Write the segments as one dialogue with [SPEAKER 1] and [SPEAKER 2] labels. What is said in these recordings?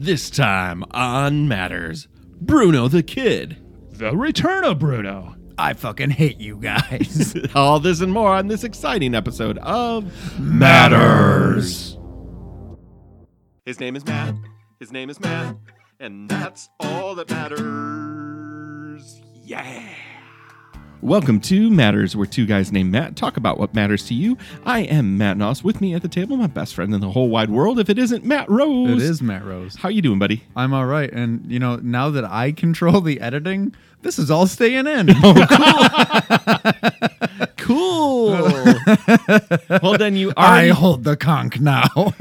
[SPEAKER 1] This time on Matters, Bruno the Kid.
[SPEAKER 2] The return of Bruno.
[SPEAKER 3] I fucking hate you guys.
[SPEAKER 1] All this and more on this exciting episode of
[SPEAKER 2] Matters.
[SPEAKER 1] His name is Matt. His name is Matt. And that's all that matters. Yeah. Welcome to Matters, where two guys named Matt talk about what matters to you. I am Matt Noss. With me at the table, my best friend in the whole wide world. If it isn't Matt Rose,
[SPEAKER 3] it is Matt Rose.
[SPEAKER 1] How you doing, buddy?
[SPEAKER 3] I'm all right, and you know now that I control the editing, this is all staying in.
[SPEAKER 1] Oh, Cool. well, then you
[SPEAKER 3] are
[SPEAKER 1] I
[SPEAKER 3] hold the conch now.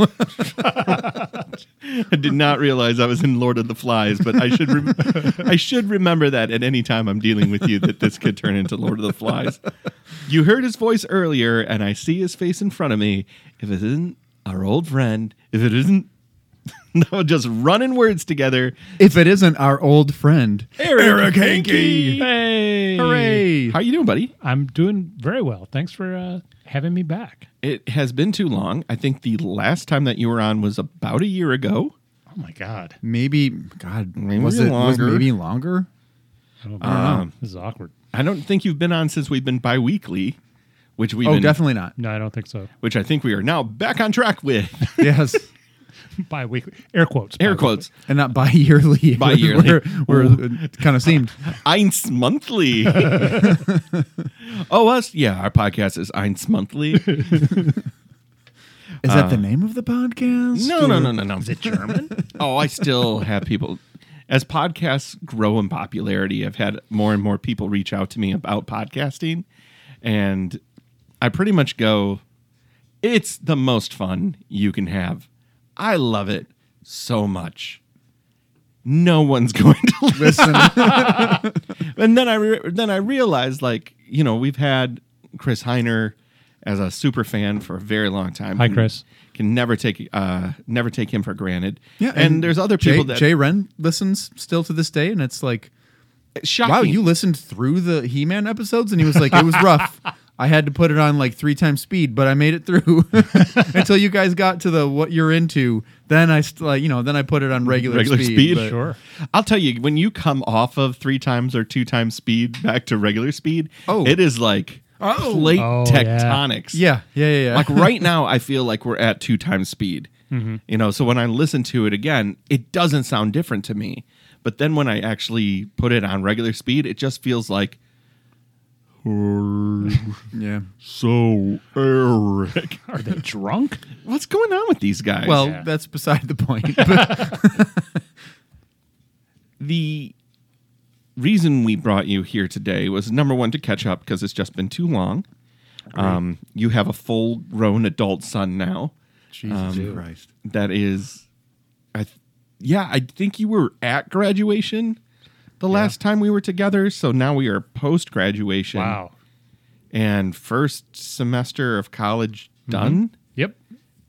[SPEAKER 1] I did not realize I was in Lord of the Flies, but I should rem- I should remember that at any time I'm dealing with you that this could turn into Lord of the Flies. You heard his voice earlier, and I see his face in front of me. If it isn't our old friend, if it isn't, no, just running words together.
[SPEAKER 3] if it isn't our old friend,
[SPEAKER 1] Eric,
[SPEAKER 3] Hankey.
[SPEAKER 2] Hey.
[SPEAKER 3] hooray!
[SPEAKER 1] How you doing, buddy?
[SPEAKER 2] I'm doing very well. Thanks for uh, having me back.
[SPEAKER 1] It has been too long. I think the last time that you were on was about a year ago.
[SPEAKER 2] Oh my God.
[SPEAKER 3] Maybe God,
[SPEAKER 1] Maybe
[SPEAKER 3] was it was maybe longer?
[SPEAKER 2] I don't,
[SPEAKER 1] Um,
[SPEAKER 2] This is awkward.
[SPEAKER 1] I don't think you've been on since we've been bi-weekly, which we've
[SPEAKER 3] oh,
[SPEAKER 1] been,
[SPEAKER 3] definitely not.
[SPEAKER 2] No, I don't think so.
[SPEAKER 1] which I think we are now back on track with.
[SPEAKER 3] Yes,
[SPEAKER 2] Bi-weekly. Air quotes.
[SPEAKER 1] Air
[SPEAKER 2] bi-weekly.
[SPEAKER 1] quotes.
[SPEAKER 3] and not bi-yearly.
[SPEAKER 1] Bi-yearly.
[SPEAKER 3] where, where it kind of seemed.
[SPEAKER 1] Eins monthly. oh, us? Yeah, our podcast is Eins monthly.
[SPEAKER 3] Is that the uh, name of the podcast?
[SPEAKER 1] No, no, no, no, no.
[SPEAKER 2] Is it German?
[SPEAKER 1] Oh, I still have people. As podcasts grow in popularity, I've had more and more people reach out to me about podcasting. And I pretty much go, it's the most fun you can have. I love it so much. No one's going to listen. and then I re- then I realized, like, you know, we've had Chris Heiner as a super fan for a very long time.
[SPEAKER 2] Hi, Chris.
[SPEAKER 1] Can never take uh never take him for granted.
[SPEAKER 3] Yeah,
[SPEAKER 1] and, there's other people
[SPEAKER 3] Jay,
[SPEAKER 1] that
[SPEAKER 3] Jay Wren listens still to this day, and it's like,
[SPEAKER 1] shocking.
[SPEAKER 3] wow, you listened through the He-Man episodes, and he was like, it was rough. I had to put it on like three times speed, but I made it through until you guys got to the what you're into. Then I st- like you know then I put it on regular,
[SPEAKER 1] Regular speed?
[SPEAKER 3] but-
[SPEAKER 2] Sure.
[SPEAKER 1] I'll tell you, when you come off of three times or two times speed back to regular speed,
[SPEAKER 3] Oh.
[SPEAKER 1] it is like
[SPEAKER 3] Oh.
[SPEAKER 1] plate
[SPEAKER 2] Oh,
[SPEAKER 1] tectonics.
[SPEAKER 3] Yeah, yeah, yeah, yeah.
[SPEAKER 1] like right now, I feel like we're at two times speed. Mm-hmm. You know, so when I listen to it again, it doesn't sound different to me. But then when I actually put it on regular speed, it just feels like
[SPEAKER 3] yeah.
[SPEAKER 1] so Eric.
[SPEAKER 2] Are they drunk?
[SPEAKER 1] What's going on with these guys?
[SPEAKER 3] Well,
[SPEAKER 2] Yeah.
[SPEAKER 3] that's beside the point. But
[SPEAKER 1] the reason we brought you here today was number one to catch up because it's just been too long. Um, you have a full grown adult son now.
[SPEAKER 3] Jesus Christ.
[SPEAKER 1] That is, I, th- yeah, I think you were at graduation the last time we were together. So now we are post graduation.
[SPEAKER 2] Wow.
[SPEAKER 1] And first semester of college done.
[SPEAKER 2] Yep.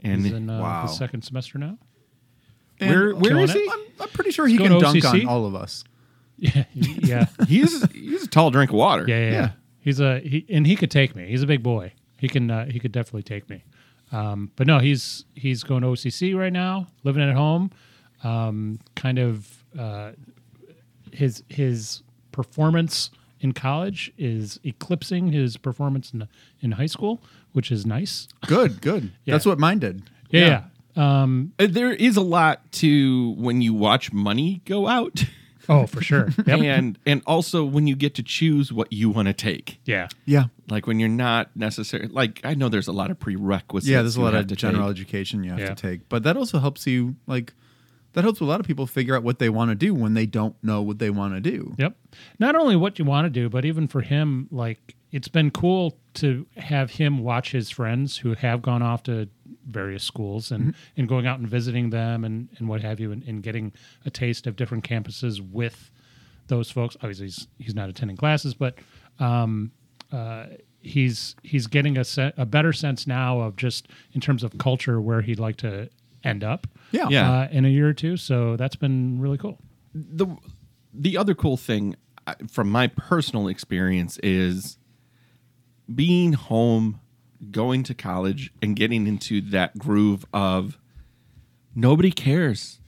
[SPEAKER 1] And
[SPEAKER 2] He's in uh,
[SPEAKER 3] Wow.
[SPEAKER 2] the second semester now.
[SPEAKER 1] where
[SPEAKER 3] And-
[SPEAKER 1] where
[SPEAKER 2] Killing
[SPEAKER 1] is
[SPEAKER 2] it.
[SPEAKER 1] he?
[SPEAKER 3] I'm, I'm pretty sure he
[SPEAKER 2] Let's
[SPEAKER 3] can dunk
[SPEAKER 2] OCC.
[SPEAKER 3] on all of us.
[SPEAKER 2] Yeah. Yeah.
[SPEAKER 1] He's he's a tall drink of water.
[SPEAKER 2] Yeah, yeah,
[SPEAKER 3] Yeah.
[SPEAKER 2] yeah. He's a he, and he could take me. He's a big boy. He can uh, he could definitely take me. Um, but no, he's he's going to OCC right now, living at home. Um, kind of uh, his his performance in college is eclipsing his performance in in high school, which is nice.
[SPEAKER 3] Good, good.
[SPEAKER 2] Yeah.
[SPEAKER 3] That's what mine did.
[SPEAKER 2] Yeah. yeah. Um,
[SPEAKER 1] Uh, There is a lot to when you watch money go out.
[SPEAKER 2] oh, for sure. Yep.
[SPEAKER 1] and and also when you get to choose what you want to take
[SPEAKER 2] yeah.
[SPEAKER 3] Yeah.
[SPEAKER 1] like when you're not necessarily like i know there's a lot of prerequisites
[SPEAKER 3] Yeah, there's a lot of general
[SPEAKER 1] take.
[SPEAKER 3] education you have
[SPEAKER 2] Yeah.
[SPEAKER 3] to take. But that also helps you like that helps a lot of people figure out what they want to do when they don't know what they want to do.
[SPEAKER 2] Yep. Not only what you want to do, but even for him, like it's been cool to have him watch his friends who have gone off to various schools and, and going out and visiting them and, and what have you and, and getting a taste of different campuses with those folks. Obviously he's he's not attending classes, but um, uh, he's he's getting a se- a better sense now of just in terms of culture where he'd like to end up
[SPEAKER 3] Yeah.
[SPEAKER 1] Yeah.
[SPEAKER 2] uh, in a year or two. So that's been really cool.
[SPEAKER 1] the the other cool thing uh, from my personal experience is being home going to college and getting into that groove of nobody cares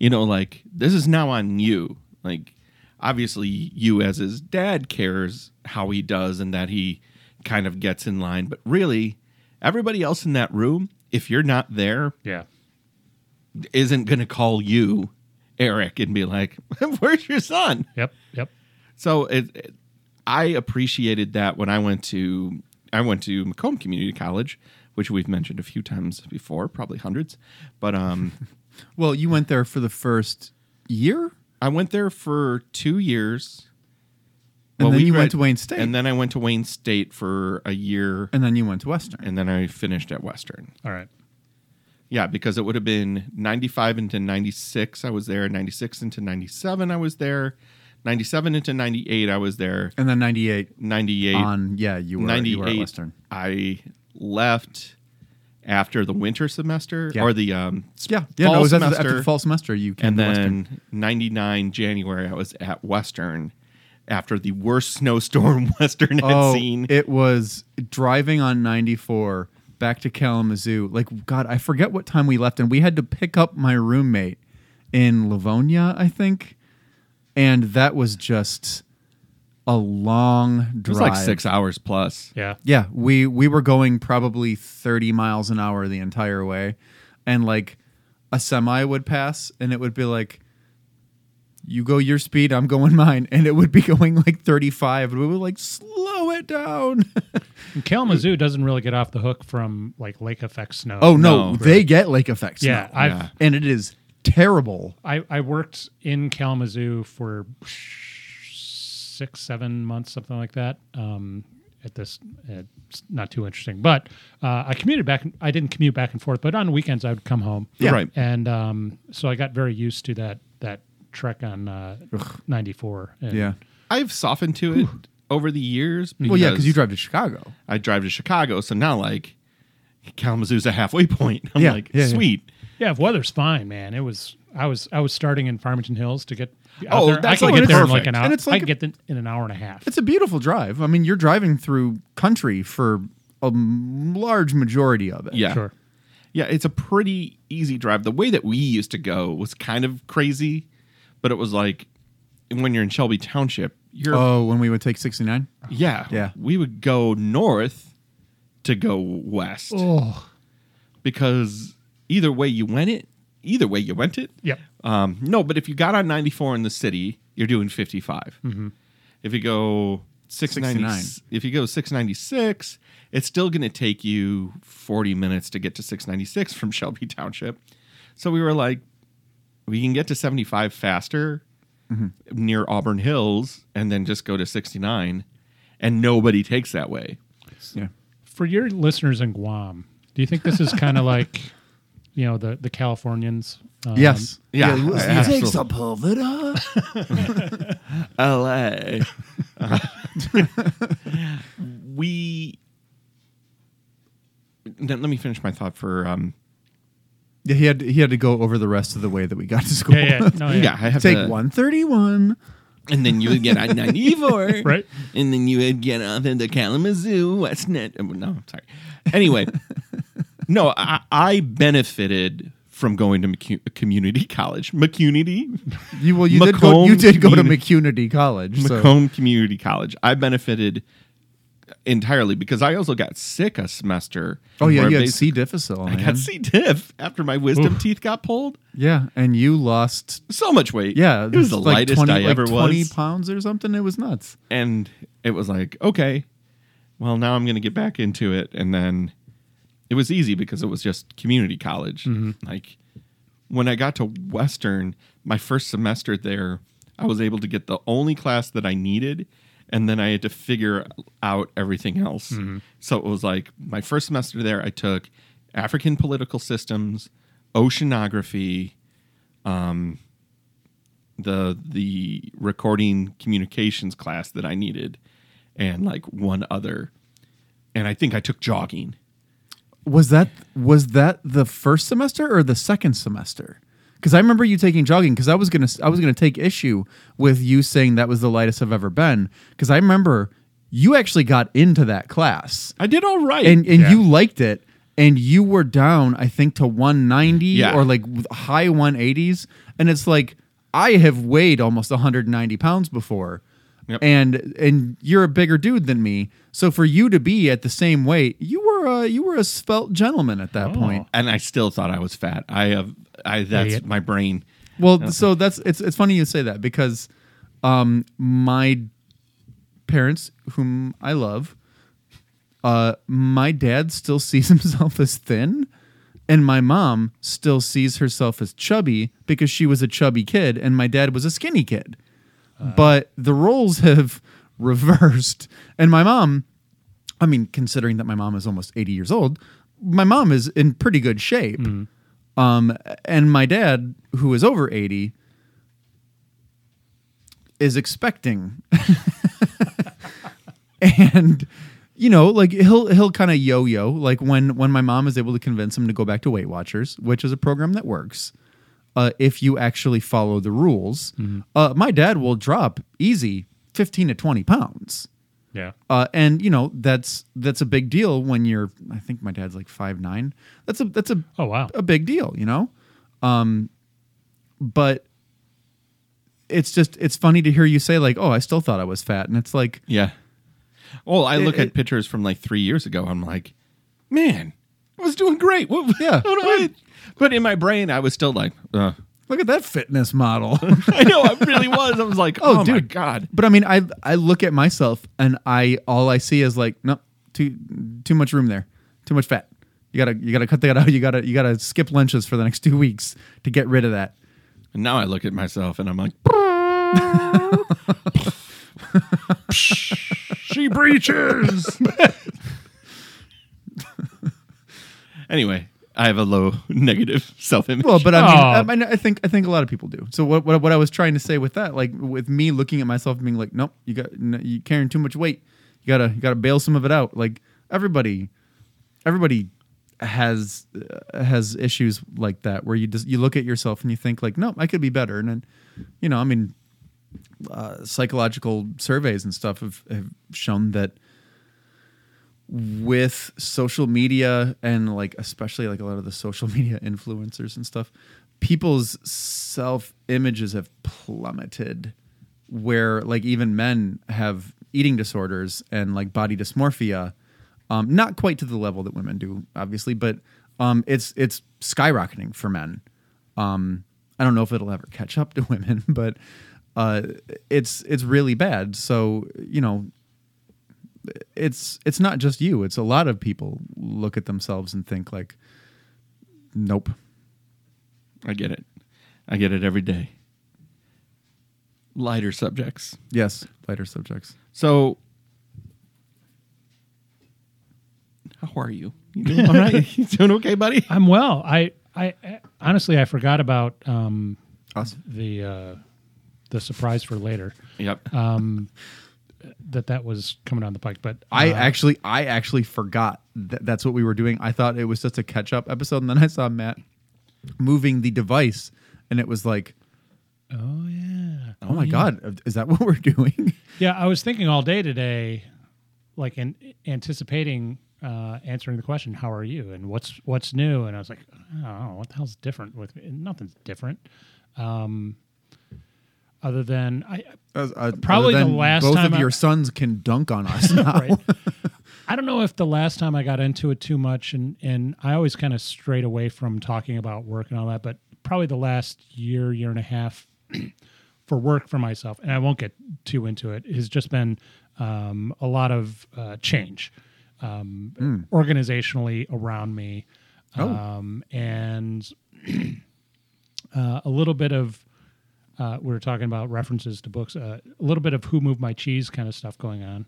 [SPEAKER 1] You know, like this is now on you. Like obviously you as his dad cares how he does and that he kind of gets in line, but really everybody else in that room, if you're not there,
[SPEAKER 2] Yeah.
[SPEAKER 1] Isn't going to call you Eric and be like, "Where's your son?"
[SPEAKER 2] Yep. Yep.
[SPEAKER 1] So it, it- I appreciated that when I went to I went to Macomb Community College, which we've mentioned a few times before, probably hundreds. But um,
[SPEAKER 3] Well, you went there for the first year,
[SPEAKER 1] I went there for two years.
[SPEAKER 3] and
[SPEAKER 1] Well,
[SPEAKER 3] then
[SPEAKER 1] we
[SPEAKER 3] you
[SPEAKER 1] grad-
[SPEAKER 3] went to Wayne State,
[SPEAKER 1] and then I went to Wayne State for a year,
[SPEAKER 3] and then you went to Western.
[SPEAKER 1] and then I finished at Western.
[SPEAKER 2] All right.
[SPEAKER 1] Yeah, because it would have been 95 into 96 I was there, 96 into 97 I was there, 97 into 98 I was there,
[SPEAKER 3] And then 98
[SPEAKER 1] 98
[SPEAKER 3] on, yeah, you were, 98, you were at Western.
[SPEAKER 1] I left after the winter semester
[SPEAKER 3] Yeah.
[SPEAKER 1] or the um
[SPEAKER 3] Yeah, yeah,
[SPEAKER 1] fall
[SPEAKER 3] no, it was after,
[SPEAKER 1] semester,
[SPEAKER 3] after the fall semester. You came
[SPEAKER 1] and
[SPEAKER 3] to Western.
[SPEAKER 1] then 99 January I was at Western after the worst snowstorm Western had
[SPEAKER 3] oh,
[SPEAKER 1] seen.
[SPEAKER 3] it was driving on 94 back to Kalamazoo. Like, God, I forget what time we left, and we had to pick up my roommate in Livonia, I think. And that was just a long drive.
[SPEAKER 1] it was like 6 hours plus.
[SPEAKER 2] Yeah.
[SPEAKER 3] Yeah, we we were going probably 30 miles an hour the entire way. And like a semi would pass and it would be like you go your speed, I'm going mine, and it would be going like 35 and we were like slow it down.
[SPEAKER 2] And Kalamazoo doesn't really get off the hook from like lake effect snow.
[SPEAKER 3] oh no,
[SPEAKER 1] No.
[SPEAKER 3] they get lake effects.
[SPEAKER 2] yeah.
[SPEAKER 3] now.
[SPEAKER 2] I've
[SPEAKER 1] Yeah.
[SPEAKER 3] and it is terrible.
[SPEAKER 2] I, I worked in Kalamazoo for six, seven months, something like that. Um, at this, it's not too interesting, but uh, I commuted back. I didn't commute back and forth, but on weekends I would come home.
[SPEAKER 3] Yeah.
[SPEAKER 1] Right.
[SPEAKER 2] and um, so I got very used to that that trek on uh, ninety four.
[SPEAKER 3] Yeah.
[SPEAKER 1] I've softened to it over the years.
[SPEAKER 3] Well, yeah, because you drive to Chicago.
[SPEAKER 1] I drive to Chicago, so now like Kalamazoo's a halfway point. I'm
[SPEAKER 3] Yeah,
[SPEAKER 1] like,
[SPEAKER 3] yeah, yeah.
[SPEAKER 1] sweet.
[SPEAKER 2] Yeah, if weather's fine, man. It was I was I was starting in Farmington Hills to get out
[SPEAKER 1] Oh,
[SPEAKER 2] there. I
[SPEAKER 1] that's
[SPEAKER 2] could
[SPEAKER 1] like
[SPEAKER 2] get there in like
[SPEAKER 1] perfect.
[SPEAKER 2] an hour.
[SPEAKER 3] And it's like
[SPEAKER 2] I
[SPEAKER 3] a-
[SPEAKER 2] could get in, in an hour and a half.
[SPEAKER 3] It's a beautiful drive. I mean, you're driving through country for a m- large majority of it.
[SPEAKER 1] Yeah.
[SPEAKER 2] Sure.
[SPEAKER 1] Yeah, it's a pretty easy drive. The way that we used to go was kind of crazy, but it was like when you're in Shelby Township, you're
[SPEAKER 3] Oh, when we would take 69?
[SPEAKER 1] yeah,
[SPEAKER 3] Yeah.
[SPEAKER 1] We would go north to go west
[SPEAKER 2] Oh,
[SPEAKER 1] because either way you went it, either way you went it.
[SPEAKER 2] yep.
[SPEAKER 1] Um, no, but if you got on 94 in the city, you're doing 55. If you go 690,
[SPEAKER 3] 69.
[SPEAKER 1] if you go 696, it's still going to take you 40 minutes to get to 696 from Shelby Township. So we were like, we can get to 75 faster near Auburn Hills and then just go to 69. And nobody takes that way.
[SPEAKER 3] Yeah.
[SPEAKER 2] For your listeners in Guam, do you think this is kind of like, you know, the the Californians? Um,
[SPEAKER 3] yes.
[SPEAKER 1] yeah,
[SPEAKER 3] he
[SPEAKER 1] absolutely.
[SPEAKER 3] takes a Pulvita.
[SPEAKER 1] LA. we. Then let me finish my thought for. Um,
[SPEAKER 3] Yeah, he had he had to go over the rest of the way that we got to school.
[SPEAKER 2] Yeah, yeah, no, yeah.
[SPEAKER 1] yeah, I have
[SPEAKER 3] Take
[SPEAKER 1] to-
[SPEAKER 3] 131.
[SPEAKER 1] and then you would get on 94.
[SPEAKER 2] Right.
[SPEAKER 1] And then you would get off into Kalamazoo, Westnet. oh, No, I'm sorry. Anyway, no, I, I benefited from going to McCu- community college. McCunity?
[SPEAKER 3] You well, you did go. You
[SPEAKER 1] Macomb
[SPEAKER 3] did go to
[SPEAKER 1] Community-
[SPEAKER 3] McCunity College. so-
[SPEAKER 1] Community College. I benefited entirely because I also got sick a semester.
[SPEAKER 3] Oh yeah, you had C difficile.
[SPEAKER 1] I
[SPEAKER 3] man.
[SPEAKER 1] got C. diff after my wisdom teeth got pulled.
[SPEAKER 3] Yeah, and you lost.
[SPEAKER 1] So much weight.
[SPEAKER 3] Yeah,
[SPEAKER 1] it was the
[SPEAKER 3] like
[SPEAKER 1] lightest
[SPEAKER 3] 20,
[SPEAKER 1] I
[SPEAKER 3] like
[SPEAKER 1] ever
[SPEAKER 3] 20
[SPEAKER 1] was.
[SPEAKER 3] pounds or something. It was nuts.
[SPEAKER 1] and it was like okay well now i'm going to get back into it and then it was easy because it was just community college mm-hmm. like when i got to western my first semester there i was able to get the only class that i needed and then i had to figure out everything else mm-hmm. so it was like my first semester there i took african political systems oceanography um, the the recording communications class that I needed and like one other. And I think I took jogging.
[SPEAKER 3] Was that was that the first semester or the second semester? Because I remember you taking jogging. Because I was gonna I was gonna take issue with you saying that was the lightest I've ever been. Because I remember you actually got into that class
[SPEAKER 1] I did all right.
[SPEAKER 3] and and
[SPEAKER 2] Yeah.
[SPEAKER 3] you liked it. and you were down, I think, to 190
[SPEAKER 1] Yeah.
[SPEAKER 3] or like high 180s. And it's like, I have weighed almost 190 pounds before.
[SPEAKER 1] Yep.
[SPEAKER 3] And and you're a bigger dude than me, so for you to be at the same weight, you were a you were a svelte gentleman at that
[SPEAKER 2] Oh.
[SPEAKER 3] point.
[SPEAKER 1] And I still thought I was fat. I have I that's
[SPEAKER 2] Idiot.
[SPEAKER 1] my brain.
[SPEAKER 3] Well, so that's it's it's funny you say that because um my parents whom I love uh my dad still sees himself as thin and my mom still sees herself as chubby because she was a chubby kid and my dad was a skinny kid. But the roles have reversed and my mom I mean considering that my mom is almost 80 years old, my mom is in pretty good shape. Um, and my dad, who is over 80, is expecting. and you know, like he'll he'll kind of yo-yo like when when my mom is able to convince him to go back to Weight Watchers, which is a program that works. Uh, if you actually follow the rules, uh, my dad will drop easy 15 to 20 pounds.
[SPEAKER 2] Yeah.
[SPEAKER 3] Uh, and you know that's that's a big deal when you're. I think my dad's like five nine. That's a that's a
[SPEAKER 2] Oh wow.
[SPEAKER 3] a big deal, you know. Um, but it's just it's funny to hear you say like, "Oh, I still thought I was fat," and it's like,
[SPEAKER 1] Yeah. Well, I look
[SPEAKER 3] It-
[SPEAKER 1] at
[SPEAKER 3] it-
[SPEAKER 1] pictures from like three years ago. I'm like, man, I was doing great. What,
[SPEAKER 3] Yeah.
[SPEAKER 1] what do I- but in my brain, I was still like, uh,
[SPEAKER 3] look at that fitness model.
[SPEAKER 1] I know I really was. I was like,
[SPEAKER 3] Oh,
[SPEAKER 1] oh, my
[SPEAKER 3] dude.
[SPEAKER 1] god.
[SPEAKER 3] but I mean, I I look at myself and I all I see is like, no, too too much room there, too much fat. You gotta you gotta cut that out. You gotta you gotta skip lunches for the next two weeks to get rid of that.
[SPEAKER 1] And now I look at myself and I'm like,
[SPEAKER 2] she breaches.
[SPEAKER 1] Anyway, I have a low negative self image.
[SPEAKER 3] Well, but I mean,
[SPEAKER 2] Oh.
[SPEAKER 3] I, I think I think a lot of people do. So what, what what I was trying to say with that, like with me looking at myself and being like, nope, you got no, you carrying too much weight. You gotta you gotta bail some of it out. Like everybody, everybody has uh, has issues like that where you just you look at yourself and you think like, no, I could be better. And then, you know, I mean, uh, psychological surveys and stuff have, have shown that with social media and like especially like a lot of the social media influencers and stuff people's self images have plummeted where like even men have eating disorders and like body dysmorphia um not quite to the level that women do obviously but um it's it's skyrocketing for men. Um i don't know if it'll ever catch up to women but uh it's it's really bad. So you know it's it's not just you it's a lot of people look at themselves and think like nope
[SPEAKER 1] I get it. I get it every day. Lighter subjects.
[SPEAKER 3] yes lighter subjects
[SPEAKER 1] So, how are you? You doing all right? You doing okay, buddy?
[SPEAKER 2] I'm well. I, I I- honestly I forgot about um
[SPEAKER 3] us
[SPEAKER 2] the uh the surprise for later.
[SPEAKER 1] Yep.
[SPEAKER 2] Um that that was coming down the pike, but
[SPEAKER 3] i
[SPEAKER 2] uh,
[SPEAKER 3] actually i actually forgot that that's what we were doing i thought it was just a catch up episode and then i saw matt moving the device and it was like
[SPEAKER 2] Oh yeah.
[SPEAKER 3] oh, my god is that what we're doing
[SPEAKER 2] Yeah, I was thinking all day today, like in anticipating uh, answering the question, "How are you?" and what's what's new, and I was like, I don't know what the hell's different with me. Nothing's different, um, other than I
[SPEAKER 3] As- uh,
[SPEAKER 2] Probably
[SPEAKER 3] other
[SPEAKER 2] the last
[SPEAKER 3] both
[SPEAKER 2] time
[SPEAKER 3] of
[SPEAKER 2] I-
[SPEAKER 3] your sons can dunk on us now
[SPEAKER 2] right. I don't know if the last time I got into it too much, and and I always kind of strayed away from talking about work and all that, but probably the last year, year and a half for work for myself, and I won't get too into it, has just been um, a lot of uh, change um, organizationally around me,
[SPEAKER 3] Oh.
[SPEAKER 2] um, and uh, a little bit of. Uh, we were talking about references to books. Uh, a little bit of who moved my cheese kind of stuff going on.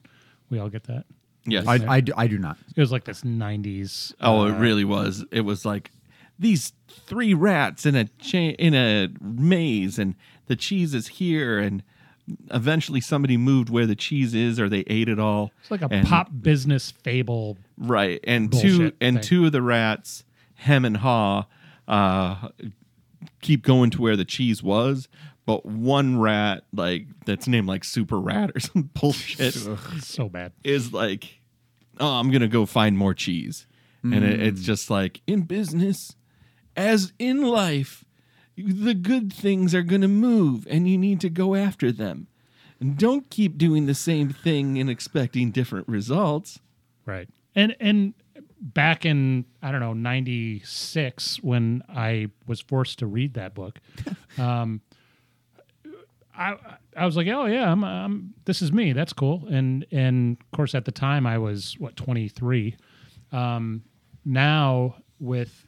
[SPEAKER 2] We all get that.
[SPEAKER 1] yes.
[SPEAKER 3] I, I, do, I do not
[SPEAKER 2] It was like this '90s.
[SPEAKER 1] oh,
[SPEAKER 2] uh,
[SPEAKER 1] it really was. It was like these three rats in a cha- in a maze, and the cheese is here, and eventually somebody moved where the cheese is, or they ate it all.
[SPEAKER 2] It's like a
[SPEAKER 1] And-
[SPEAKER 2] pop business fable.
[SPEAKER 1] right? And two and
[SPEAKER 2] thing.
[SPEAKER 1] two of the rats, hem and haw, uh, keep going to where the cheese was. But one rat, like that's named like Super Rat or some bullshit,
[SPEAKER 2] so bad.
[SPEAKER 1] is like, oh, I'm gonna go find more cheese, and it, it's just like in business, as in life, the good things are to move, and you need to go after them, and don't keep doing the same thing and expecting different results.
[SPEAKER 2] Right. And and back in I don't know '96 when I was forced to read that book, um, I I was like, oh yeah, I'm, I'm this is me. That's cool. And and of course at the time I was what 23. Um, now with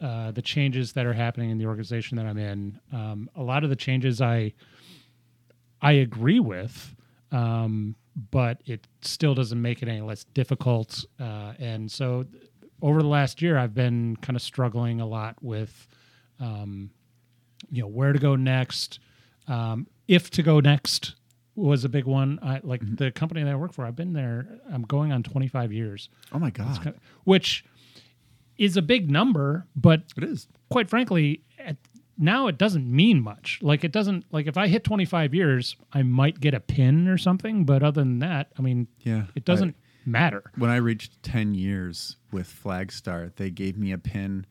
[SPEAKER 2] uh, the changes that are happening in the organization that I'm in, um, a lot of the changes I I agree with, um, but it still doesn't make it any less difficult. Uh, and so, th- over the last year, I've been kind of struggling a lot with, um, you know, where to go next, um, if to go next was a big one. I like mm-hmm. the company that I work for. I've been there. I'm going on 25 years,
[SPEAKER 3] Oh my god,
[SPEAKER 2] kind of- which is a big number, but
[SPEAKER 3] it is.
[SPEAKER 2] quite frankly, at, now it doesn't mean much. Like it doesn't like if I hit 25 years, I might get a pin or something, but other than that, I mean,
[SPEAKER 3] Yeah,
[SPEAKER 2] it doesn't matter.
[SPEAKER 3] When I reached 10 years with Flagstar, they gave me a pin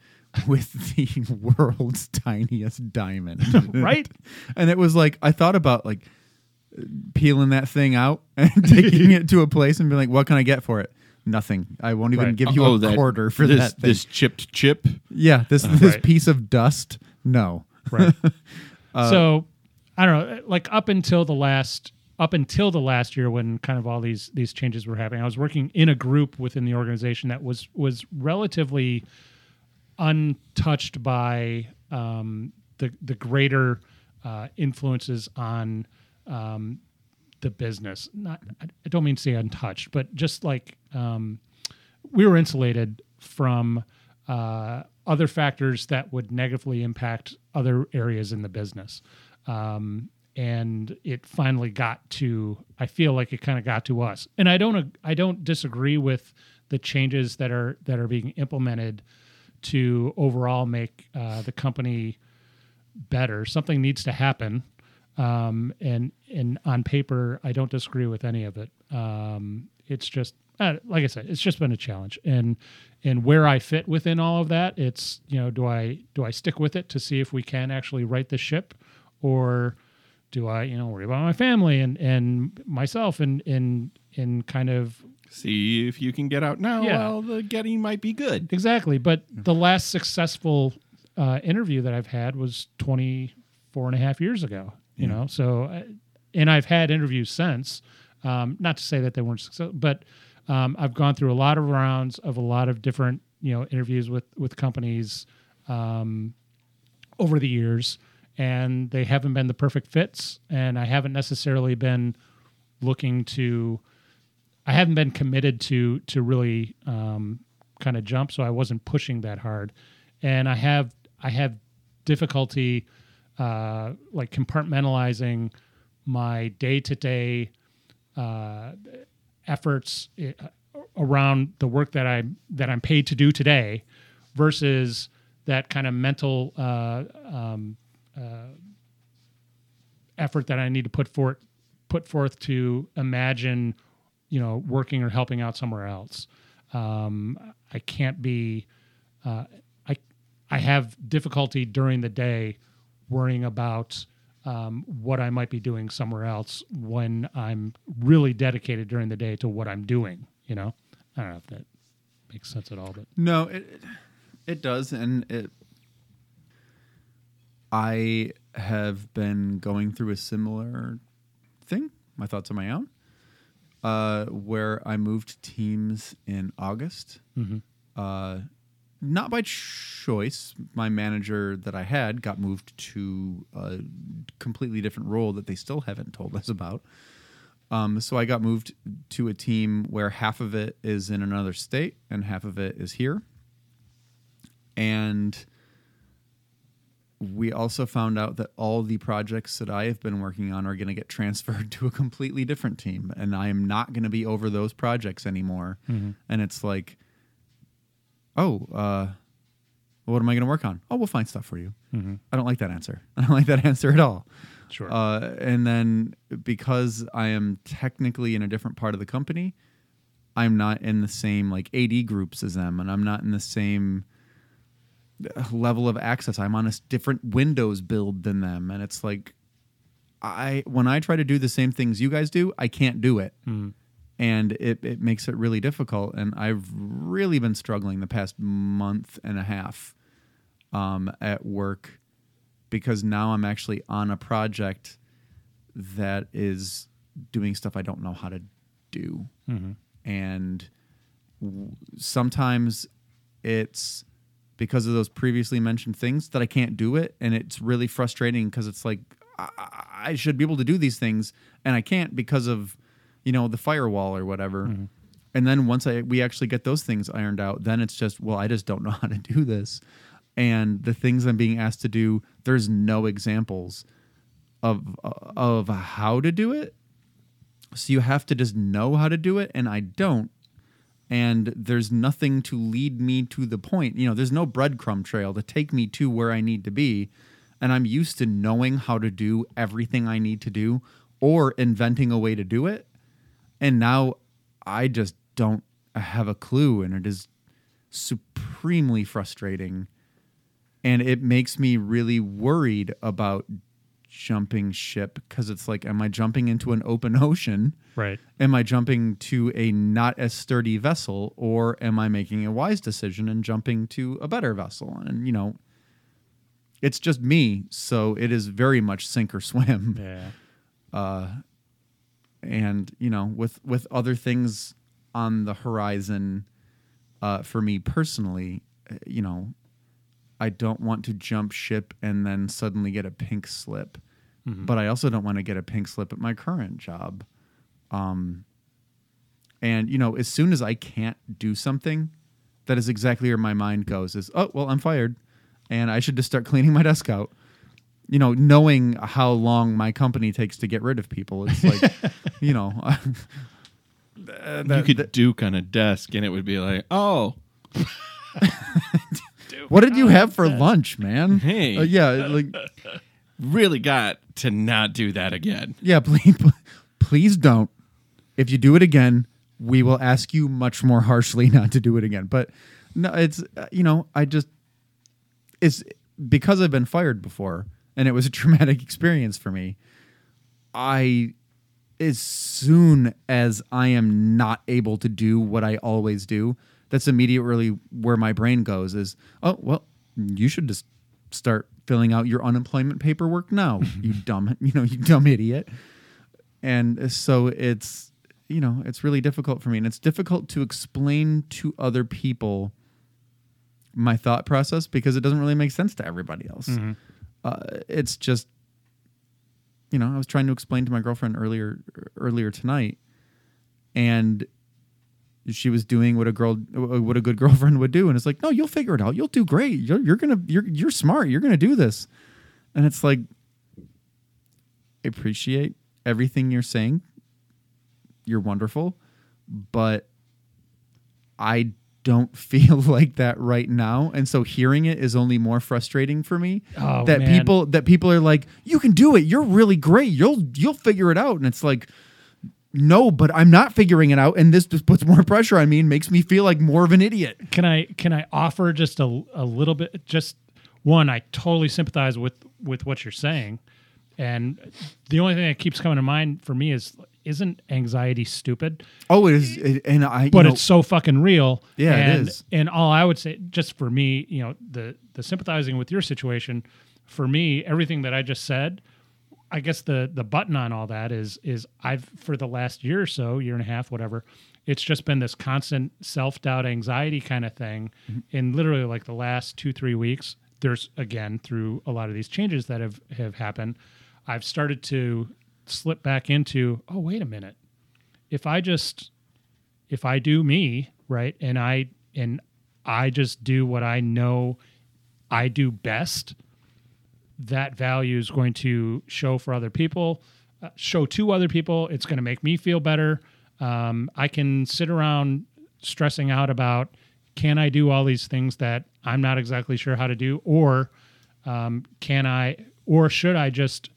[SPEAKER 3] with the world's tiniest diamond.
[SPEAKER 2] Right?
[SPEAKER 3] and it was like, I thought about like peeling that thing out and taking it to a place and being like, what can I get for it? Nothing. I won't even
[SPEAKER 2] Right.
[SPEAKER 3] give you
[SPEAKER 1] Oh,
[SPEAKER 3] a
[SPEAKER 1] that-
[SPEAKER 3] quarter for
[SPEAKER 1] this,
[SPEAKER 3] that thing.
[SPEAKER 1] this chipped chip.
[SPEAKER 3] yeah, this this
[SPEAKER 2] Right.
[SPEAKER 3] piece of dust. No.
[SPEAKER 2] Right. so uh, I don't know, like up until the last up until the last year when kind of all these these changes were happening, I was working in a group within the organization that was was relatively untouched by um, the the greater uh, influences on um, the business. Not I don't mean to say untouched, but just like um, we were insulated from uh, other factors that would negatively impact other areas in the business. Um, and it finally got to, I feel like it kind of got to us. And I don't, I don't disagree with the changes that are that are being implemented to overall make uh, the company better. Something needs to happen. Um, and and on paper, I don't disagree with any of it. Um, it's just uh, like I said, it's just been a challenge, and and where I fit within all of that, it's you know, do I do I stick with it to see if we can actually right the ship, or do I you know worry about my family and and myself and and and kind of
[SPEAKER 1] See if you can get out now
[SPEAKER 2] Yeah.
[SPEAKER 1] while the getting might be good.
[SPEAKER 2] Exactly. But the last successful uh, interview that I've had was 24 and a half years ago, you know? So, uh, and I've had interviews since, um, not to say that they weren't successful, but um, I've gone through a lot of rounds of a lot of different, you know, interviews with, with companies um, over the years, and they haven't been the perfect fits. And I haven't necessarily been looking to, I haven't been committed to to really um, kind of jump, so I wasn't pushing that hard, and I have I have difficulty uh, like compartmentalizing my day to day efforts uh, around the work that I that I'm paid to do today, versus that kind of mental uh, um, uh, effort that I need to put forth put forth to imagine you know, working or helping out somewhere else. Um, I can't be. Uh, I I have difficulty during the day worrying about um, what I might be doing somewhere else when I'm really dedicated during the day to what I'm doing. You know, I don't know if that makes sense at all, but
[SPEAKER 3] No, it it- does, and it. I have been going through a similar thing. My thoughts on my own, uh, where I moved teams in August. Uh, not by choice. My manager that I had got moved to a completely different role that they still haven't told us about. Um, so I got moved to a team where half of it is in another state and half of it is here. And we also found out that all the projects that I have been working on are going to get transferred to a completely different team. And I am not going to be over those projects anymore. And it's like, oh, uh, what am I going to work on? Oh, we'll find stuff for you. I don't like that answer. I don't like that answer at all.
[SPEAKER 2] Sure.
[SPEAKER 3] Uh, and then because I am technically in a different part of the company, I'm not in the same like AD groups as them, and I'm not in the same level of access. I'm on a different Windows build than them, and it's like I when I try to do the same things you guys do, I can't do it, and it it makes it really difficult. And I've really been struggling the past month and a half um, at work because now I'm actually on a project that is doing stuff I don't know how to do. And w- sometimes it's because of those previously mentioned things that I can't do it. And it's really frustrating because it's like, I, I- should be able to do these things and I can't because of, you know, the firewall or whatever. Mm-hmm. And then once I we actually get those things ironed out, then it's just, well, I just don't know how to do this. And the things I'm being asked to do, there's no examples of of how to do it. So you have to just know how to do it, and I don't. And there's nothing to lead me to the point. You know, there's no breadcrumb trail to take me to where I need to be. And I'm used to knowing how to do everything I need to do or inventing a way to do it. And now I just don't have a clue. And it is supremely frustrating. And it makes me really worried about jumping ship because it's like, am I jumping into an open ocean?
[SPEAKER 2] Right.
[SPEAKER 3] Am I jumping to a not as sturdy vessel, or am I making a wise decision and jumping to a better vessel? And you know, it's just me, so it is very much sink or swim.
[SPEAKER 2] Yeah.
[SPEAKER 3] And you know, with with other things on the horizon, uh, for me personally, uh, you know, I don't want to jump ship and then suddenly get a pink slip, but I also don't want to get a pink slip at my current job. Um, and you know, as soon as I can't do something, that is exactly where my mind goes: is oh well, I'm fired, and I should just start cleaning my desk out. You know, knowing how long my company takes to get rid of people, it's like, you know,
[SPEAKER 1] you could duke on a desk and it would be like, oh,
[SPEAKER 3] what did you have for lunch, man?
[SPEAKER 1] Hey.
[SPEAKER 3] Uh, yeah, like
[SPEAKER 1] really got to not do that again.
[SPEAKER 3] Yeah, please, please don't. If you do it again, we will ask you much more harshly not to do it again. But no, it's uh, you know, I just it's because I've been fired before and it was a traumatic experience for me. I as soon as I am not able to do what I always do, that's immediately where my brain goes is, oh, well, you should just start filling out your unemployment paperwork now, you dumb, you know, you dumb idiot. And so it's, you know, it's really difficult for me and it's difficult to explain to other people my thought process because it doesn't really make sense to everybody else. Uh, it's just you know, I was trying to explain to my girlfriend earlier earlier tonight, and she was doing what a girl what a good girlfriend would do, and it's like, no, you'll figure it out. You'll do great. You're you're gonna you're you're smart. You're gonna do this, and it's like, I appreciate everything you're saying. You're wonderful, but I don't feel like that right now and so hearing it is only more frustrating for me
[SPEAKER 2] Oh,
[SPEAKER 3] that
[SPEAKER 2] man.
[SPEAKER 3] people that people are like you can do it you're really great you'll you'll figure it out and it's like no but i'm not figuring it out and this just puts more pressure on me and makes me feel like more of an idiot
[SPEAKER 2] Can I can I offer just a, a little bit? Just one, I totally sympathize with with what you're saying, and the only thing that keeps coming to mind for me is isn't anxiety stupid?
[SPEAKER 3] oh it is it, and i
[SPEAKER 2] But
[SPEAKER 3] you know,
[SPEAKER 2] it's so fucking real.
[SPEAKER 3] Yeah, it
[SPEAKER 2] and,
[SPEAKER 3] is.
[SPEAKER 2] And all I would say, just for me, you know, the the sympathizing with your situation, for me, everything that I just said. I guess the the button on all that is is I've for the last year or so, year and a half, whatever, it's just been this constant self doubt, anxiety kind of thing. Mm-hmm. In literally like the last two three weeks, there's again through a lot of these changes that have have happened, I've started to slip back into oh wait a minute, if I just if I do me right and I and I just do what I know I do best that value is going to show for other people, uh, show to other people. It's going to make me feel better. Um, I can sit around stressing out about can I do all these things that I'm not exactly sure how to do, or um, can I, or should I just,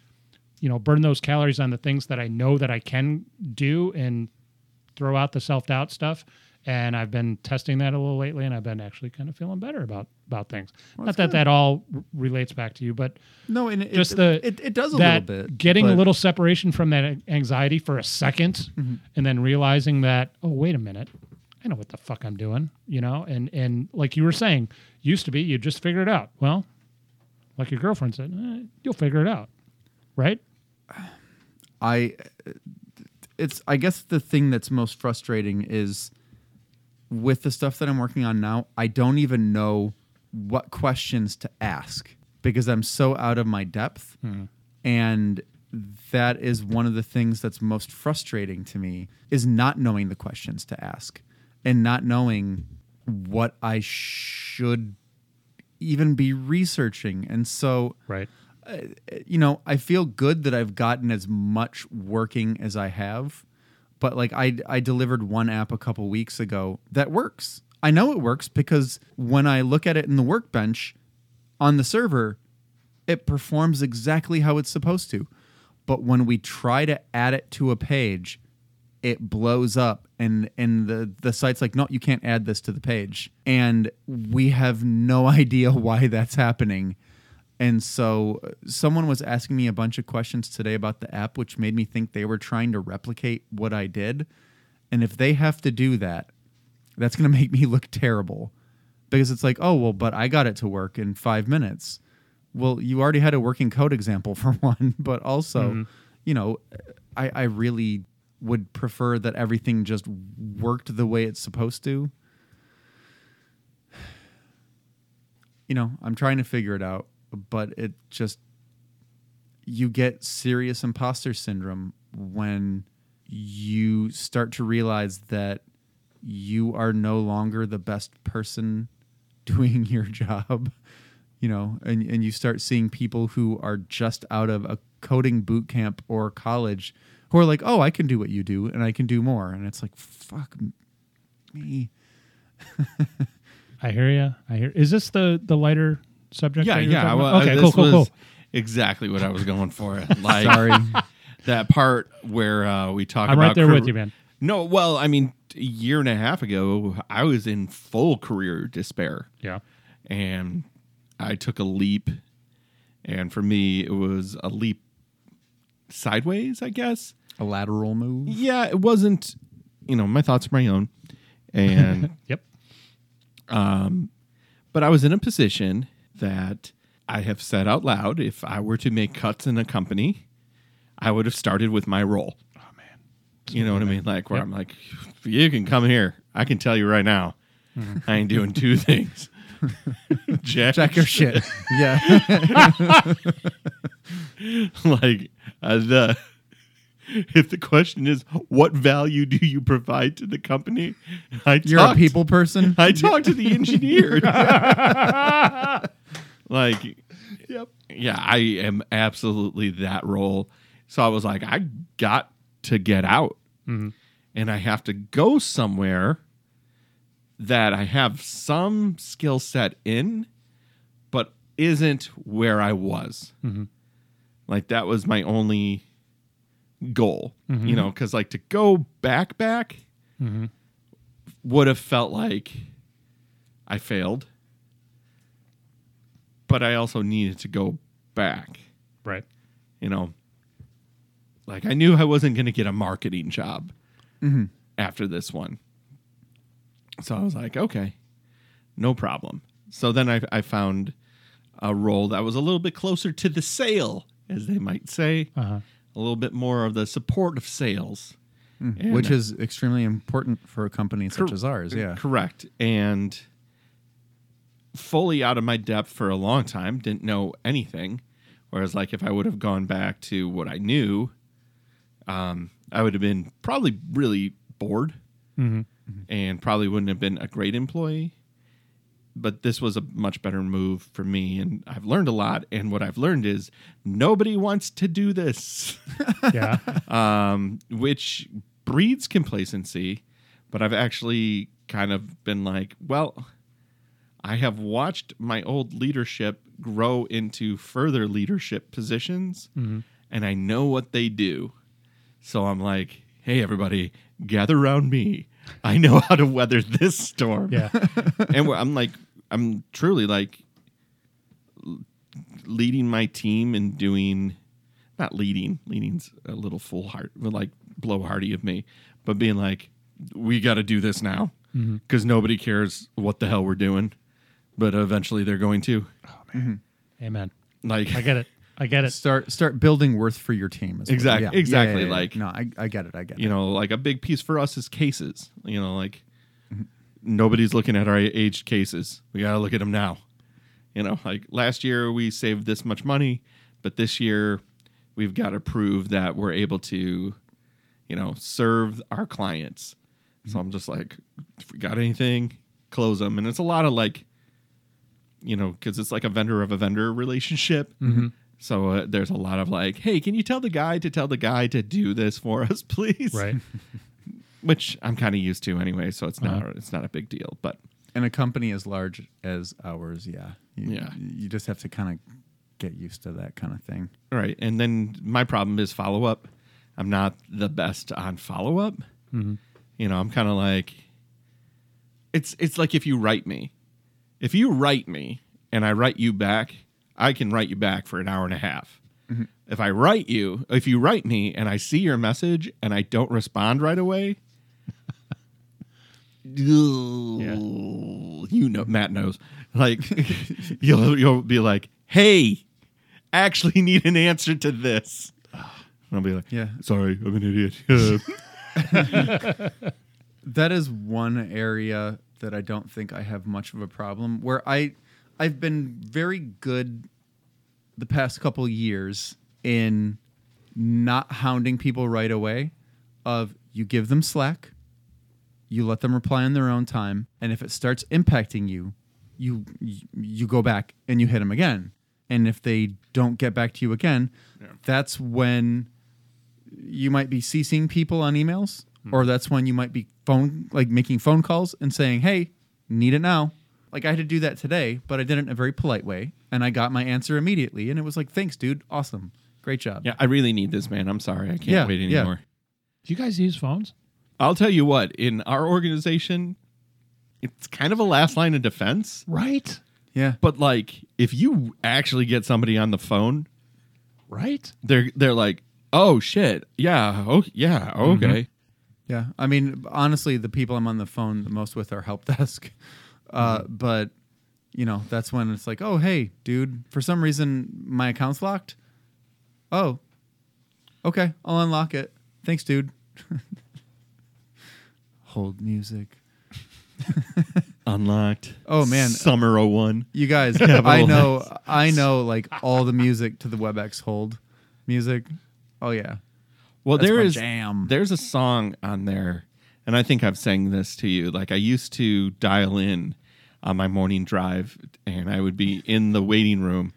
[SPEAKER 2] you know, burn those calories on the things that I know that I can do and throw out the self doubt stuff. And I've been testing that a little lately, and I've been actually kind of feeling better about about things. Not that
[SPEAKER 3] good.
[SPEAKER 2] that all r- relates back to you, but
[SPEAKER 3] No, and it,
[SPEAKER 2] just
[SPEAKER 3] it,
[SPEAKER 2] the
[SPEAKER 3] it, it does a little bit.
[SPEAKER 2] getting a little separation from that anxiety for a 2nd
[SPEAKER 3] Mm-hmm.
[SPEAKER 2] and then realizing that oh wait a minute i know what the fuck i'm doing you know and and like you were saying used to be you just figure it out well like your girlfriend said eh, you'll figure it out right
[SPEAKER 3] I it's I guess the thing that's most frustrating is with the stuff that I'm working on now, I don't even know what questions to ask because I'm so out of my depth. Hmm. And that is one of the things that's most frustrating to me is not knowing the questions to ask and not knowing what I should even be researching. And so
[SPEAKER 2] right uh,
[SPEAKER 3] you know, I feel good that I've gotten as much working as I have, but like I I delivered one app a couple weeks ago that works. I know it works because when I look at it in the workbench on the server, it performs exactly how it's supposed to. But when we try to add it to a page, it blows up and and the the site's like no you can't add this to the page. And we have no idea why that's happening. And so uh, someone was asking me a bunch of questions today about the app which made me think they were trying to replicate what I did. And if they have to do that that's going to make me look terrible. Because it's like oh well but I got it to work in 5 minutes. Well you already had a working code example for one but also mm-hmm. you know I, I really would prefer that everything just worked the way it's supposed to. You know, I'm trying to figure it out, but it just you get serious imposter syndrome when you start to realize that you are no longer the best person doing your job you know and, and you start seeing people who are just out of a coding boot camp or college who are like oh i can do what you do and i can do more. And it's like fuck me.
[SPEAKER 2] I hear you i hear is this the the lighter subject
[SPEAKER 1] Yeah,
[SPEAKER 2] that you were
[SPEAKER 1] yeah. Well,
[SPEAKER 2] okay cool cool cool.
[SPEAKER 1] Exactly what I was going for. Like
[SPEAKER 3] sorry.
[SPEAKER 1] that part where uh, we talk
[SPEAKER 2] i'm
[SPEAKER 1] about
[SPEAKER 2] right there with you man
[SPEAKER 1] No, well, I mean, a year and a half ago, I was in full career despair,
[SPEAKER 2] yeah
[SPEAKER 1] and I took a leap, and for me, it was a leap sideways, I guess.
[SPEAKER 3] a lateral move
[SPEAKER 1] Yeah, it wasn't. You know, my thoughts are my own, and
[SPEAKER 2] yep Um,
[SPEAKER 1] but I was in a position that I have said out loud if I were to make cuts in a company, I would have started with my role. You know what I mean? Like where
[SPEAKER 2] Yep.
[SPEAKER 1] I'm like, you can come here. I can tell you right now, I ain't doing two things. Jack,
[SPEAKER 3] check your shit yeah
[SPEAKER 1] like uh, the if the question is what value do you provide to the company, I
[SPEAKER 3] you're a people person
[SPEAKER 1] I talk to the engineer. like,
[SPEAKER 2] yep
[SPEAKER 1] yeah, I am absolutely that role. So I was like, I got to get out
[SPEAKER 2] Mhm.
[SPEAKER 1] and I have to go somewhere that I have some skill set in, but isn't where I was.
[SPEAKER 2] Mhm.
[SPEAKER 1] Like, that was my only goal,
[SPEAKER 2] Mhm.
[SPEAKER 1] you know, because like to go back, back
[SPEAKER 2] hmm
[SPEAKER 1] would have felt like I failed, but I also needed to go back.
[SPEAKER 2] right
[SPEAKER 1] You know, like I knew I wasn't going to get a marketing job
[SPEAKER 3] Mhm.
[SPEAKER 1] after this one. So I was like, okay, no problem. So then I, I found a role that was a little bit closer to the sale, as they might say,
[SPEAKER 2] uh-huh
[SPEAKER 1] a little bit more of the support of sales. And-
[SPEAKER 3] which is extremely important for a company such as ours yeah
[SPEAKER 1] Correct. And fully out of my depth for a long time, didn't know anything. Whereas, like, if I would have gone back to what I knew, um, I would have been probably really bored
[SPEAKER 2] hmm
[SPEAKER 1] and probably wouldn't have been a great employee. But this was a much better move for me. And I've learned a lot. And what I've learned is nobody wants to do this.
[SPEAKER 2] yeah
[SPEAKER 1] um, which breeds complacency. But I've actually kind of been like, well, I have watched my old leadership grow into further leadership positions,
[SPEAKER 2] Mhm.
[SPEAKER 1] and I know what they do. So I'm like, hey, everybody, gather around me. I know how to weather this storm.
[SPEAKER 2] Yeah.
[SPEAKER 1] and I'm like, I'm truly like leading my team and doing, not leading, leading's a little full heart, but like blowhardy of me, but being like, we got to do this now mm-hmm. because nobody cares what the hell we're doing, but eventually they're going to. Oh man, mm-hmm.
[SPEAKER 2] Amen.
[SPEAKER 1] Like,
[SPEAKER 2] I get it. I get it.
[SPEAKER 3] Start start building worth for your team. is what-
[SPEAKER 1] Exact-
[SPEAKER 3] yeah.
[SPEAKER 1] exactly,
[SPEAKER 3] Yeah, yeah, yeah.
[SPEAKER 1] like-
[SPEAKER 3] no, I, I get it. I get it.
[SPEAKER 1] you know, like a big piece for us is cases. You know, like nobody's looking at our aged cases. We got to look at them now. You know, like last year we saved this much money, but this year we've got to prove that we're able to, you know, serve our clients. So I'm just like, if we got anything, close them. And it's a lot of like, you know, because it's like a vendor of a vendor relationship. Mm-hmm. So uh, there's a lot of like, hey, can you tell the guy to tell the guy to do this for us, please?
[SPEAKER 2] Right.
[SPEAKER 1] Which I'm kind of used to anyway, so it's not
[SPEAKER 2] Uh-huh.
[SPEAKER 1] it's not a big deal. But
[SPEAKER 3] In a company as large as ours, yeah, you,
[SPEAKER 1] Yeah.
[SPEAKER 3] you just have to kind of get used to that kind of thing.
[SPEAKER 1] Right. and then my problem is follow up. I'm not the best on follow up. You know, I'm kind of like, it's it's like if you write me, if you write me and I write you back, I can write you back for an hour and a half. Mm-hmm. If I write you, if you write me and I see your message and I don't respond right away, you know, Matt knows. Like, you'll you'll be like, "Hey, actually need an answer to this." And I'll be like,
[SPEAKER 3] Yeah.
[SPEAKER 1] sorry, I'm an idiot."
[SPEAKER 3] that is one area that I don't think I have much of a problem where I I've been very good the past couple years in not hounding people right away of you give them slack you let them reply on their own time and if it starts impacting you you you go back and you hit them again. And if they don't get back to you again that's when you might be CCing people on emails, hmm. or that's when you might be phone like making phone calls and saying, "Hey, need it now." Like I had to do that today, but I did it in a very polite way, and I got my answer immediately, and it was like, "Thanks, dude, awesome, great job."
[SPEAKER 1] yeah, I really need this, man. I'm sorry, I can't
[SPEAKER 3] Yeah,
[SPEAKER 1] wait
[SPEAKER 3] yeah.
[SPEAKER 1] anymore.
[SPEAKER 2] Do you guys use phones?
[SPEAKER 1] I'll tell you what. In our organization, it's kind of a last line of defense.
[SPEAKER 2] Right.
[SPEAKER 3] yeah.
[SPEAKER 1] But like, if you actually get somebody on the phone,
[SPEAKER 2] Right.
[SPEAKER 1] they're they're like, "Oh shit, yeah, oh yeah, mm-hmm. okay."
[SPEAKER 3] Yeah, I mean, honestly, the people I'm on the phone the most with are help desk. Uh, But you know, that's when it's like, oh, hey, dude, for some reason my account's locked. Oh, okay, I'll unlock it. Thanks, dude. Hold music.
[SPEAKER 1] Unlocked.
[SPEAKER 3] Oh, man.
[SPEAKER 1] Summer 01.
[SPEAKER 3] You guys,
[SPEAKER 1] Capital
[SPEAKER 3] I know. I know, like all the music to the WebEx Hold music. Oh yeah,
[SPEAKER 1] Well,
[SPEAKER 3] That's
[SPEAKER 1] there is
[SPEAKER 3] jam.
[SPEAKER 1] there's a song on there, and I think I've sang this to you. Like I used to dial in on my morning drive, and I would be in the waiting room.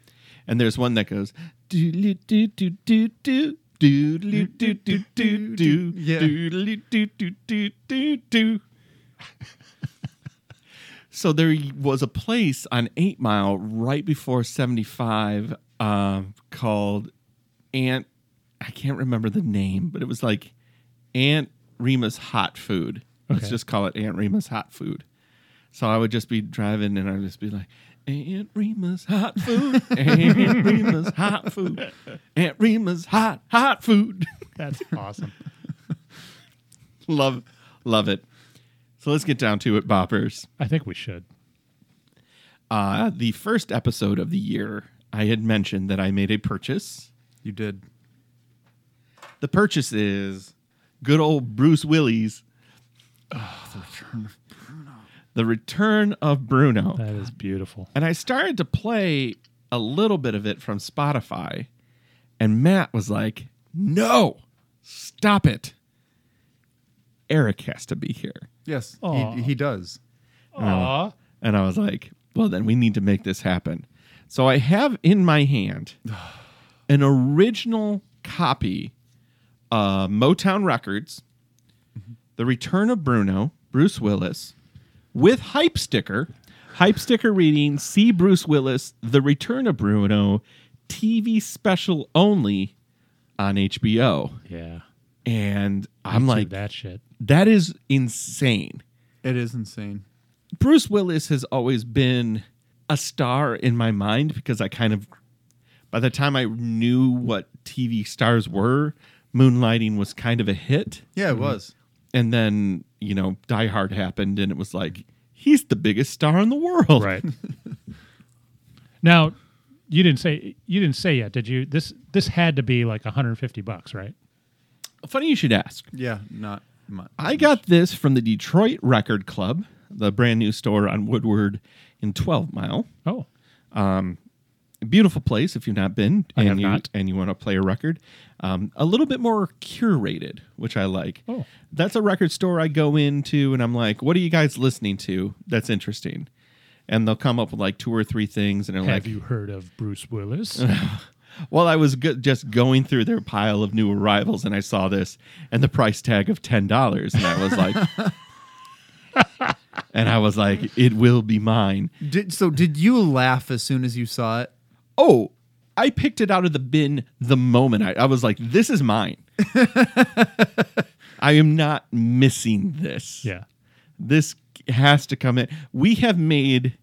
[SPEAKER 1] And there's one that goes do do do do do do. Doodly do do do do
[SPEAKER 3] yeah.
[SPEAKER 1] doodly do do do do do. so there was a place on Eight Mile right before seventy five uh, called Aunt. I can't remember the name, but it was like Aunt Rima's Hot Food. Let's just call it Aunt Rima's Hot Food. So I would just be driving and I'd just be like, Aunt Rima's Hot Food, Aunt Rima's Hot Food, Aunt Rima's Hot Hot Food.
[SPEAKER 2] That's awesome.
[SPEAKER 1] love, love it. So let's get down to it, boppers.
[SPEAKER 2] I think we should.
[SPEAKER 1] Uh, the first episode of the year, I had mentioned that I made a purchase.
[SPEAKER 3] you did.
[SPEAKER 1] The purchase is good old Bruce Willis. the return of Bruno.
[SPEAKER 2] That is beautiful.
[SPEAKER 1] And I started to play a little bit of it from Spotify, and Matt was like, "No, stop it. Eric has to be here."
[SPEAKER 3] Yes,
[SPEAKER 2] Aw.
[SPEAKER 3] he, he does.
[SPEAKER 2] Aw.
[SPEAKER 1] And I was like, well, then we need to make this happen. So I have in my hand an original copy of Motown Records, mm-hmm. The Return of Bruno, Bruce Willis, with hype sticker. Hype sticker reading See Bruce Willis, The Return of Bruno, TV special only on HBO.
[SPEAKER 2] Yeah.
[SPEAKER 1] and I'm like,
[SPEAKER 2] that shit.
[SPEAKER 1] that is insane.
[SPEAKER 3] It is insane.
[SPEAKER 1] Bruce Willis has always been a star in my mind because I kind of, by the time I knew what TV stars were, Moonlighting was kind of a hit.
[SPEAKER 3] Yeah, it mm-hmm. was.
[SPEAKER 1] And then, you know, Die Hard happened and it was like, he's the biggest star in the world.
[SPEAKER 2] Right. now, you didn't say you didn't say yet, did you? This this had to be like 150 bucks, right?
[SPEAKER 1] Funny you should ask.
[SPEAKER 3] Yeah, not much.
[SPEAKER 1] I got this from the Detroit Record Club, the brand new store on Woodward in 12 Mile.
[SPEAKER 2] Oh, um,
[SPEAKER 1] beautiful place if you've not been
[SPEAKER 2] I
[SPEAKER 1] and
[SPEAKER 2] have
[SPEAKER 1] you
[SPEAKER 2] not.
[SPEAKER 1] and you want to play a record um, a little bit more curated which i like
[SPEAKER 2] Oh.
[SPEAKER 1] that's a record store i go into and i'm like what are you guys listening to that's interesting and they'll come up with like two or three things and they're
[SPEAKER 2] have
[SPEAKER 1] like
[SPEAKER 2] you heard of Bruce Willis?
[SPEAKER 1] well i was go- just going through their pile of new arrivals and i saw this and the price tag of $10 and i was like and i was like it will be mine
[SPEAKER 3] Did, so did you laugh as soon as you saw it?
[SPEAKER 1] oh, I picked it out of the bin the moment I, I was like, this is mine. I am not missing this.
[SPEAKER 2] yeah.
[SPEAKER 1] This has to come in. We have made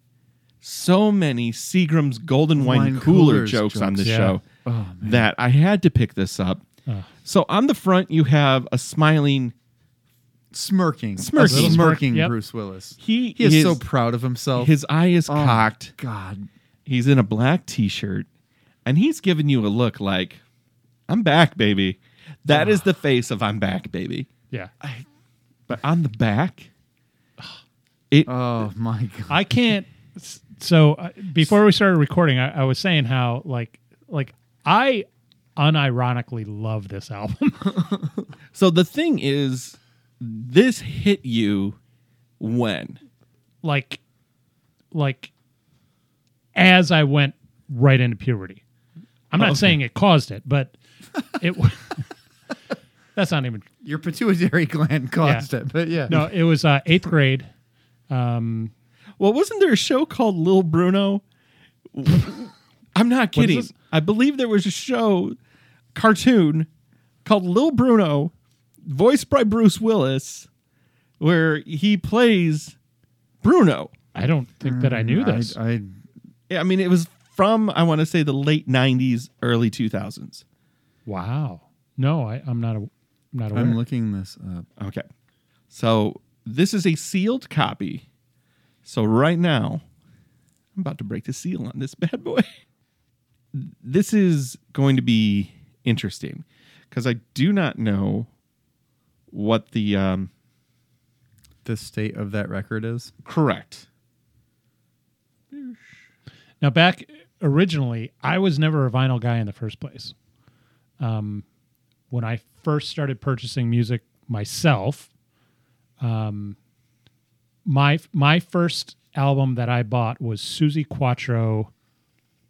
[SPEAKER 1] so many Seagram's Golden Wine,
[SPEAKER 3] Wine
[SPEAKER 1] Cooler
[SPEAKER 3] Coolers
[SPEAKER 1] jokes, on
[SPEAKER 3] jokes.
[SPEAKER 1] this
[SPEAKER 2] Yeah.
[SPEAKER 1] show
[SPEAKER 3] Oh,
[SPEAKER 1] that I had to pick this up.
[SPEAKER 2] Oh.
[SPEAKER 1] So on the front, you have a smiling.
[SPEAKER 3] Smirking.
[SPEAKER 1] Smirking.
[SPEAKER 3] Smirking
[SPEAKER 2] Yep.
[SPEAKER 3] Bruce Willis.
[SPEAKER 1] He,
[SPEAKER 3] He is
[SPEAKER 1] his,
[SPEAKER 3] so proud of himself.
[SPEAKER 1] his eye is
[SPEAKER 3] Oh,
[SPEAKER 1] cocked.
[SPEAKER 3] God.
[SPEAKER 1] He's in a black t-shirt and he's giving you a look like I'm back, baby. That is the face of I'm back, baby.
[SPEAKER 2] Yeah.
[SPEAKER 1] But on the back, it
[SPEAKER 3] Oh my God.
[SPEAKER 2] I can't. So uh, before we started recording, I, I was saying how like like I unironically love this album.
[SPEAKER 1] so the thing is this hit you when?
[SPEAKER 2] like like as I went right into puberty. I'm not
[SPEAKER 1] okay.
[SPEAKER 2] saying it caused it, but it. w- that's not even
[SPEAKER 3] Your pituitary gland caused it, but yeah.
[SPEAKER 2] no. It was uh, eighth grade.
[SPEAKER 1] Well, wasn't there a show called Lil Bruno? I'm not kidding. I believe there was a show cartoon called Lil Bruno, voiced by Bruce Willis, where he plays Bruno.
[SPEAKER 2] I don't think that I knew this.
[SPEAKER 3] I, I,
[SPEAKER 1] Yeah, I mean, it was from I want to say the late '90s, early 2000s.
[SPEAKER 2] wow. No, I, I'm not. A, I'm not aware.
[SPEAKER 3] I'm looking this up.
[SPEAKER 1] Okay, so this is a sealed copy. So right now, I'm about to break the seal on this bad boy. This is going to be interesting because I do not know what the um,
[SPEAKER 3] The state of that record is.
[SPEAKER 1] correct.
[SPEAKER 2] Now, back originally, I was never a vinyl guy in the first place. Um, when I first started purchasing music myself, um, my my first album that I bought was Suzi Quatro,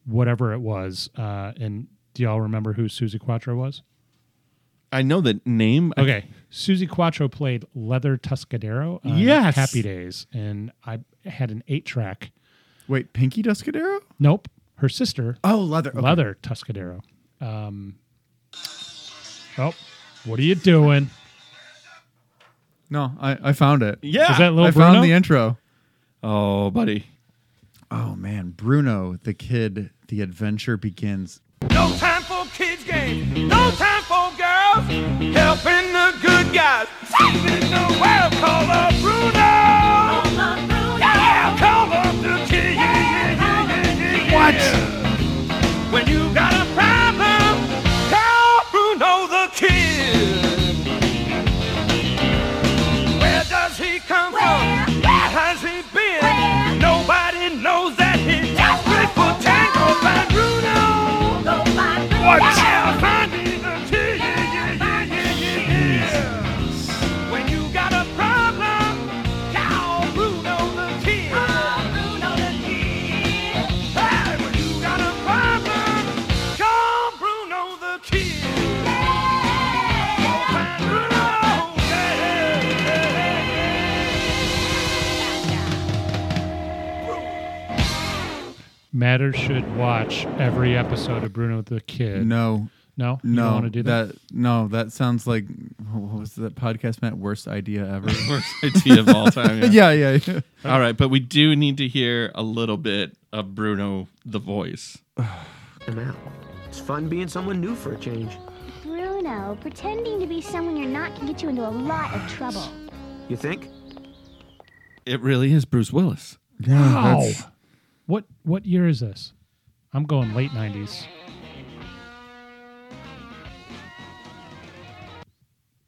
[SPEAKER 2] whatever it was. Uh, and do y'all remember who Suzi Quatro was?
[SPEAKER 1] I know the name.
[SPEAKER 2] Okay, Suzi Quatro played Leather Tuscadero. On
[SPEAKER 1] Yes.
[SPEAKER 2] Happy Days, and I had an eight track.
[SPEAKER 3] Wait, Pinky Tuscadero?
[SPEAKER 2] Nope, her sister
[SPEAKER 3] Oh, leather. Okay.
[SPEAKER 2] leather Tuscadero. Um, oh, what are you doing?
[SPEAKER 3] No, I, I found it.
[SPEAKER 1] Yeah.
[SPEAKER 2] Is that Lil
[SPEAKER 3] I
[SPEAKER 2] Bruno?
[SPEAKER 3] found the intro.
[SPEAKER 1] oh, buddy.
[SPEAKER 3] Oh man, Bruno, the kid, the adventure begins.
[SPEAKER 4] No time for kids games. No time for girls. Helping the good guys. Saving the world. What?
[SPEAKER 2] Matter should watch every episode of Bruno the Kid.
[SPEAKER 3] No,
[SPEAKER 2] No, you
[SPEAKER 3] No,
[SPEAKER 2] don't want to do that.
[SPEAKER 3] no, that sounds like what was that podcast? Matt, worst idea ever.
[SPEAKER 1] Worst idea of all time.
[SPEAKER 3] yeah,
[SPEAKER 1] yeah.
[SPEAKER 3] yeah, yeah.
[SPEAKER 1] All right, but we do need to hear a little bit of Bruno the voice.
[SPEAKER 5] I'm out. It's fun being someone new for a change.
[SPEAKER 6] Bruno, pretending to be someone you're not can get you into a lot of trouble.
[SPEAKER 5] You think?
[SPEAKER 1] It really is Bruce Willis.
[SPEAKER 2] Wow.
[SPEAKER 3] That's-
[SPEAKER 2] What what year is this? I'm going late '90s.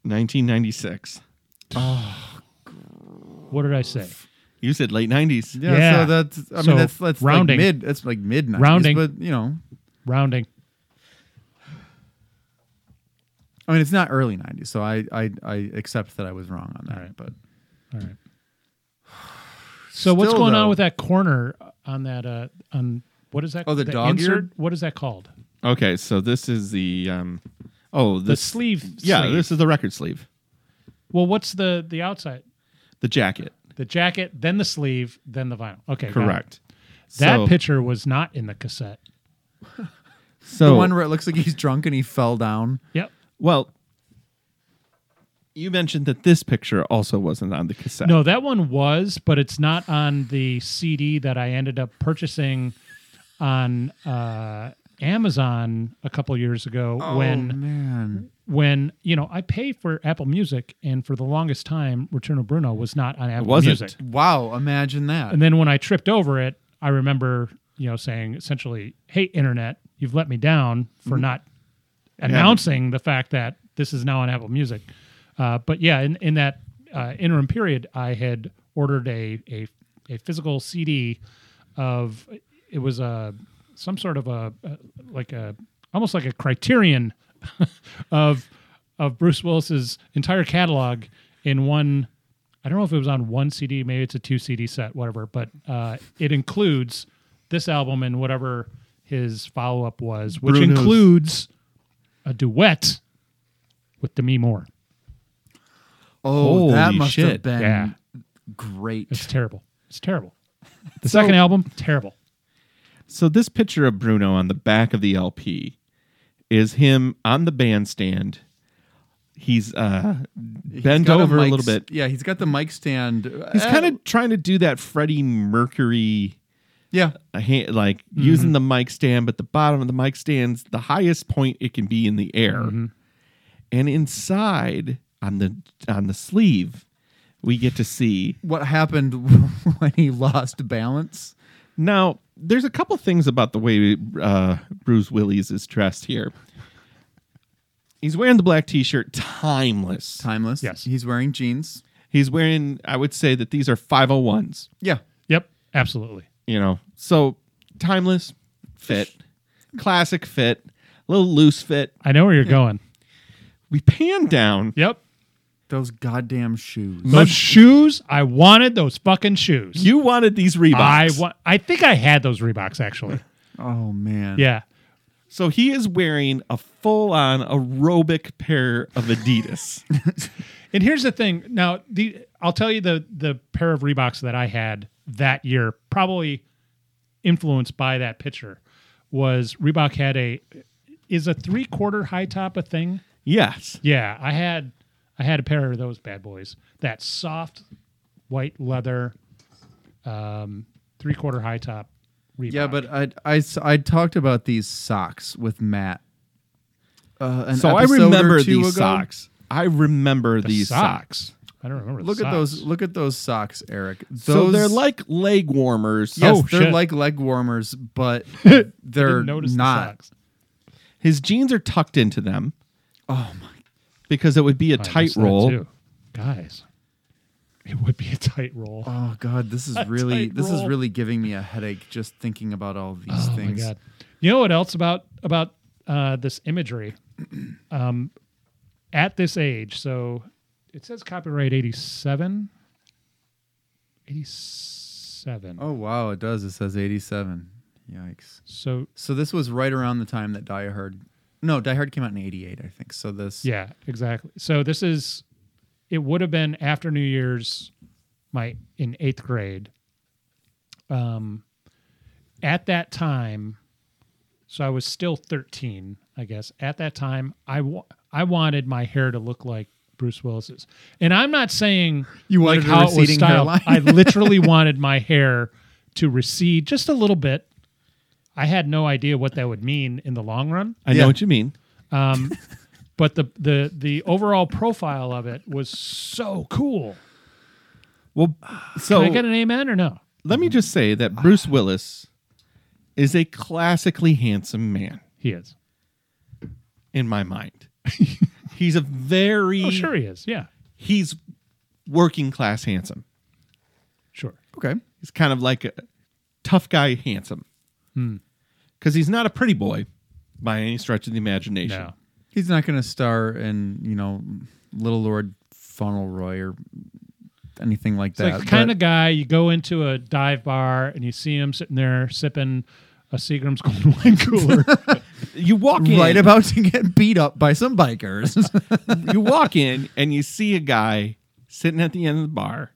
[SPEAKER 1] 1996.
[SPEAKER 2] What did I say?
[SPEAKER 1] You said late 90s.
[SPEAKER 3] Yeah,
[SPEAKER 2] Yeah.
[SPEAKER 3] so that's I
[SPEAKER 2] So,
[SPEAKER 3] mean that's that's
[SPEAKER 2] rounding.
[SPEAKER 3] like mid that's like mid 90s,
[SPEAKER 2] Rounding.
[SPEAKER 3] but you know,
[SPEAKER 2] Rounding.
[SPEAKER 3] I mean it's not early 90s, so I I I accept that I was wrong on that,
[SPEAKER 2] All right.
[SPEAKER 3] but
[SPEAKER 2] All right. So what's
[SPEAKER 3] Still,
[SPEAKER 2] going
[SPEAKER 3] though-
[SPEAKER 2] on with that corner on that uh on what is that?
[SPEAKER 3] Oh, the dog
[SPEAKER 2] insert?
[SPEAKER 3] eared?
[SPEAKER 2] What is that called?
[SPEAKER 1] Okay, so this is the um oh
[SPEAKER 2] The
[SPEAKER 1] this
[SPEAKER 2] sleeve.
[SPEAKER 1] Yeah,
[SPEAKER 2] sleeve.
[SPEAKER 1] this is the record sleeve.
[SPEAKER 2] Well, what's the the outside?
[SPEAKER 1] The jacket.
[SPEAKER 2] The jacket, then the sleeve, then the vinyl. Okay.
[SPEAKER 1] Correct.
[SPEAKER 2] That
[SPEAKER 1] So-
[SPEAKER 2] picture was not in the cassette.
[SPEAKER 1] So
[SPEAKER 3] the one where it looks like he's drunk and he fell down.
[SPEAKER 2] Yep.
[SPEAKER 1] well you mentioned that this picture also wasn't on the cassette.
[SPEAKER 2] No, that one was, but it's not on the CD that I ended up purchasing on uh, Amazon a couple years ago
[SPEAKER 3] oh
[SPEAKER 2] when
[SPEAKER 3] man.
[SPEAKER 2] when you know I pay for Apple Music, and for the longest time, Return of Bruno was not on Apple
[SPEAKER 1] wasn't.
[SPEAKER 2] Music.
[SPEAKER 3] Wow, imagine that.
[SPEAKER 2] And then when I tripped over it, I remember you know saying essentially, "Hey, Internet, you've let me down for not announcing the fact that this is now on Apple Music." Uh, but yeah, in in that uh, interim period, I had ordered a a, a physical CD of it was a some sort of a, a like a almost like a criterion of of Bruce Willis's entire catalog in one. I don't know if it was on one CD, maybe it's a two CD set, whatever. But uh, it includes this album and whatever his follow up was, which
[SPEAKER 1] Bruno's-
[SPEAKER 2] includes a duet with Demi Moore.
[SPEAKER 3] Oh, that must
[SPEAKER 1] shit.
[SPEAKER 3] have been
[SPEAKER 2] Yeah.
[SPEAKER 3] great.
[SPEAKER 2] It's terrible. It's terrible. The second album, terrible.
[SPEAKER 1] So this picture of Bruno on the back of the LP is him on the bandstand. He's uh
[SPEAKER 3] He's
[SPEAKER 1] bent
[SPEAKER 3] got
[SPEAKER 1] over a
[SPEAKER 3] mic
[SPEAKER 1] little bit.
[SPEAKER 3] Yeah, he's got the mic stand.
[SPEAKER 1] He's
[SPEAKER 3] Uh,
[SPEAKER 1] kind of trying to do that Freddie Mercury
[SPEAKER 3] yeah.
[SPEAKER 1] a hand, like using the mic stand, but the bottom of the mic stand's the highest point it can be in the air. And inside on the on the sleeve, we get to see.
[SPEAKER 3] What happened when he lost balance?
[SPEAKER 1] Now, there's a couple things about the way uh, Bruce Willis is dressed here. He's wearing the black T-shirt, timeless.
[SPEAKER 3] Timeless.
[SPEAKER 2] Yes.
[SPEAKER 3] He's wearing jeans.
[SPEAKER 1] He's wearing. I would say that these are 501s.
[SPEAKER 3] Yeah.
[SPEAKER 2] Yep, absolutely.
[SPEAKER 1] You know, so timeless fit, classic fit, a little loose fit.
[SPEAKER 2] I know where you're going.
[SPEAKER 1] We pan down.
[SPEAKER 2] Yep.
[SPEAKER 3] Those goddamn shoes.
[SPEAKER 2] Those shoes, I wanted those fucking shoes.
[SPEAKER 1] You wanted these
[SPEAKER 2] I
[SPEAKER 1] Reeboks.
[SPEAKER 2] wa- I think I had those Reeboks actually.
[SPEAKER 3] Oh man.
[SPEAKER 2] Yeah.
[SPEAKER 1] so he is wearing a full-on aerobic pair of Adidas.
[SPEAKER 2] And here's the thing. Now, the I'll tell you the the pair of Reeboks that I had that year, probably influenced by that picture, was Reebok had a is a three quarter high top a thing.
[SPEAKER 1] Yes.
[SPEAKER 2] Yeah, I had I had a pair of those bad boys. That soft white leather, um, three quarter high top. Reebok.
[SPEAKER 3] Yeah, but I, I, I talked about these socks with Matt. Uh, an
[SPEAKER 1] So I
[SPEAKER 3] episode or
[SPEAKER 1] remember
[SPEAKER 3] two
[SPEAKER 1] these
[SPEAKER 3] ago.
[SPEAKER 1] socks. I remember
[SPEAKER 2] The
[SPEAKER 1] these
[SPEAKER 2] socks.
[SPEAKER 1] socks.
[SPEAKER 2] I don't remember. the
[SPEAKER 3] Look at those. Look at those socks, Eric. Those,
[SPEAKER 1] So they're like leg warmers.
[SPEAKER 3] yes,
[SPEAKER 2] Oh,
[SPEAKER 3] they're
[SPEAKER 2] shit.
[SPEAKER 3] like leg warmers, but they're
[SPEAKER 2] didn't the socks.
[SPEAKER 1] His jeans are tucked into them
[SPEAKER 3] Oh my!
[SPEAKER 1] because it would be a
[SPEAKER 2] I
[SPEAKER 1] tight
[SPEAKER 2] missed that
[SPEAKER 1] roll.
[SPEAKER 2] too. guys. It would be a tight roll.
[SPEAKER 3] Oh god, this is
[SPEAKER 2] A
[SPEAKER 3] really
[SPEAKER 2] tight
[SPEAKER 3] this is
[SPEAKER 2] roll.
[SPEAKER 3] really giving me a headache just thinking about all these things.
[SPEAKER 2] oh
[SPEAKER 3] things.
[SPEAKER 2] my god! You know what else about about uh, this imagery? Um, at this age, so it says copyright 87. 87.
[SPEAKER 3] Oh wow, it does. It says eighty-seven. Yikes!
[SPEAKER 2] So
[SPEAKER 3] So this was right around the time that Die Hard. No, Die Hard came out in '88, I think. So this.
[SPEAKER 2] yeah, exactly. So this is. It would have been after New Year's, my in eighth grade. Um, at that time, so I was still thirteen. I guess at that time I wa- I wanted my hair to look like Bruce Willis's, and I'm not saying
[SPEAKER 3] You
[SPEAKER 2] like
[SPEAKER 3] wanted a
[SPEAKER 2] how it was styled. I literally wanted my hair to recede just a little bit. I had no idea what that would mean in the long run.
[SPEAKER 1] I
[SPEAKER 3] Yeah.
[SPEAKER 1] know what you mean.
[SPEAKER 2] Um, but the the the overall profile of it was so cool.
[SPEAKER 1] Well, so
[SPEAKER 2] Can I get an amen or no?
[SPEAKER 1] let me just say that Bruce Willis is a classically handsome man
[SPEAKER 2] He is.
[SPEAKER 1] in my mind. he's a very
[SPEAKER 2] Oh, sure he is. Yeah,
[SPEAKER 1] he's working class handsome.
[SPEAKER 2] sure.
[SPEAKER 3] Okay.
[SPEAKER 1] He's kind of like a tough guy handsome.
[SPEAKER 2] Hmm.
[SPEAKER 1] Because he's not a pretty boy by any stretch of the imagination.
[SPEAKER 2] No.
[SPEAKER 3] He's not going to star in, you know, Little Lord Fauntleroy or anything like
[SPEAKER 2] It's
[SPEAKER 3] that.
[SPEAKER 2] like the kind of guy you go into a dive bar and you see him sitting there sipping a Seagram's Golden Wine Cooler.
[SPEAKER 1] You walk in
[SPEAKER 3] right about to get beat up by some bikers.
[SPEAKER 1] you walk in and you see a guy sitting at the end of the bar,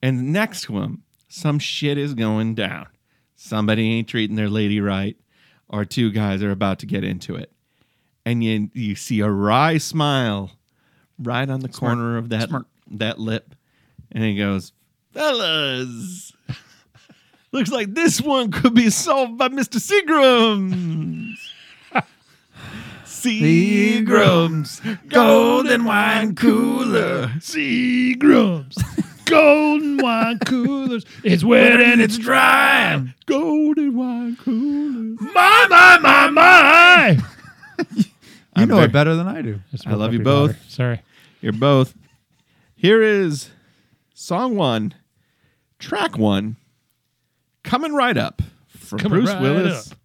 [SPEAKER 1] and next to him, some shit is going down. Somebody ain't treating their lady right, or two guys are about to get into it. And you you see a wry smile right on the corner of that that lip, and he goes, "Fellas, looks like this one could be solved by Mister Seagrams." Seagrams, golden wine cooler.
[SPEAKER 2] Seagram's Golden Wine Coolers. It's wet and it's dry.
[SPEAKER 1] Golden wine coolers.
[SPEAKER 2] My, my, my, my.
[SPEAKER 3] you
[SPEAKER 1] I'm
[SPEAKER 3] know
[SPEAKER 1] very-
[SPEAKER 3] it better than I do.
[SPEAKER 1] I love you
[SPEAKER 2] Your
[SPEAKER 1] both.
[SPEAKER 2] daughter. Sorry.
[SPEAKER 1] You're both. Here is song one, track one, coming right up from
[SPEAKER 2] Coming
[SPEAKER 1] Bruce
[SPEAKER 2] right
[SPEAKER 1] Willis.
[SPEAKER 2] up.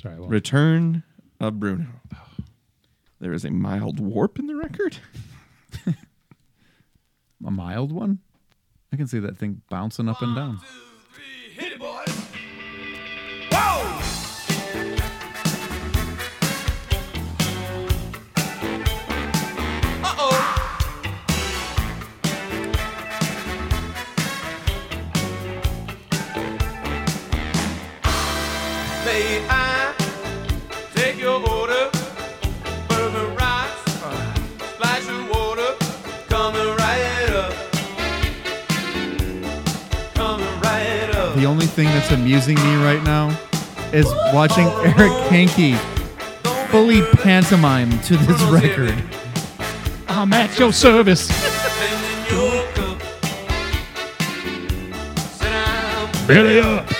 [SPEAKER 2] Sorry. I won't.
[SPEAKER 1] Return of Bruno. There is a mild warp in the record.
[SPEAKER 3] A mild one? I can see that thing bouncing up and down.
[SPEAKER 4] Hit
[SPEAKER 3] The only thing that's amusing me right now is watching Eric Hankey fully pantomime to this record.
[SPEAKER 2] I'm at your service.
[SPEAKER 4] Sending your cup. Sit down.
[SPEAKER 2] Belly up.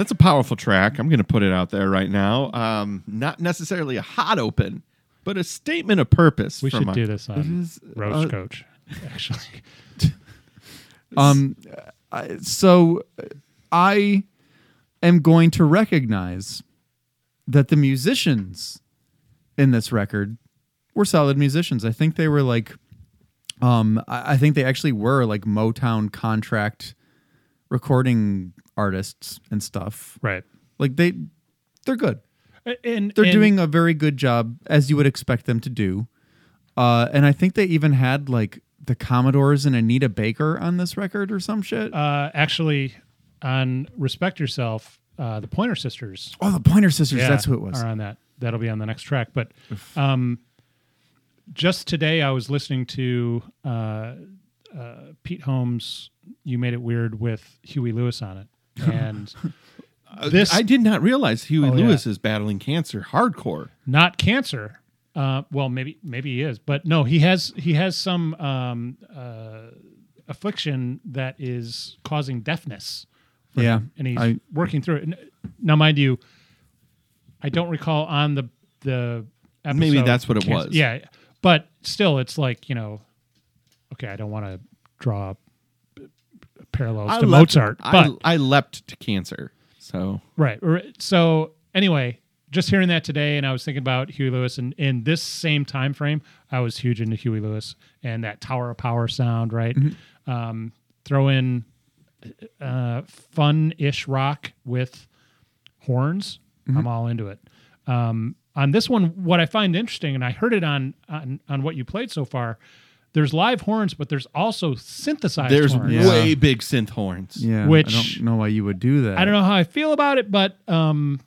[SPEAKER 1] That's a powerful track. I'm going to put it out there right now. Um, not necessarily a hot open, but a statement of purpose.
[SPEAKER 2] We should do this on
[SPEAKER 3] is,
[SPEAKER 2] Roast
[SPEAKER 3] uh,
[SPEAKER 2] Coach, actually.
[SPEAKER 3] Um, I- so I am going to recognize that the musicians in this record were solid musicians. I think they were like, um, I, I think they actually were like Motown contract recording artists and stuff.
[SPEAKER 2] Right.
[SPEAKER 3] Like they, they're good.
[SPEAKER 2] And
[SPEAKER 3] They're
[SPEAKER 2] and-
[SPEAKER 3] doing a very good job as you would expect them to do. Uh, and I think they even had like the Commodores and Anita Baker on this record or some shit.
[SPEAKER 2] uh, actually on Respect Yourself, uh, the Pointer Sisters.
[SPEAKER 3] oh, the Pointer Sisters.
[SPEAKER 2] yeah,
[SPEAKER 3] that's who it was.
[SPEAKER 2] Are on that. That'll be on the next track. But um, just today, I was listening to uh, uh, Pete Holmes. You made it weird with Huey Lewis on it, and this
[SPEAKER 1] I did not realize Huey
[SPEAKER 2] Oh, yeah.
[SPEAKER 1] Lewis is battling cancer hardcore.
[SPEAKER 2] not cancer. Uh, well, maybe maybe he is, but no, he has he has some um, uh, affliction that is causing deafness. for
[SPEAKER 3] Yeah,
[SPEAKER 2] him, and he's
[SPEAKER 3] I-
[SPEAKER 2] working through it. N- Now, mind you, I don't recall on the the episode,
[SPEAKER 1] Maybe that's what it
[SPEAKER 2] cancer-
[SPEAKER 1] was.
[SPEAKER 2] Yeah, but still, it's like you know, okay, I don't want to draw p- parallels to
[SPEAKER 1] leapt-
[SPEAKER 2] Mozart,
[SPEAKER 1] I,
[SPEAKER 2] but
[SPEAKER 1] I leapt to cancer. So
[SPEAKER 2] Right. So anyway, just hearing that today, and I was thinking about Huey Lewis, and in this same time frame, I was huge into Huey Lewis and that Tower of Power sound. Right. Um, throw in uh, fun-ish rock with horns. I'm all into it. Um, on this one, what I find interesting, and I heard it on on, on what you played so far. There's live horns, but there's also synthesized
[SPEAKER 1] There's
[SPEAKER 2] horns.
[SPEAKER 3] Yeah.
[SPEAKER 1] way big synth horns.
[SPEAKER 3] Yeah,
[SPEAKER 2] Which-
[SPEAKER 3] I don't know why you would do that.
[SPEAKER 2] I don't know how I feel about it, but um,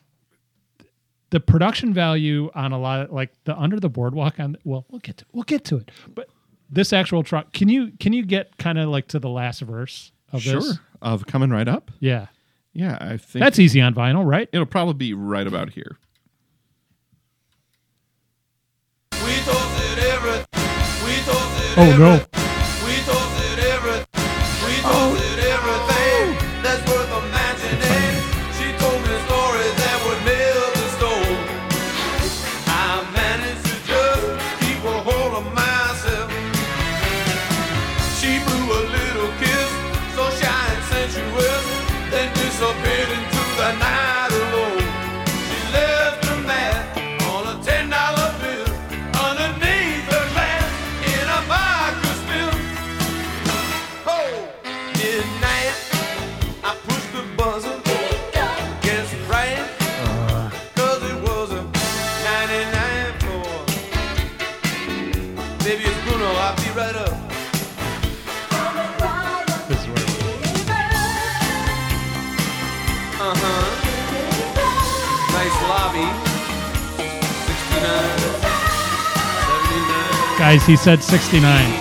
[SPEAKER 2] the production value on a lot of like the under the boardwalk on well, we'll get to we'll get to it. But this actual truck, can you can you get kind of like to the last verse of
[SPEAKER 1] Sure.
[SPEAKER 2] this?
[SPEAKER 1] Of coming right up.
[SPEAKER 2] Yeah,
[SPEAKER 1] Yeah, I think
[SPEAKER 2] that's easy on vinyl, right?
[SPEAKER 1] it'll probably be right about here.
[SPEAKER 2] Oh no, guys. He said sixty nine.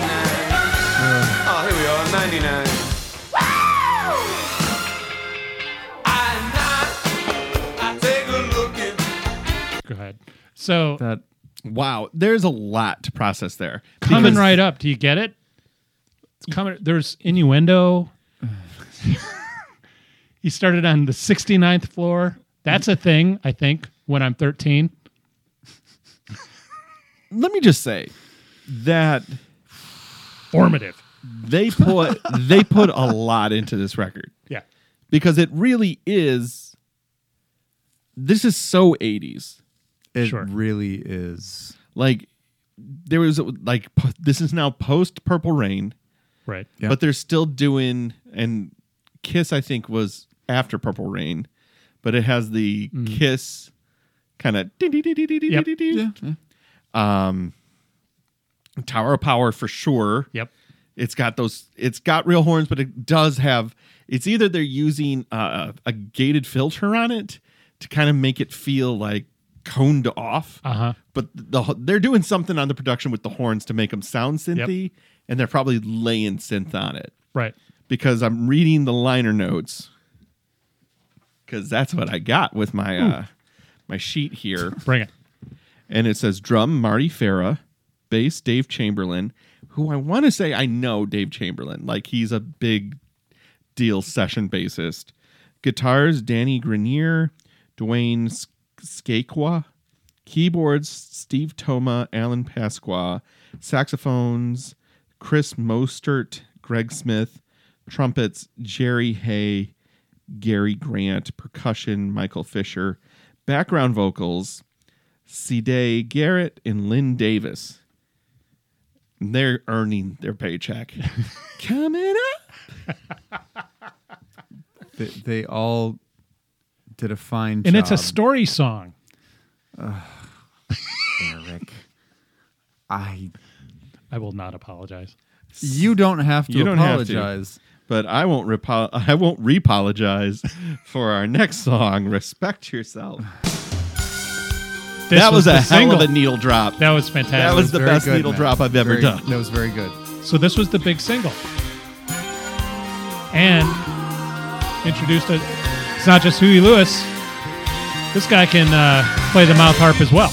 [SPEAKER 4] Oh, here we are, 99. I knock, I take a look in.
[SPEAKER 2] Go ahead. So
[SPEAKER 3] that.
[SPEAKER 1] Wow, there's a lot to process there.
[SPEAKER 2] coming
[SPEAKER 1] Because-
[SPEAKER 2] right up. Do you get it? It's coming. There's innuendo. he started on the 69th floor. That's a thing, I think, when I'm 13.
[SPEAKER 1] Let me just say that
[SPEAKER 2] Formative.
[SPEAKER 1] they put they put a lot into this record
[SPEAKER 2] Yeah.
[SPEAKER 1] because it really is. This is so 80s.
[SPEAKER 3] It
[SPEAKER 2] Sure.
[SPEAKER 3] really is.
[SPEAKER 1] Like there was like this is now post Purple Rain,
[SPEAKER 2] Right.
[SPEAKER 3] Yeah.
[SPEAKER 1] but they're still doing and Kiss I think was after Purple Rain, but it has the Kiss kind of
[SPEAKER 2] Yep.
[SPEAKER 3] Yeah. yeah.
[SPEAKER 1] um Tower of Power for sure.
[SPEAKER 2] Yep.
[SPEAKER 1] It's got those. It's got real horns, but it does have. It's either they're using uh, a gated filter on it to kind of make it feel like coned off,
[SPEAKER 2] Uh huh.
[SPEAKER 1] but the they're doing something on the production with the horns to make them sound synthy, and they're probably laying synth on it
[SPEAKER 2] Right.
[SPEAKER 1] because I'm reading the liner notes because that's what I got with my uh, my sheet here
[SPEAKER 2] Bring it.
[SPEAKER 1] and it says drum Marty Farah, bass Dave Chamberlain, who I want to say I know Dave Chamberlain, like he's a big deal session bassist. Guitars Danny Grenier, Dwayne Skakwa, keyboards Steve Toma, Alan Pasqua, saxophones Chris Mostert, Greg Smith, trumpets Jerry Hey, Gary Grant, percussion Michael Fisher, background vocals Siedah Garrett and Lynn Davis. And They're earning their paycheck. Coming up.
[SPEAKER 3] They, they all did a fine
[SPEAKER 2] And
[SPEAKER 3] job.
[SPEAKER 2] it's a story song.
[SPEAKER 3] Eric. I.
[SPEAKER 2] I will not apologize.
[SPEAKER 3] You don't have to
[SPEAKER 1] You don't have to.
[SPEAKER 3] apologize.
[SPEAKER 1] But I won't repo- I won't repologize for our next song, Respect Yourself.
[SPEAKER 2] This
[SPEAKER 1] that was, a
[SPEAKER 2] the
[SPEAKER 1] hell
[SPEAKER 2] single.
[SPEAKER 1] of a needle drop.
[SPEAKER 2] That was fantastic.
[SPEAKER 1] That was the best
[SPEAKER 3] good,
[SPEAKER 1] needle
[SPEAKER 3] Matt.
[SPEAKER 1] drop I've ever
[SPEAKER 3] Very-
[SPEAKER 1] done.
[SPEAKER 3] That was very good.
[SPEAKER 2] So this was the big single. And introduced a it's not just Huey Lewis. This guy can uh, play the mouth harp as well.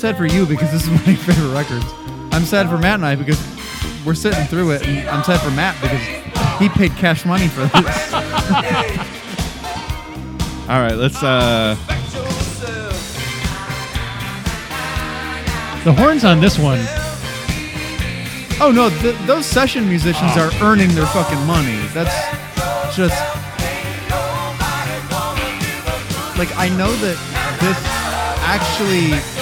[SPEAKER 3] Sad for you because this is one of my favorite records. I'm sad for Matt and I because we're sitting through it, and I'm sad for Matt because he paid cash money for this.
[SPEAKER 1] All right, let's. uh
[SPEAKER 2] The horns on this one,
[SPEAKER 3] Oh no, th- those session musicians are earning their fucking money. That's just like I know that this actually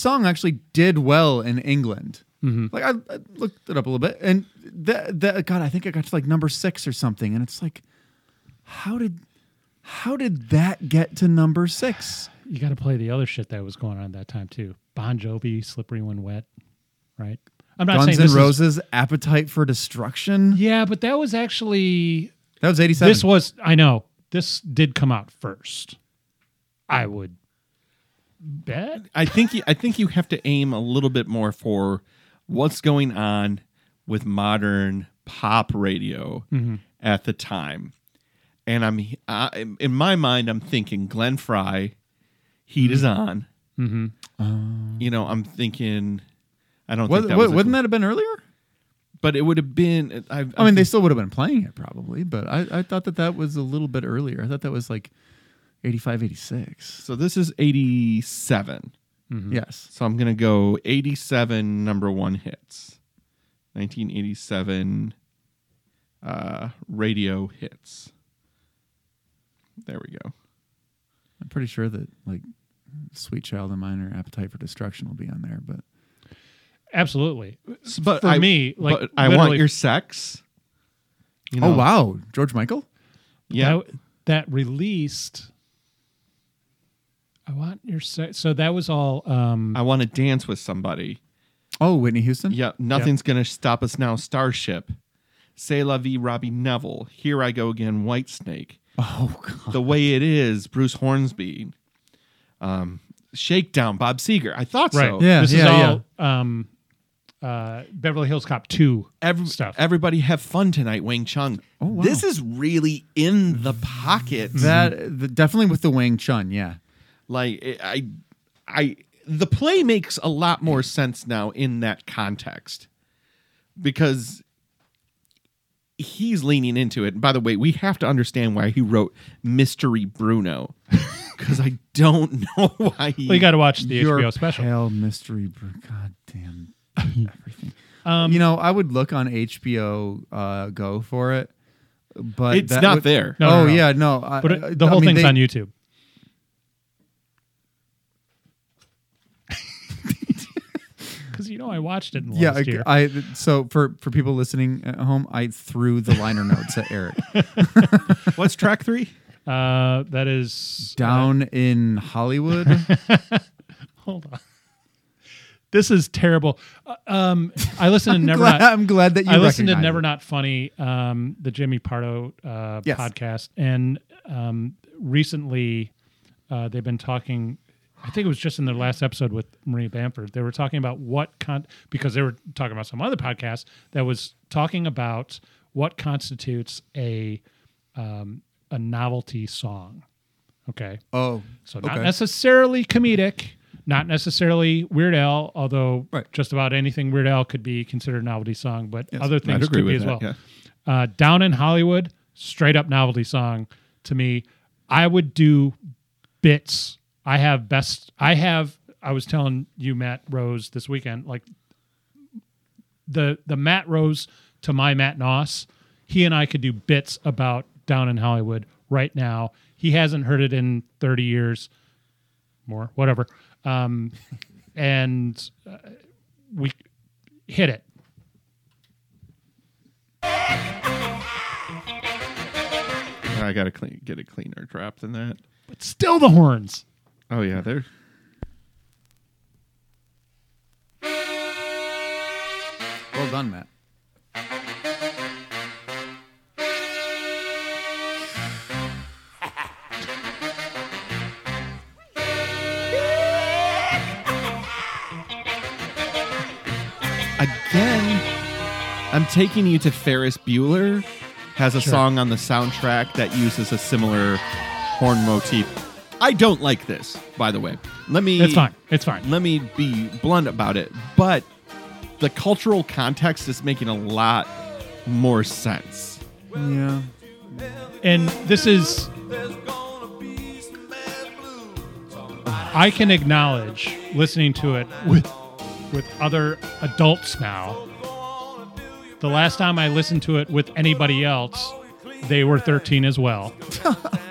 [SPEAKER 3] song actually did well in England. Mm-hmm. Like I, I looked it up a little bit, and that that God, I think I got to like number six or something, and it's like, how did how did that get to number six?
[SPEAKER 2] you got to play the other shit that was going on at that time too. Bon Jovi, "Slippery When Wet," right? I'm not
[SPEAKER 3] Guns
[SPEAKER 2] saying
[SPEAKER 3] N'
[SPEAKER 2] this is-
[SPEAKER 3] Roses, Appetite for Destruction.
[SPEAKER 2] yeah, but that was actually
[SPEAKER 3] That was eighty seven.
[SPEAKER 2] this was. I know this did come out first. I would bet.
[SPEAKER 1] I think you, I think you have to aim a little bit more for what's going on with modern pop radio at the time. And I'm I, in my mind, I'm thinking Glenn Frey, Heat is on. Mm-hmm. you know, I'm thinking. I don't
[SPEAKER 3] Was,
[SPEAKER 1] think that was
[SPEAKER 3] wouldn't that have been earlier?
[SPEAKER 1] But it would have been. I,
[SPEAKER 3] I mean, they still would have been playing it probably, but I, I thought that that was a little bit earlier. I thought that was like 85, 86.
[SPEAKER 1] So this is 87.
[SPEAKER 3] Yes.
[SPEAKER 1] So I'm gonna go 87 number one hits, 1987 uh, radio hits. There we go.
[SPEAKER 3] I'm pretty sure that like Sweet Child of Mine or Appetite for Destruction will be on there, but
[SPEAKER 2] Absolutely.
[SPEAKER 1] But
[SPEAKER 2] For
[SPEAKER 1] I,
[SPEAKER 2] me, like,
[SPEAKER 1] but I want your sex. You
[SPEAKER 3] oh wow, George Michael.
[SPEAKER 1] Yeah,
[SPEAKER 2] that, that released. I want your se- so that was all. Um,
[SPEAKER 1] I want to dance with somebody.
[SPEAKER 3] Oh, Whitney Houston.
[SPEAKER 1] Yeah, nothing's gonna stop us now. Starship, C'est la vie, Robbie Nevil. Here I go again, Whitesnake.
[SPEAKER 3] Oh god.
[SPEAKER 1] The way it is, Bruce Hornsby. Um, Shakedown, Bob Seger. I thought
[SPEAKER 2] right.
[SPEAKER 1] so.
[SPEAKER 3] Yeah,
[SPEAKER 2] This
[SPEAKER 3] yeah,
[SPEAKER 2] is all um, uh, Beverly Hills Cop two
[SPEAKER 1] Every,
[SPEAKER 2] stuff.
[SPEAKER 1] Everybody have fun tonight, Wang Chung.
[SPEAKER 3] Oh, wow.
[SPEAKER 1] This is really in the pocket.
[SPEAKER 3] That the, definitely with the Wang Chung. Yeah.
[SPEAKER 1] Like I, I, the play makes a lot more sense now in that context because he's leaning into it. And by the way, we have to understand why he wrote Mystery Bruno because I don't know why he.
[SPEAKER 2] well, you got to watch the
[SPEAKER 3] Your
[SPEAKER 2] HBO special.
[SPEAKER 3] Pale mystery. br- God damn everything. you know, I would look on HBO uh, Go for it, but
[SPEAKER 1] it's not
[SPEAKER 3] would-
[SPEAKER 1] there.
[SPEAKER 2] No, no,
[SPEAKER 3] oh
[SPEAKER 2] no.
[SPEAKER 3] yeah, no. I,
[SPEAKER 2] But
[SPEAKER 3] I-
[SPEAKER 2] it, the
[SPEAKER 3] I
[SPEAKER 2] whole
[SPEAKER 3] mean,
[SPEAKER 2] thing's
[SPEAKER 3] they-
[SPEAKER 2] on YouTube. You know I watched it in
[SPEAKER 3] Yeah,
[SPEAKER 2] last year.
[SPEAKER 3] I, I so for for people listening at home, I threw the liner notes at Eric
[SPEAKER 1] What's track three?
[SPEAKER 2] uh, that is
[SPEAKER 3] down in Hollywood.
[SPEAKER 2] Hold on. This is terrible. Uh, um, I listened to Never
[SPEAKER 3] glad,
[SPEAKER 2] Not.
[SPEAKER 3] I'm glad that you.
[SPEAKER 2] I listened to Never
[SPEAKER 3] it.
[SPEAKER 2] Not Funny, um, the Jimmy Pardo uh,
[SPEAKER 3] Yes.
[SPEAKER 2] podcast, and um, recently uh, they've been talking. I think it was just in their last episode with Maria Bamford. They were talking about what con because they were talking about some other podcast that was talking about what constitutes a um, a novelty song. Okay,
[SPEAKER 3] Oh,
[SPEAKER 2] so not
[SPEAKER 3] okay.
[SPEAKER 2] necessarily comedic, not necessarily Weird Al, although
[SPEAKER 3] Right.
[SPEAKER 2] just about anything Weird Al could be considered a novelty song, but other things could be
[SPEAKER 1] with
[SPEAKER 2] as well.
[SPEAKER 1] yeah.
[SPEAKER 2] Uh, Down in Hollywood, straight up novelty song to me. I would do bits. I have best. I have. I was telling you, Matt Rose, this weekend, like the the Matt Rose to my Matt Noss. He and I could do bits about Down in Hollywood right now. He hasn't heard it in thirty years, more, whatever. Um, and uh, we hit it.
[SPEAKER 1] I gotta clean, get a cleaner drop than that.
[SPEAKER 2] But still the horns.
[SPEAKER 1] Oh yeah, there.
[SPEAKER 3] well done, Matt.
[SPEAKER 1] Again, I'm taking you to Ferris Bueller. Has a song on the soundtrack that uses a similar horn motif. I don't like this, by the way. Let me.
[SPEAKER 2] It's fine. It's fine.
[SPEAKER 1] Let me be blunt about it, but the cultural context is making a lot more sense.
[SPEAKER 3] Yeah.
[SPEAKER 2] and this is I can acknowledge listening to it with with other adults now. The last time I listened to it with anybody else, they were 13 as well.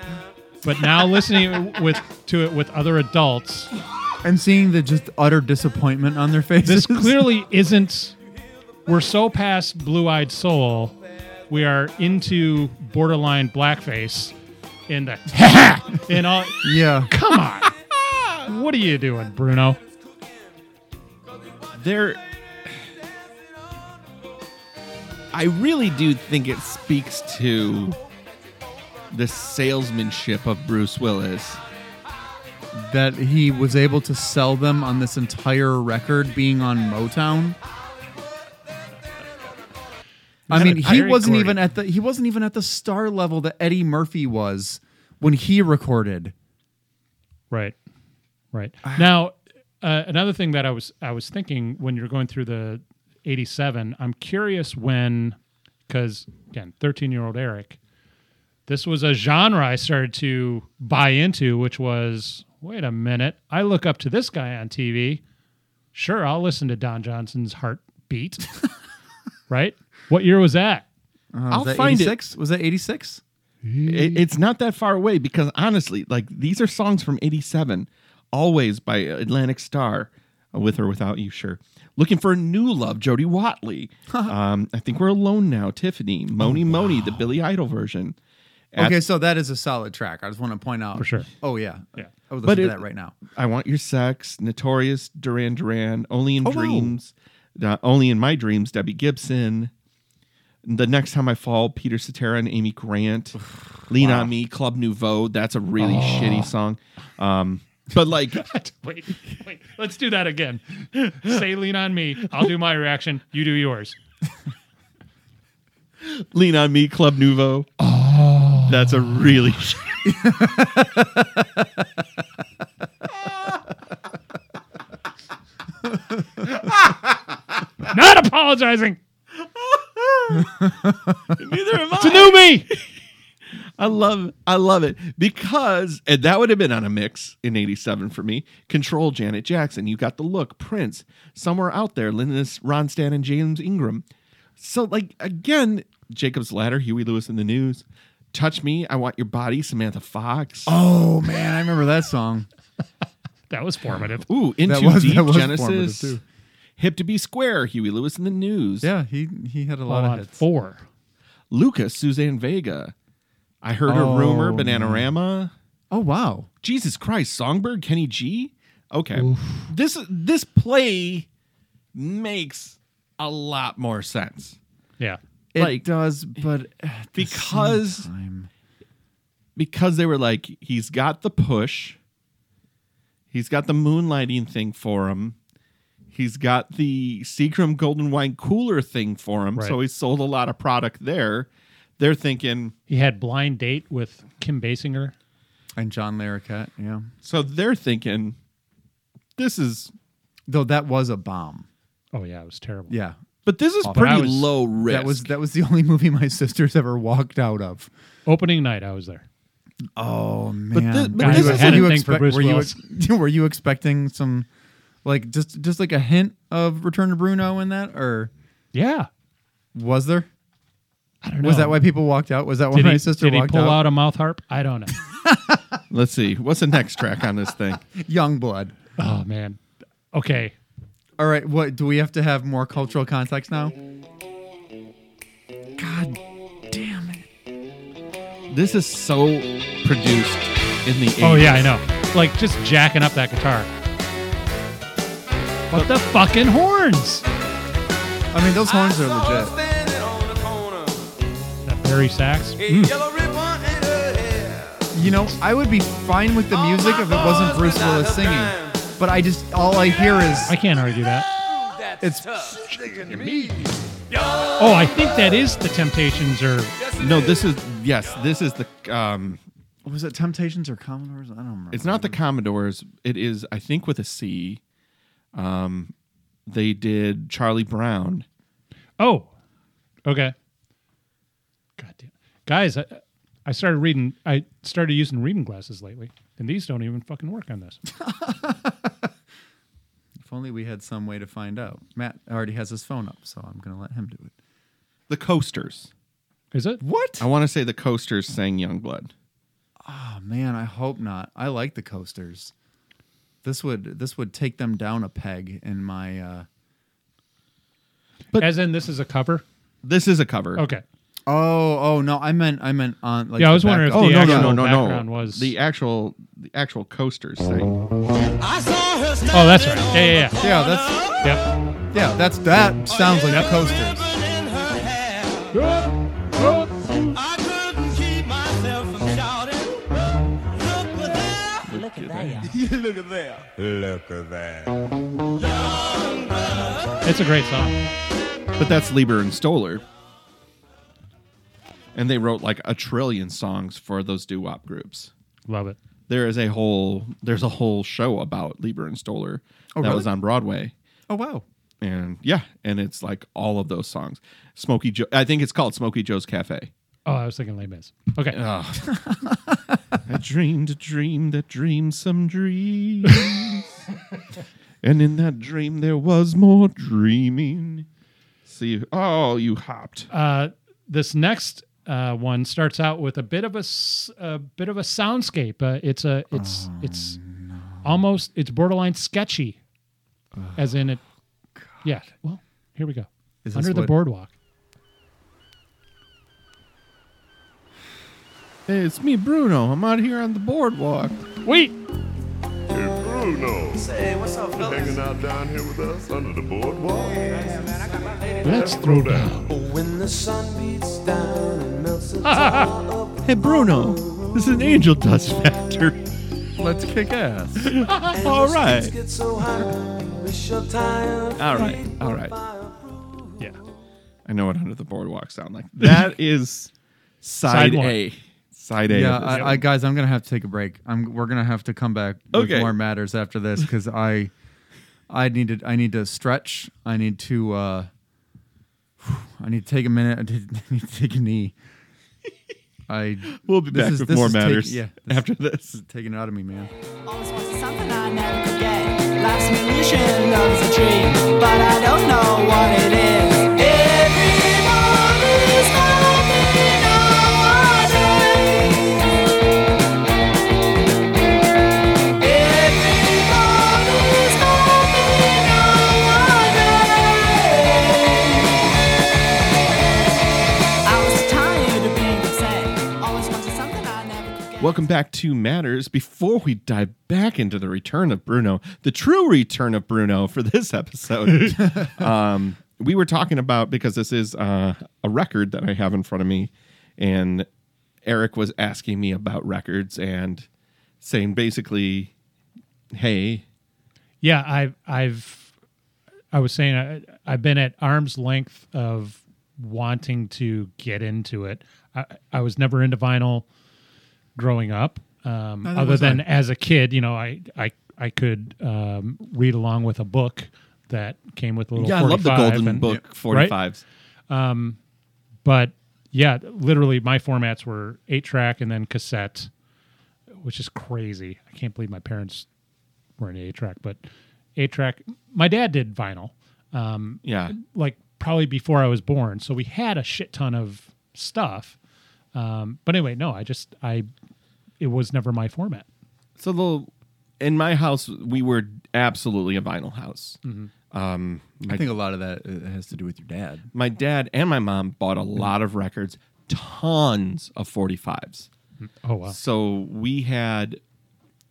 [SPEAKER 2] but now listening with to it with other adults,
[SPEAKER 3] And seeing the just utter disappointment on their faces.
[SPEAKER 2] this clearly isn't we're so past blue-eyed soul we are into borderline blackface in the in all
[SPEAKER 3] yeah.
[SPEAKER 2] come on what are you doing bruno
[SPEAKER 1] there I really do think it speaks to the salesmanship of Bruce Willis.
[SPEAKER 3] That he was able to sell them on this entire record being on Motown. I mean, he wasn't even at the he wasn't even at the star level that Eddie Murphy was when he recorded.
[SPEAKER 2] right right now uh, another thing that i was i was thinking when you're going through the 87 i'm curious when because again 13 year old eric this was a genre i started to buy into which was wait a minute i look up to this guy on tv sure i'll listen to don johnson's heartbeat right what year was that
[SPEAKER 3] Uh,
[SPEAKER 1] I'll
[SPEAKER 3] was that
[SPEAKER 1] find it.
[SPEAKER 3] 86? Was that 86?
[SPEAKER 1] It, it's not that far away because honestly, like these are songs from '87, "Always" by Atlantic Starr, uh, with or without you, sure. Looking for a new love, Jody Watley. um, I think we're alone now. Tiffany, Mony Mony, the Billy Idol version.
[SPEAKER 3] Okay, so that is a solid track. I just want to point out
[SPEAKER 2] For sure.
[SPEAKER 3] Oh yeah,
[SPEAKER 2] Yeah.
[SPEAKER 3] I would
[SPEAKER 1] But
[SPEAKER 3] listen
[SPEAKER 1] it-
[SPEAKER 3] to that right now.
[SPEAKER 1] I want your sex, Notorious, Duran Duran, Only in
[SPEAKER 3] Oh, wow.
[SPEAKER 1] Dreams, uh, Only in My Dreams, Debbie Gibson. The next time I fall, Peter Cetera and Amy Grant. Lean on Me, Club Nouveau. That's a really
[SPEAKER 3] Oh.
[SPEAKER 1] shitty song. Um, but like,
[SPEAKER 2] wait wait let's do that again say lean on me i'll do my reaction you do yours
[SPEAKER 1] Lean on Me, Club Nouveau. Oh. That's a really
[SPEAKER 2] not apologizing.
[SPEAKER 1] Neither am
[SPEAKER 2] it's a new me.
[SPEAKER 1] I love I love it. Because and that would have been on a mix in 87 for me. Control Janet Jackson, you got the look, Prince, somewhere out there, Linda Ronstadt and James Ingram. So like again, Jacob's Ladder, Huey Lewis and the News, Touch Me, I Want Your Body, Samantha Fox.
[SPEAKER 3] Oh man, I remember that song.
[SPEAKER 2] that was formative
[SPEAKER 1] Ooh, Into
[SPEAKER 3] That was-
[SPEAKER 1] Deep,
[SPEAKER 3] that was formative,
[SPEAKER 1] Genesis.
[SPEAKER 3] too.
[SPEAKER 1] Hip to be Square, Huey Lewis and the News.
[SPEAKER 3] Yeah, he he had a lot
[SPEAKER 2] Hold
[SPEAKER 3] of
[SPEAKER 2] on,
[SPEAKER 3] hits.
[SPEAKER 2] four
[SPEAKER 1] Lucas, Suzanne Vega. I heard a
[SPEAKER 3] Oh,
[SPEAKER 1] rumor,
[SPEAKER 3] man.
[SPEAKER 1] Bananarama.
[SPEAKER 3] Oh wow.
[SPEAKER 1] Jesus Christ, Songbird, Kenny G. Okay, this this play makes a lot more sense
[SPEAKER 2] yeah
[SPEAKER 3] It
[SPEAKER 1] Like,
[SPEAKER 3] does, but at the
[SPEAKER 1] because-
[SPEAKER 3] same time,
[SPEAKER 1] because they were like, he's got the push, he's got the moonlighting thing for him, he's got the Seagram Golden Wine cooler thing for him, so he sold a lot of product there. They're thinking,
[SPEAKER 2] he had blind date with kim basinger
[SPEAKER 3] and John Larroquette, yeah.
[SPEAKER 1] so they're thinking, this is,
[SPEAKER 3] Though that was a bomb.
[SPEAKER 2] oh yeah it was terrible
[SPEAKER 3] Yeah.
[SPEAKER 1] But this is
[SPEAKER 2] But
[SPEAKER 1] pretty
[SPEAKER 2] was-
[SPEAKER 1] low risk.
[SPEAKER 3] That was that was the only movie my sisters ever walked out of.
[SPEAKER 2] opening night i was there
[SPEAKER 3] Oh man!
[SPEAKER 1] But thi- but
[SPEAKER 3] Were
[SPEAKER 1] this
[SPEAKER 3] you-
[SPEAKER 1] is-
[SPEAKER 3] were
[SPEAKER 2] had
[SPEAKER 3] you
[SPEAKER 2] thing
[SPEAKER 3] were you were you expecting some, like just just like a hint of Return to Bruno in that, or
[SPEAKER 2] yeah
[SPEAKER 3] was there?
[SPEAKER 2] i don't know
[SPEAKER 3] Was that why people walked out? Was that why
[SPEAKER 2] did
[SPEAKER 3] my
[SPEAKER 2] he,
[SPEAKER 3] sister
[SPEAKER 2] did he pull
[SPEAKER 3] out?
[SPEAKER 2] out a mouth harp i don't know
[SPEAKER 1] Let's see. What's the next track on this thing?
[SPEAKER 3] Young blood.
[SPEAKER 2] oh man okay
[SPEAKER 3] All right, what do we have to have more cultural context now? God damn it!
[SPEAKER 1] This is so produced in the 80s.
[SPEAKER 2] oh yeah i know. Like just jacking up that guitar. What the fucking horns?
[SPEAKER 3] I mean, those horns are legit.
[SPEAKER 2] that bari sax hmm.
[SPEAKER 3] You know, I would be fine with the music if it wasn't Bruce Willis singing, but I just all I hear is
[SPEAKER 2] i can't argue that
[SPEAKER 3] it's
[SPEAKER 2] oh i think that is the temptations or
[SPEAKER 1] No, this is yes, this is the um
[SPEAKER 3] was it Temptations or Commodores? I don't remember.
[SPEAKER 1] it's not the Commodores. It is I think with a C. Um they did Charlie Brown.
[SPEAKER 2] Oh, okay. God damn, guys, I, I started reading. I started using reading glasses lately, and these don't even fucking work on this.
[SPEAKER 3] If only we had some way to find out. Matt already has his phone up, so I'm gonna let him do it.
[SPEAKER 1] The Coasters.
[SPEAKER 2] Is it?
[SPEAKER 3] What?
[SPEAKER 1] I want to say the Coasters sang Youngblood.
[SPEAKER 3] Oh man, I hope not. I like the coasters. This would this would take them down a peg in my. uh
[SPEAKER 1] But-
[SPEAKER 2] As in, this is a cover.
[SPEAKER 1] This is a cover.
[SPEAKER 2] Okay.
[SPEAKER 3] Oh, oh no! I meant I meant on like.
[SPEAKER 2] Yeah, I was wondering if
[SPEAKER 3] backup.
[SPEAKER 1] Oh
[SPEAKER 2] the
[SPEAKER 1] no no
[SPEAKER 2] actual
[SPEAKER 1] no no
[SPEAKER 2] background
[SPEAKER 1] no!
[SPEAKER 2] was-
[SPEAKER 1] the actual the actual Coasters thing.
[SPEAKER 2] Oh, that's right. Yeah, yeah, yeah.
[SPEAKER 3] Yeah, that's
[SPEAKER 2] Yep.
[SPEAKER 3] yeah, that's that sounds like the coasters.
[SPEAKER 4] Look at that. Look at that. Look at that.
[SPEAKER 2] It's a great song.
[SPEAKER 1] But that's Leiber and Stoller. And they wrote like a trillion songs for those doo wop groups.
[SPEAKER 2] Love it.
[SPEAKER 1] There is a whole there's a whole show about Leiber and Stoller
[SPEAKER 3] Oh,
[SPEAKER 1] that
[SPEAKER 3] really?
[SPEAKER 1] was on Broadway.
[SPEAKER 3] Oh wow!
[SPEAKER 1] And yeah, and it's like all of those songs. Smokey Joe I think it's called Smokey Joe's Cafe.
[SPEAKER 2] Oh, I was thinking Les Mis. Okay.
[SPEAKER 1] I dreamed a dream that dreamed some dreams. and in that dream there was more dreaming. See oh you hopped.
[SPEAKER 2] Uh, this next uh, one starts out with a bit of a, s- a bit of a soundscape. Uh, it's a it's
[SPEAKER 3] Oh,
[SPEAKER 2] it's almost it's borderline sketchy, as in it. Yeah. Well, here we go.
[SPEAKER 3] Is
[SPEAKER 2] Under the
[SPEAKER 3] what-
[SPEAKER 2] boardwalk.
[SPEAKER 1] Hey, it's me, Bruno. I'm out here on the boardwalk.
[SPEAKER 2] Wait.
[SPEAKER 7] Hey, Bruno.
[SPEAKER 4] Hey, what's up,
[SPEAKER 7] You hanging out down here with us under the boardwalk?
[SPEAKER 2] Let's throw down.
[SPEAKER 4] Oh, when the sun beats down and melts the tar up
[SPEAKER 1] Hey, Bruno. This is an angel dust factor.
[SPEAKER 3] Let's kick ass.
[SPEAKER 1] All right.
[SPEAKER 4] get so high, wish your tired
[SPEAKER 1] All right. All right.
[SPEAKER 2] Yeah.
[SPEAKER 1] I know what under the boardwalk sound like. That is side,
[SPEAKER 2] Side one.
[SPEAKER 1] A. Side A.
[SPEAKER 3] Yeah. I, I guys, I'm gonna have to take a break. I'm we're gonna have to come back with
[SPEAKER 1] Okay.
[SPEAKER 3] more matters after this because I I need to I need to stretch. I need to uh I need to take a minute. I need I need to take a knee. I
[SPEAKER 1] we'll be
[SPEAKER 3] this
[SPEAKER 1] back
[SPEAKER 3] is-
[SPEAKER 1] with
[SPEAKER 3] this
[SPEAKER 1] more
[SPEAKER 3] is take-
[SPEAKER 1] matters
[SPEAKER 3] yeah, this-
[SPEAKER 1] after this.
[SPEAKER 3] this is taking it out of me, man.
[SPEAKER 8] Always wanted something I never could get. Life's mission loves a dream, but I don't know what it is.
[SPEAKER 1] Welcome back to Matters. Before we dive back into the return of Bruno, the true return of Bruno for this episode, um, we were talking about because this is uh, a record that I have in front of me, and Eric was asking me about records and saying basically, "Hey,
[SPEAKER 2] Yeah, I've I've I was saying I, I've been at arm's length of wanting to get into it. I, I was never into vinyl growing up. Um,
[SPEAKER 3] Neither
[SPEAKER 2] other
[SPEAKER 3] was
[SPEAKER 2] than
[SPEAKER 3] I.
[SPEAKER 2] as a kid, you know, I I I could um, read along with a book that came with a little.
[SPEAKER 1] yeah, I love the
[SPEAKER 2] 45
[SPEAKER 1] Golden
[SPEAKER 2] and-
[SPEAKER 1] Book forty fives."
[SPEAKER 2] But yeah, literally, my formats were eight track and then cassette, which is crazy. I can't believe my parents were in eight track, but eight track. My dad did vinyl,
[SPEAKER 1] Yeah,
[SPEAKER 2] like probably before I was born, so we had a shit ton of stuff. Um, but anyway, no, I just I, it was never my format.
[SPEAKER 1] So the in my house we were absolutely a vinyl house. Um,
[SPEAKER 3] I think a lot of that uh, has to do with your dad.
[SPEAKER 1] my dad and my mom bought a lot of records, tons of 45s.
[SPEAKER 2] Oh wow,
[SPEAKER 1] So we had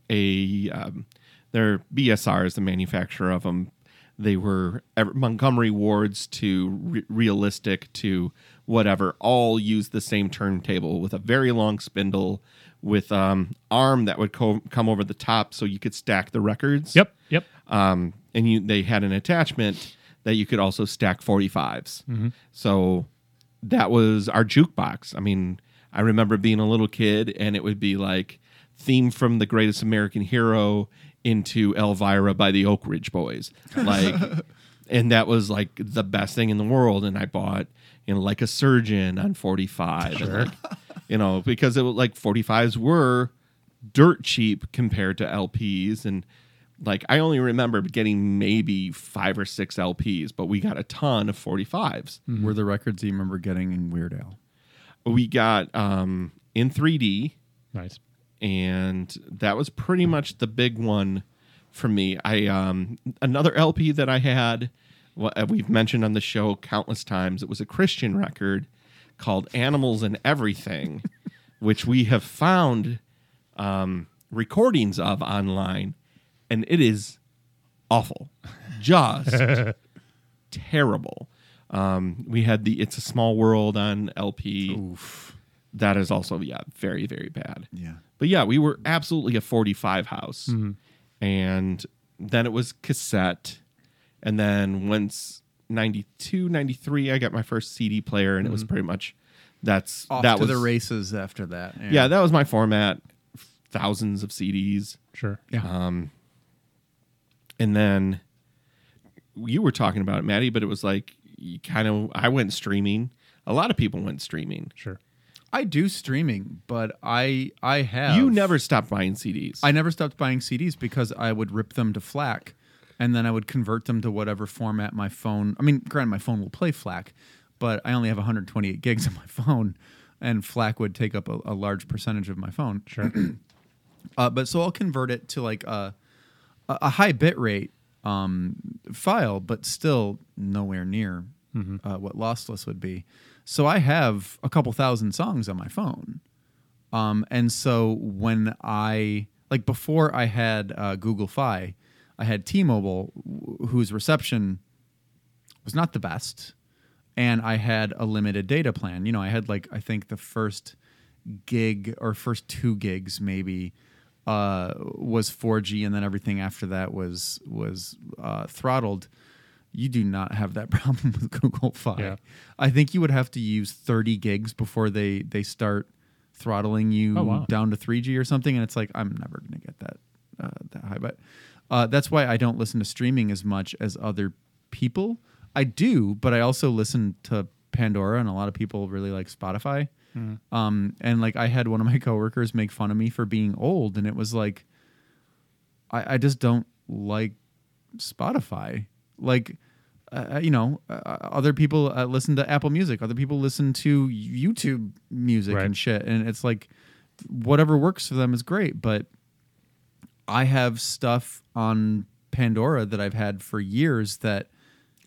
[SPEAKER 1] a um, their BSR is the manufacturer of them. They were ev- Montgomery Wards to re- realistic to whatever. All used the same turntable with a very long spindle with um arm that would co- come over the top so you could stack the records.
[SPEAKER 2] yep, yep.
[SPEAKER 1] Um, and you they had an attachment that you could also stack 45s. So that was our jukebox. I mean, I remember being a little kid and it would be like theme from the greatest American hero into Elvira by the Oak Ridge Boys. Like and that was like the best thing in the world and I bought you know like a surgeon on 45 and like you know, because it was like 45s were dirt cheap compared to LPs. And like, I only remember getting maybe five or six LPs, but we got a ton of 45s.
[SPEAKER 3] Were the records you remember getting in Weird Al?
[SPEAKER 1] We got um, in 3D,
[SPEAKER 2] Nice.
[SPEAKER 1] and that was pretty much the big one for me. I um another LP that I had, well, we've mentioned on the show countless times. It was a Christian record called "Animals and Everything," which we have found um, recordings of online, and it is awful, just terrible. Um, we had the "It's a Small World" on LP.
[SPEAKER 3] Oof.
[SPEAKER 1] That is also yeah very very bad.
[SPEAKER 3] Yeah.
[SPEAKER 1] But yeah, we were absolutely a 45 house. And then it was cassette. And then once 92, 93, I got my first CD player and it was pretty much that's
[SPEAKER 3] Off
[SPEAKER 1] that
[SPEAKER 3] to
[SPEAKER 1] was
[SPEAKER 3] the races after that.
[SPEAKER 1] Yeah, that was my format. Thousands of CDs.
[SPEAKER 2] Sure.
[SPEAKER 3] yeah.
[SPEAKER 1] Um and then you were talking about it, Maddie, but it was like you kind of I went streaming. A lot of people went streaming.
[SPEAKER 2] Sure.
[SPEAKER 3] I do streaming, but I I have
[SPEAKER 1] You never stopped buying CDs.
[SPEAKER 3] I never stopped buying CDs because I would rip them to FLAC, and then I would convert them to whatever format my phone. I mean, granted, my phone will play FLAC, but I only have 128 gigs on my phone, and FLAC would take up a, a large percentage of my phone.
[SPEAKER 2] Sure.
[SPEAKER 3] Uh, but so I'll convert it to like a a high bit rate um, file, but still nowhere near uh, what lossless would be. So I have a couple thousand songs on my phone, um, and so when I like before I had uh, Google Fi, I had T-Mobile, wh- whose reception was not the best, and I had a limited data plan. You know, I had like I think the first gig or first two gigs maybe uh, was 4G, and then everything after that was was uh, throttled. You do not have that problem with Google Fi.
[SPEAKER 2] Yeah.
[SPEAKER 3] I think you would have to use 30 gigs before they they start throttling you
[SPEAKER 2] Oh, wow.
[SPEAKER 3] down to 3G or something, and it's like I'm never gonna get that uh, that high. But uh, that's why I don't listen to streaming as much as other people. I do, but I also listen to Pandora, and a lot of people really like Spotify. Um, and like I had one of my coworkers make fun of me for being old, and it was like, I, I just don't like Spotify. Like, uh, you know, uh, other people uh, listen to Apple Music, other people listen to YouTube music
[SPEAKER 2] Right.
[SPEAKER 3] and shit, and it's like whatever works for them is great. But I have stuff on Pandora that I've had for years that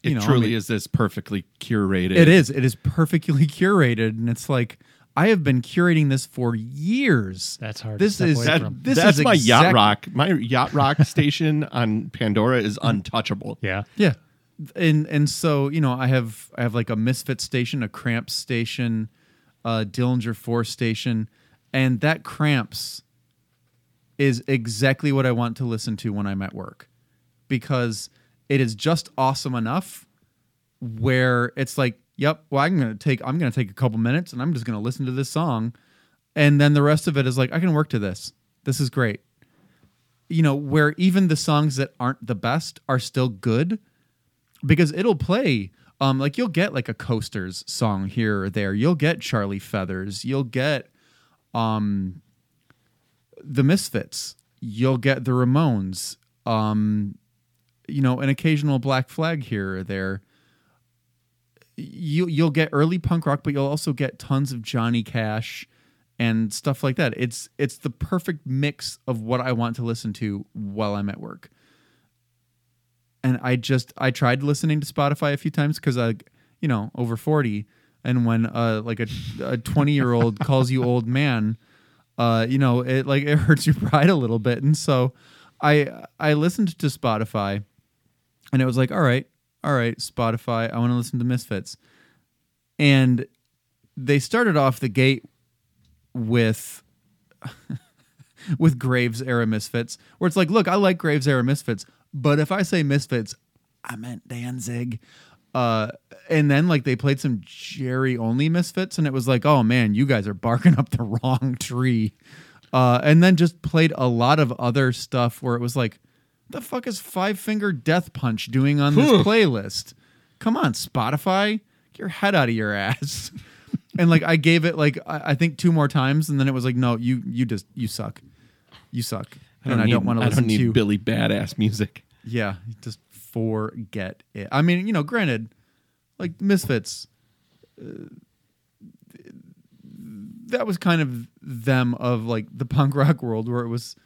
[SPEAKER 1] it
[SPEAKER 3] you know, I
[SPEAKER 1] truly
[SPEAKER 3] mean-
[SPEAKER 1] is this perfectly curated.
[SPEAKER 3] it is. It is perfectly curated, and it's like I have been curating this for years.
[SPEAKER 2] That's hard to
[SPEAKER 3] This
[SPEAKER 2] step
[SPEAKER 3] is
[SPEAKER 2] away
[SPEAKER 1] That,
[SPEAKER 2] from.
[SPEAKER 3] this
[SPEAKER 1] that's
[SPEAKER 3] is
[SPEAKER 1] my yacht rock. My yacht rock station on Pandora is untouchable.
[SPEAKER 2] Yeah.
[SPEAKER 3] Yeah, and and so you know I have I have like a Misfit station, a Cramps station, a Dillinger Four station, and that Cramps is exactly what I want to listen to when I'm at work, because it is just awesome enough where it's like, yep, well I'm gonna take I'm gonna take a couple minutes and I'm just gonna listen to this song, and then the rest of it is like I can work to this. This is great. You know, where even the songs that aren't the best are still good because it'll play um like you'll get like a coasters song here or there you'll get charlie feathers you'll get um the misfits. You'll get the ramones um you know an occasional black flag here or there. You you'll get early punk rock but you'll also get tons of johnny cash and stuff like that. It's it's the perfect mix of what i want to listen to while i'm at work. And I just I tried listening to Spotify a few times because I, you know, over forty, and when uh like a a twenty year old calls you old man, uh you know it like it hurts your pride a little bit, and so I I listened to Spotify, and it was like all right, all right, Spotify, I want to listen to Misfits, and they started off the gate with with Graves era Misfits, where it's like, look, I like Graves era Misfits, but if I say Misfits, I meant Danzig. Uh, and then like they played some Jerry only Misfits, and it was like, oh man, you guys are barking up the wrong tree. Uh, and then just played a lot of other stuff where it was like, the fuck is Five Finger Death Punch doing on this playlist? Come on, Spotify, get your head out of your ass. and like I gave it like I, I think two more times, and then it was like, no, you you just you suck, you suck, and I don't want to
[SPEAKER 1] I
[SPEAKER 3] listen
[SPEAKER 1] don't need
[SPEAKER 3] to you.
[SPEAKER 1] Billy badass music.
[SPEAKER 3] Yeah, just forget it. I mean, you know, granted, like Misfits, uh, that was kind of them of like the punk rock world where it was,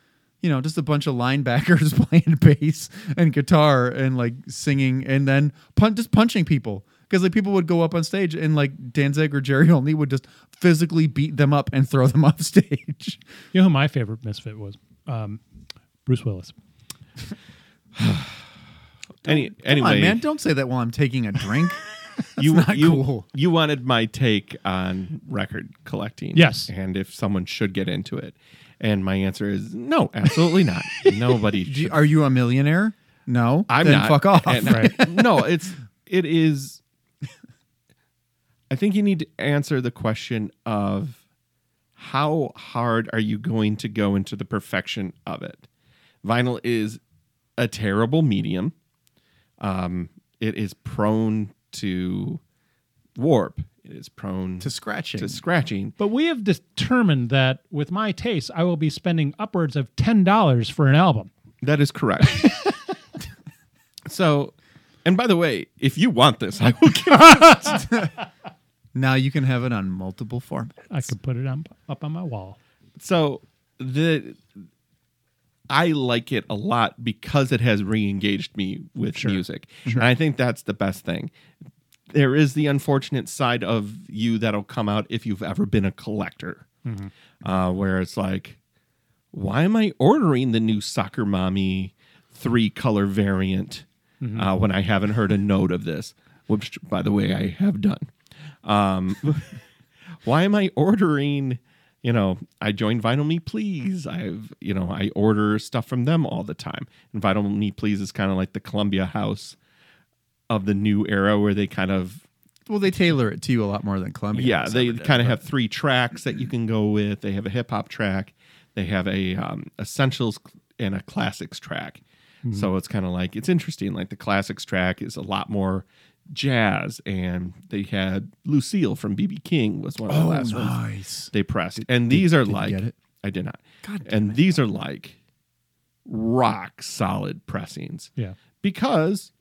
[SPEAKER 3] you know, just a bunch of linebackers playing bass and guitar and like singing and then pun- just punching people. Because like people would go up on stage and like Danzig or Jerry Only would just physically beat them up and throw them off stage.
[SPEAKER 2] You know who my favorite misfit was? Um, Bruce Willis.
[SPEAKER 1] Any, anyway,
[SPEAKER 3] on, man, don't say that while I'm taking a drink.
[SPEAKER 1] you
[SPEAKER 3] not
[SPEAKER 1] you
[SPEAKER 3] cool.
[SPEAKER 1] you wanted my take on record collecting,
[SPEAKER 2] Yes.
[SPEAKER 1] and if someone should get into it, and my answer is no, absolutely not. Nobody. Should.
[SPEAKER 3] Are you a millionaire? No.
[SPEAKER 1] I'm
[SPEAKER 3] then
[SPEAKER 1] not.
[SPEAKER 3] Fuck off.
[SPEAKER 1] And I- no, it's it is. I think you need to answer the question of how hard are you going to go into the perfection of it. Vinyl is a terrible medium. Um, it is prone to warp. It is prone
[SPEAKER 3] to scratching.
[SPEAKER 1] to scratching.
[SPEAKER 2] But we have determined that with my taste, I will be spending upwards of ten dollars for an album.
[SPEAKER 1] That is correct. so, and by the way, if you want this, I will give it.
[SPEAKER 3] Now you can have it on multiple formats.
[SPEAKER 2] I could put it on up on my wall.
[SPEAKER 1] so the I like it a lot because it has re-engaged me with music. And I think that's the best thing. There is the unfortunate side of you that'll come out if you've ever been a collector, uh, where it's like, why am I ordering the new Soccer Mommy three color variant uh, when I haven't heard a note of this? Which, by the way, I have done. Um, why am I ordering? You know, I joined Vinyl Me Please. I've, you know, I order stuff from them all the time. And Vinyl Me Please is kind of like the Columbia House of the new era where they kind of
[SPEAKER 3] Well, they tailor it to you a lot more than Columbia.
[SPEAKER 1] yeah, they kind of have three tracks that you can go with. They have a hip hop track, they have a um, essentials and a classics track. So it's kind of like it's interesting. Like the classics track is a lot more jazz, and they had Lucille from BB King was one of the
[SPEAKER 3] Oh,
[SPEAKER 1] last ones they pressed, and these are
[SPEAKER 3] did you
[SPEAKER 1] like
[SPEAKER 3] get it?
[SPEAKER 1] I did not,
[SPEAKER 3] God
[SPEAKER 1] and these are like rock solid pressings
[SPEAKER 2] Yeah.
[SPEAKER 1] because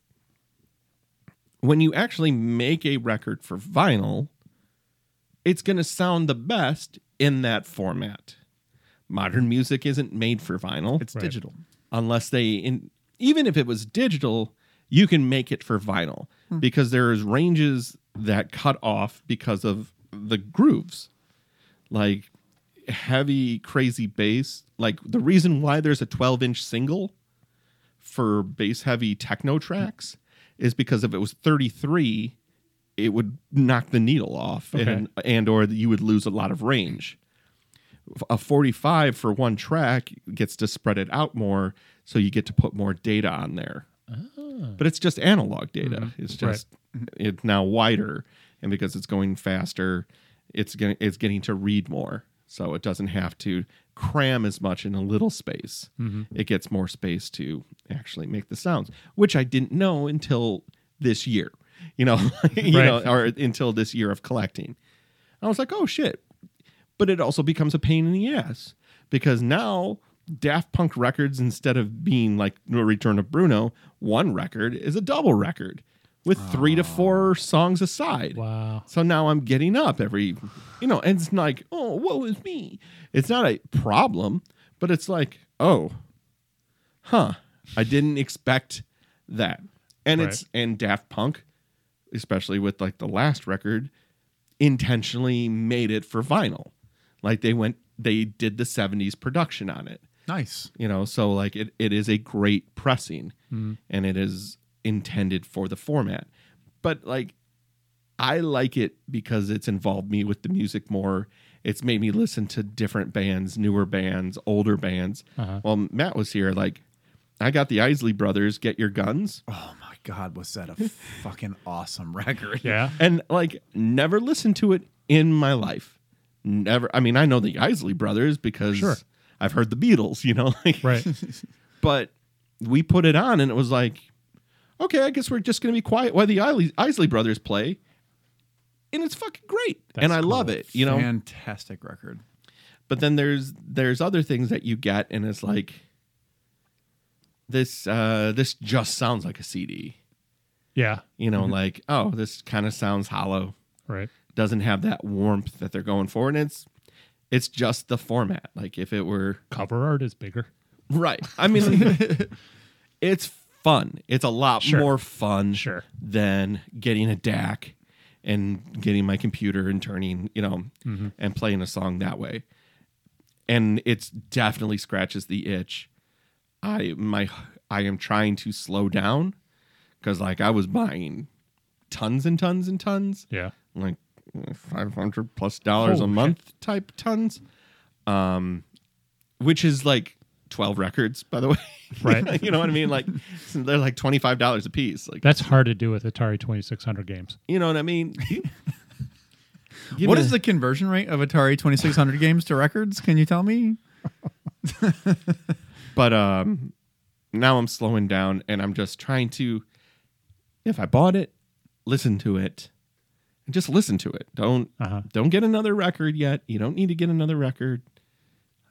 [SPEAKER 1] when you actually make a record for vinyl, it's going to sound the best in that format. Modern music isn't made for vinyl
[SPEAKER 3] It's digital.
[SPEAKER 1] unless they in even if it was digital, you can make it for vinyl Hmm. because there's ranges that cut off because of the grooves. Like heavy crazy bass, like the reason why there's a 12-inch single for bass heavy techno hmm. tracks is because if it was 33 it would knock the needle off and and or you would lose a lot of range. A 45 for one track gets to spread it out more so you get to put more data on there oh. Ah. but it's just analog data. Mm-hmm. It's just it's now wider and because it's going faster it's getting it's getting to read more. So it doesn't have to cram as much in a little space. Mm-hmm. It gets more space to actually make the sounds which i didn't know until this year you know you
[SPEAKER 2] Right.
[SPEAKER 1] know or until this year of collecting. I was like oh shit. But it also becomes a pain in the ass because now Daft Punk records, instead of being like No Return of Bruno, one record is a double record with three to four oh. songs aside.
[SPEAKER 2] Wow.
[SPEAKER 1] So now I'm getting up every, you know, and it's like, oh, woe is me. It's not a problem, but it's like, oh, huh, I didn't expect that. And it's, and Daft Punk, especially with like the last record, intentionally made it for vinyl. Like they went, they did the 70s production on it
[SPEAKER 3] Nice.
[SPEAKER 1] you know so like it, it is a great pressing and it is intended for the format but like i like it because it's involved me with the music more it's made me listen to different bands newer bands older bands
[SPEAKER 2] Uh-huh.
[SPEAKER 1] well matt was here like i got the isley brothers get your guns
[SPEAKER 3] Oh my God, was that a fucking awesome record?
[SPEAKER 2] Yeah.
[SPEAKER 1] and like never listened to it in my life never i mean i know the isley brothers because
[SPEAKER 2] Sure.
[SPEAKER 1] I've heard the beatles you know like
[SPEAKER 2] Right.
[SPEAKER 1] but we put it on and it was like okay i guess we're just going to be quiet while the isley, isley brothers play and it's fucking great,
[SPEAKER 2] That's
[SPEAKER 1] and I
[SPEAKER 2] cool.
[SPEAKER 1] love it. You know,
[SPEAKER 3] fantastic record.
[SPEAKER 1] but then there's there's other things that you get, and it's like this uh this just sounds like a CD.
[SPEAKER 2] Yeah.
[SPEAKER 1] You know, like oh, this kind of sounds hollow.
[SPEAKER 2] Right.
[SPEAKER 1] Doesn't have that warmth that they're going for, and it's it's just the format. Like if it were
[SPEAKER 2] Cover art is bigger.
[SPEAKER 1] Right. I mean, it's fun. It's a lot
[SPEAKER 2] Sure.
[SPEAKER 1] more fun
[SPEAKER 2] Sure.
[SPEAKER 1] than getting a DAC and getting my computer and turning, you know,
[SPEAKER 2] Mm-hmm.
[SPEAKER 1] and playing a song that way. And it's definitely scratches the itch. I my I am trying to slow down because like I was buying tons and tons and tons
[SPEAKER 2] Yeah.
[SPEAKER 1] like 500 plus dollars a
[SPEAKER 2] Holy
[SPEAKER 1] month type tons um which is like 12 records by the way
[SPEAKER 2] Right.
[SPEAKER 1] you know what i mean like they're like $25 a piece like
[SPEAKER 2] That's hard to do with Atari 2600 games.
[SPEAKER 1] you know what i mean Give
[SPEAKER 3] What
[SPEAKER 1] me
[SPEAKER 3] is the conversion rate of Atari 2600 games to records? Can you tell me?
[SPEAKER 1] but um now i'm slowing down and i'm just trying to if i bought it listen to it and just listen to it. Don't
[SPEAKER 2] Uh-huh.
[SPEAKER 1] don't get another record yet. You don't need to get another record.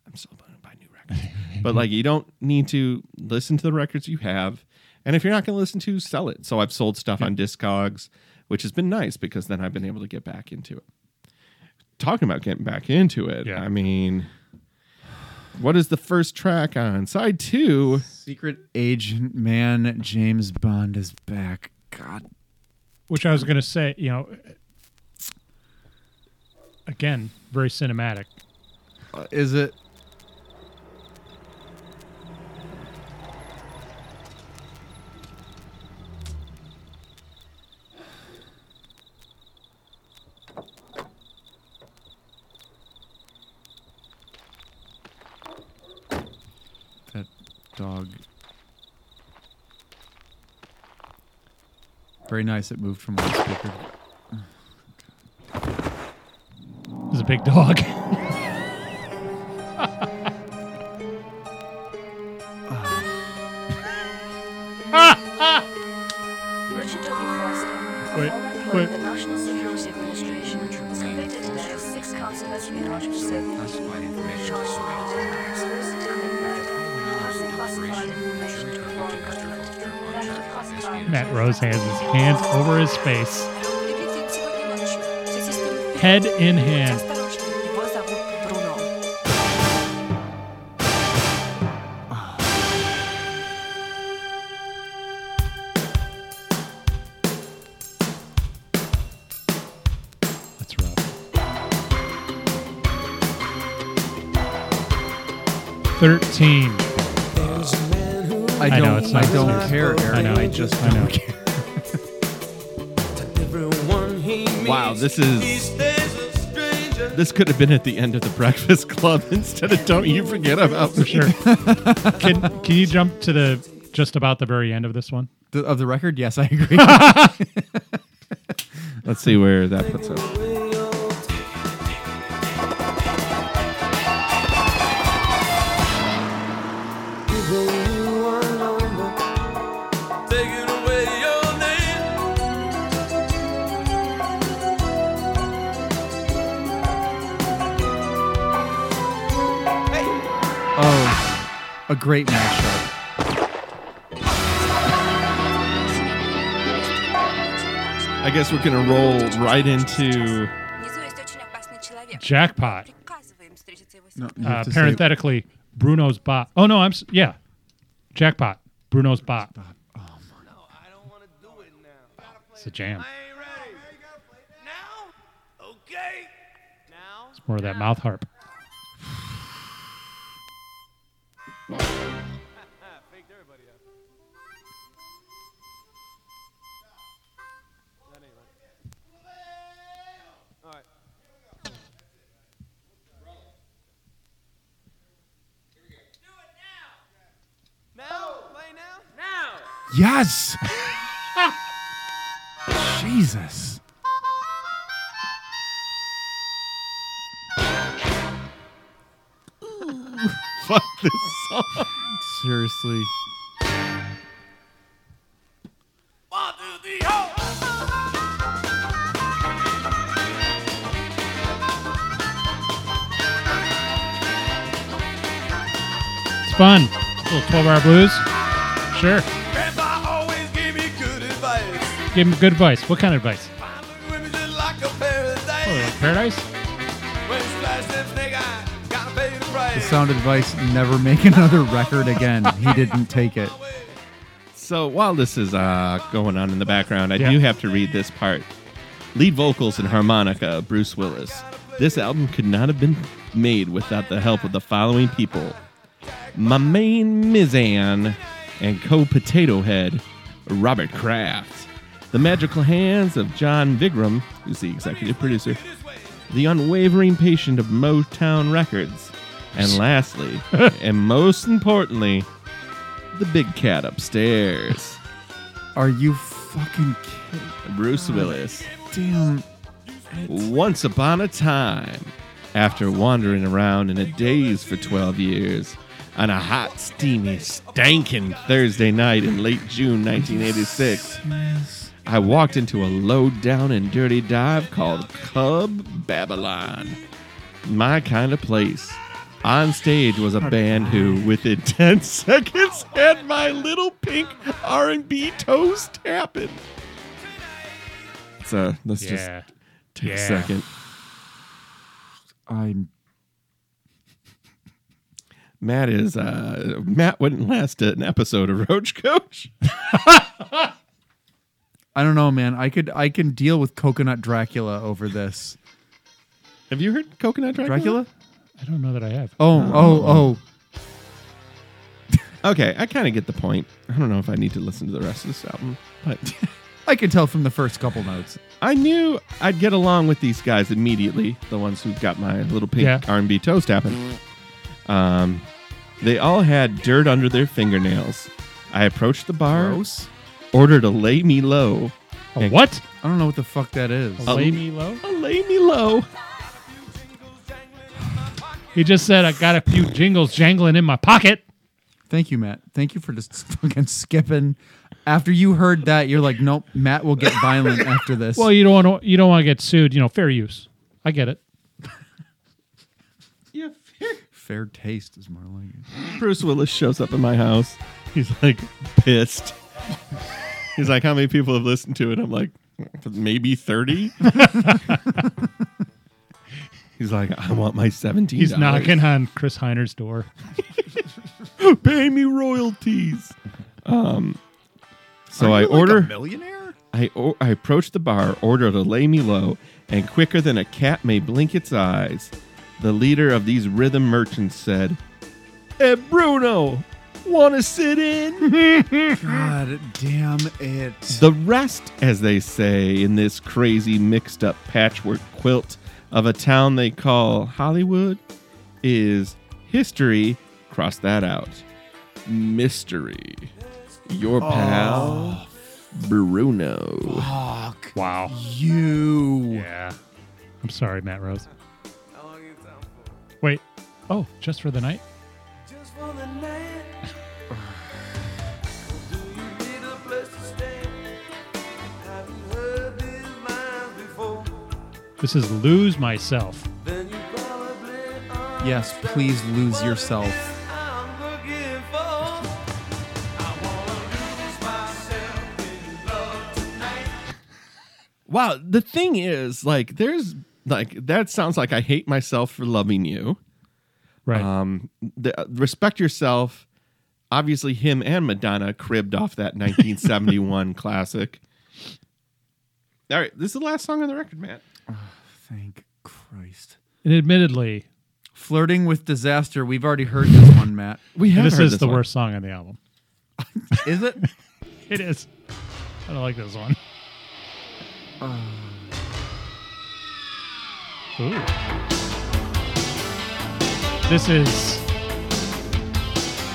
[SPEAKER 1] I'm still going to buy new records. But like you don't need to listen to the records you have. And if you're not going to listen to sell it. So i've sold stuff on discogs which has been nice because then i've been able to get back into it. Talking about getting back into it
[SPEAKER 2] Yeah.
[SPEAKER 1] i mean what is the first track on? Side two.
[SPEAKER 3] Secret Agent Man James Bond is back. God.
[SPEAKER 2] Which I was going to say, you know, again, very cinematic.
[SPEAKER 3] Uh, is it? That dog. Very nice. It moved from one speaker.
[SPEAKER 2] It's a big dog.
[SPEAKER 9] Richard W. Foster,
[SPEAKER 2] Wait,
[SPEAKER 9] former employee of the National Security Administration, was convicted today of six counts of espionage for certain charged with conspiracy to murder, using classified information to foreign government, theft of classified
[SPEAKER 2] Matt Rose has his hands over his face, head in hand. 13.
[SPEAKER 3] I don't, I
[SPEAKER 2] know, it's not
[SPEAKER 3] I
[SPEAKER 2] don't
[SPEAKER 3] care, Eric.
[SPEAKER 2] I, know.
[SPEAKER 3] I just
[SPEAKER 2] I
[SPEAKER 3] don't care.
[SPEAKER 1] wow, this is. This could have been at the end of the Breakfast Club instead of "Don't You Forget About Me."
[SPEAKER 2] Sure. can Can you jump to the just about the very end of this one?
[SPEAKER 3] The, of the record, yes, I agree.
[SPEAKER 1] Let's see where that puts us.
[SPEAKER 3] A great mashup.
[SPEAKER 1] I guess we're gonna roll right into
[SPEAKER 2] Jackpot.
[SPEAKER 3] No, you
[SPEAKER 2] Uh,
[SPEAKER 3] have to say-
[SPEAKER 2] parenthetically, Bruno's bot. Oh no, I'm s- yeah, Jackpot. Bruno's bot. It's a jam.
[SPEAKER 4] Okay. Now.
[SPEAKER 2] It's more of that mouth harp.
[SPEAKER 4] Faked everybody up. That ain't right. All right. Now, now, now,
[SPEAKER 3] yes. Jesus.
[SPEAKER 1] fuck this song.
[SPEAKER 3] Seriously.
[SPEAKER 4] It's
[SPEAKER 2] fun. A little 12 hour blues. Sure. Give him good advice. What kind of advice? Oh, paradise?
[SPEAKER 4] The
[SPEAKER 3] sound advice: never make another record again. He didn't take it.
[SPEAKER 1] So while this is uh, going on in the background, I
[SPEAKER 2] Yeah.
[SPEAKER 1] do have to read this part. Lead vocals and harmonica, Bruce Willis. This album could not have been made without the help of the following people: my main Mizan and co-potato head, Robert Kraft. The magical hands of John Vigram, who's the executive producer. The unwavering patient of Motown Records. And lastly, and most importantly, the big cat upstairs.
[SPEAKER 3] Are you fucking kidding?
[SPEAKER 1] Bruce Willis.
[SPEAKER 3] Damn.
[SPEAKER 1] Once upon a time, after wandering around in a daze for 12 years, on a hot, steamy, stankin' Thursday night in late June 1986, I walked into a low down and dirty dive called Cub Babylon. My kind of place. On stage was a band who, within 10 seconds, had my little pink R&B toes tapping. So let's just take
[SPEAKER 2] Yeah.
[SPEAKER 1] a second.
[SPEAKER 3] I'm.
[SPEAKER 1] Matt is uh Matt wouldn't last an episode of Roach Coach.
[SPEAKER 3] I don't know, man. I could. I can deal with Coconut Dracula over this.
[SPEAKER 1] Have you heard Coconut Dracula?
[SPEAKER 3] Dracula?
[SPEAKER 2] I don't know that I have.
[SPEAKER 3] Oh, oh, oh.
[SPEAKER 1] Okay, I kind of get the point. I don't know if I need to listen to the rest of this album, but
[SPEAKER 3] I could tell from the first couple notes.
[SPEAKER 1] I knew I'd get along with these guys immediately. The ones who got my little pink
[SPEAKER 2] Yeah.
[SPEAKER 1] R&B toes tapping. Um, they all had dirt under their fingernails. I approached the bar,
[SPEAKER 3] Gross.
[SPEAKER 1] ordered a lay me low.
[SPEAKER 2] A what?
[SPEAKER 3] I don't know what the fuck that is.
[SPEAKER 2] A lay me low?
[SPEAKER 1] A lay me low.
[SPEAKER 2] He just said I got a few jingles jangling in my pocket.
[SPEAKER 3] Thank you, Matt. Thank you for just fucking skipping. After you heard that, you're like, nope. Matt will get violent after this.
[SPEAKER 2] Well, you don't want to. You don't want to get sued. You know, fair use. I get it.
[SPEAKER 1] Yeah,
[SPEAKER 3] Fair taste is more like it.
[SPEAKER 1] Bruce Willis shows up in my house. He's like pissed. He's like, How many people have listened to it? I'm like, Maybe 30. He's like, I want my 17
[SPEAKER 2] He's knocking on Chris Heiner's door.
[SPEAKER 1] Pay me royalties. Um, so
[SPEAKER 3] Are
[SPEAKER 1] I
[SPEAKER 3] you like
[SPEAKER 1] order.
[SPEAKER 3] a millionaire.
[SPEAKER 1] I, o- I approach the bar, order to lay me low, and quicker than a cat may blink its eyes, the leader of these rhythm merchants said, Hey, Bruno, want to sit in?
[SPEAKER 3] God damn it.
[SPEAKER 1] The rest, as they say in this crazy mixed up patchwork quilt of a town they call Hollywood, is history. Cross that out. Mystery. Your pal, Bruno.
[SPEAKER 3] Fuck
[SPEAKER 2] Wow.
[SPEAKER 3] you.
[SPEAKER 2] Yeah. I'm sorry, Matt Rose. Wait. Oh, just for the night?
[SPEAKER 4] Just for the night.
[SPEAKER 2] This is Lose Myself.
[SPEAKER 4] Then you probably
[SPEAKER 3] Yes, please lose yourself.
[SPEAKER 4] I'm looking for. I wanna lose myself in love tonight.
[SPEAKER 1] Wow, the thing is, like, there's like that sounds like I hate myself for loving you.
[SPEAKER 2] Right.
[SPEAKER 1] Um, the, uh, respect yourself. Obviously, him and Madonna cribbed off that 1971 classic. All right, this is the last song on the record, Matt.
[SPEAKER 3] Thank Christ.
[SPEAKER 2] and admittedly,
[SPEAKER 3] Flirting with disaster. We've already heard this one, Matt.
[SPEAKER 1] We have
[SPEAKER 2] this
[SPEAKER 1] heard
[SPEAKER 2] is the
[SPEAKER 1] one.
[SPEAKER 2] worst song on the album.
[SPEAKER 3] Is it?
[SPEAKER 2] It is. I don't like this one. Ooh. This is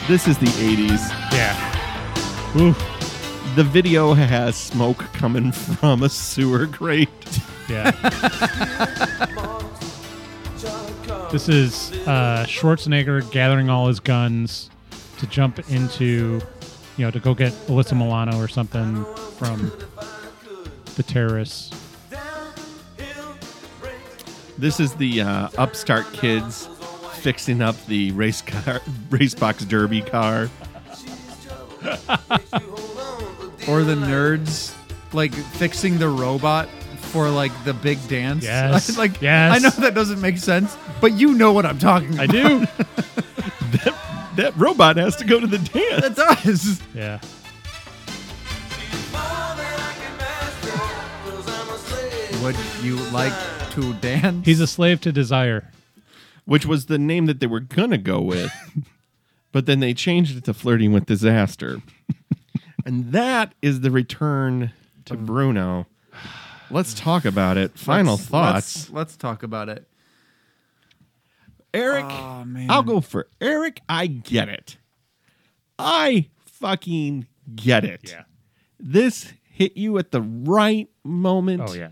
[SPEAKER 1] This is the 80s.
[SPEAKER 2] yeah. Ooh.
[SPEAKER 1] The video has smoke coming from a sewer grate.
[SPEAKER 2] Yeah. this is uh, Schwarzenegger gathering all his guns to jump into, you know, to go get Alyssa Milano or something from the terrorists.
[SPEAKER 1] This is the uh, upstart kids fixing up the race car, race box derby car.
[SPEAKER 3] or the nerds like fixing the robot for like the big dance.
[SPEAKER 2] Yes.
[SPEAKER 3] like
[SPEAKER 2] Yes.
[SPEAKER 3] I know that doesn't make sense, but you know what I'm talking about.
[SPEAKER 2] I do.
[SPEAKER 1] That robot has to go to the dance.
[SPEAKER 3] It does.
[SPEAKER 2] yeah.
[SPEAKER 3] Would you like to dance?
[SPEAKER 2] He's a slave to desire.
[SPEAKER 1] which was the name that they were gonna go with, but then they changed it to flirting with disaster, and that is the return to Bruno. Let's talk about it. Final
[SPEAKER 3] Let's-
[SPEAKER 1] thoughts,
[SPEAKER 3] Let's, let's talk about it.
[SPEAKER 1] Eric.
[SPEAKER 3] Oh man.
[SPEAKER 1] I'll go for Eric. I get it. I fucking get it.
[SPEAKER 2] Yeah.
[SPEAKER 1] This hit you at the right moment.
[SPEAKER 2] Oh yeah.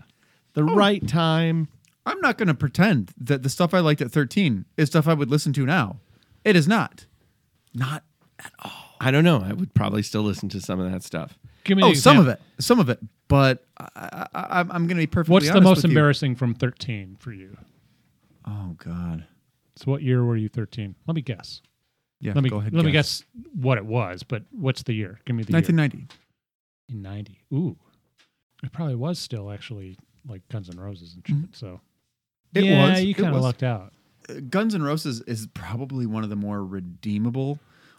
[SPEAKER 1] the oh. right time.
[SPEAKER 3] I'm not going to pretend that the stuff I liked at 13 is stuff I would listen to now. It is not. Not. At all.
[SPEAKER 1] I don't know. I would probably still listen to some of that stuff.
[SPEAKER 2] Give me
[SPEAKER 3] Oh, some of it. Some of it. But I, I, I'm, I'm going to be perfectly
[SPEAKER 2] What's the most
[SPEAKER 3] with you.
[SPEAKER 2] embarrassing from 13 for you?
[SPEAKER 3] Oh God.
[SPEAKER 2] So what year were you 13? Let me guess.
[SPEAKER 3] Yeah.
[SPEAKER 2] let me
[SPEAKER 3] go ahead.
[SPEAKER 2] let me guess what it was, but what's the year? Give me the
[SPEAKER 3] 1990.
[SPEAKER 2] year. In 90. Ooh. It probably was still actually like Guns N' Roses and shit. So
[SPEAKER 3] Mm-hmm. It
[SPEAKER 2] yeah,
[SPEAKER 3] was.
[SPEAKER 2] you kind of lucked out.
[SPEAKER 3] Uh, Guns N' Roses is probably one of the more redeemable,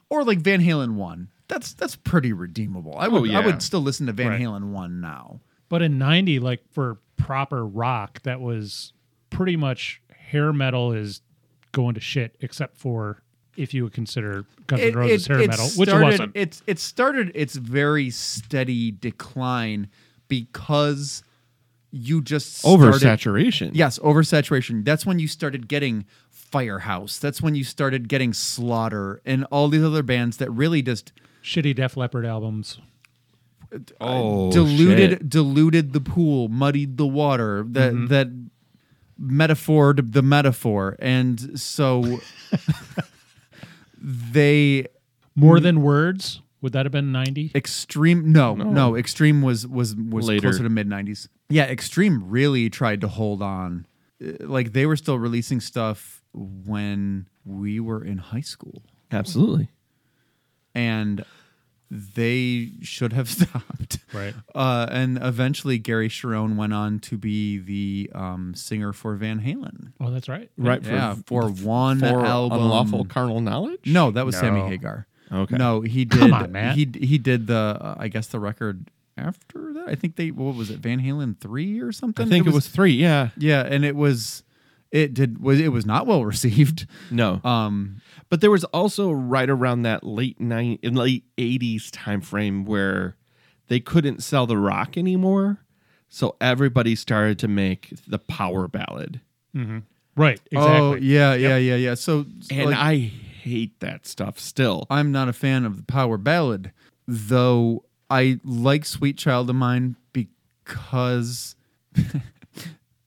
[SPEAKER 3] or like Van Halen one. That's that's pretty redeemable. I oh, would
[SPEAKER 1] Oh,
[SPEAKER 3] I would still listen to Van
[SPEAKER 2] Right.
[SPEAKER 3] Halen one now.
[SPEAKER 2] But in 90 like for proper rock that was pretty much hair metal is going to shit except for if you would consider Guns N' Roses hair metal, which it wasn't.
[SPEAKER 3] It's it started its very steady decline because you just started-
[SPEAKER 1] Oversaturation.
[SPEAKER 3] Yes, oversaturation. That's when you started getting Firehouse. That's when you started getting Slaughter and all these other bands that really just
[SPEAKER 2] Shitty Def Leppard albums.
[SPEAKER 1] Oh,
[SPEAKER 3] diluted
[SPEAKER 1] shit.
[SPEAKER 3] diluted the pool, muddied the water. That
[SPEAKER 2] Mm-hmm.
[SPEAKER 3] that metaphored the metaphor, and so they
[SPEAKER 2] More than words. Would that have been 90?
[SPEAKER 3] extreme. No, no, extreme was was was
[SPEAKER 1] Later.
[SPEAKER 3] closer to mid nineties. Yeah, extreme really tried to hold on. Uh, Like they were still releasing stuff when we were in high school,
[SPEAKER 1] Absolutely.
[SPEAKER 3] and they should have stopped.
[SPEAKER 2] Right.
[SPEAKER 3] Uh, and eventually, Gary Cherone went on to be the um, singer for Van Halen.
[SPEAKER 2] Oh, that's right.
[SPEAKER 1] Right.
[SPEAKER 3] yeah, for one
[SPEAKER 1] for
[SPEAKER 3] album.
[SPEAKER 1] unlawful carnal knowledge.
[SPEAKER 3] No, that was Sammy Hagar.
[SPEAKER 1] Okay.
[SPEAKER 3] No, he did.
[SPEAKER 2] Come on, Matt.
[SPEAKER 3] He he did the uh, I guess the record after that. I think they what was it Van Halen three or something?
[SPEAKER 1] I think it was, three. Yeah.
[SPEAKER 3] yeah, and it was it did was it was not well received.
[SPEAKER 1] No.
[SPEAKER 3] Um,
[SPEAKER 1] But there was also right around that late nine in late eighties time frame where they couldn't sell the rock anymore. So everybody started to make the power ballad.
[SPEAKER 2] Right. Exactly.
[SPEAKER 3] Oh yeah, yeah, yeah, yeah. So
[SPEAKER 1] And
[SPEAKER 3] like,
[SPEAKER 1] I hate that stuff still.
[SPEAKER 3] I'm not a fan of the power ballad, though I like Sweet Child of Mine because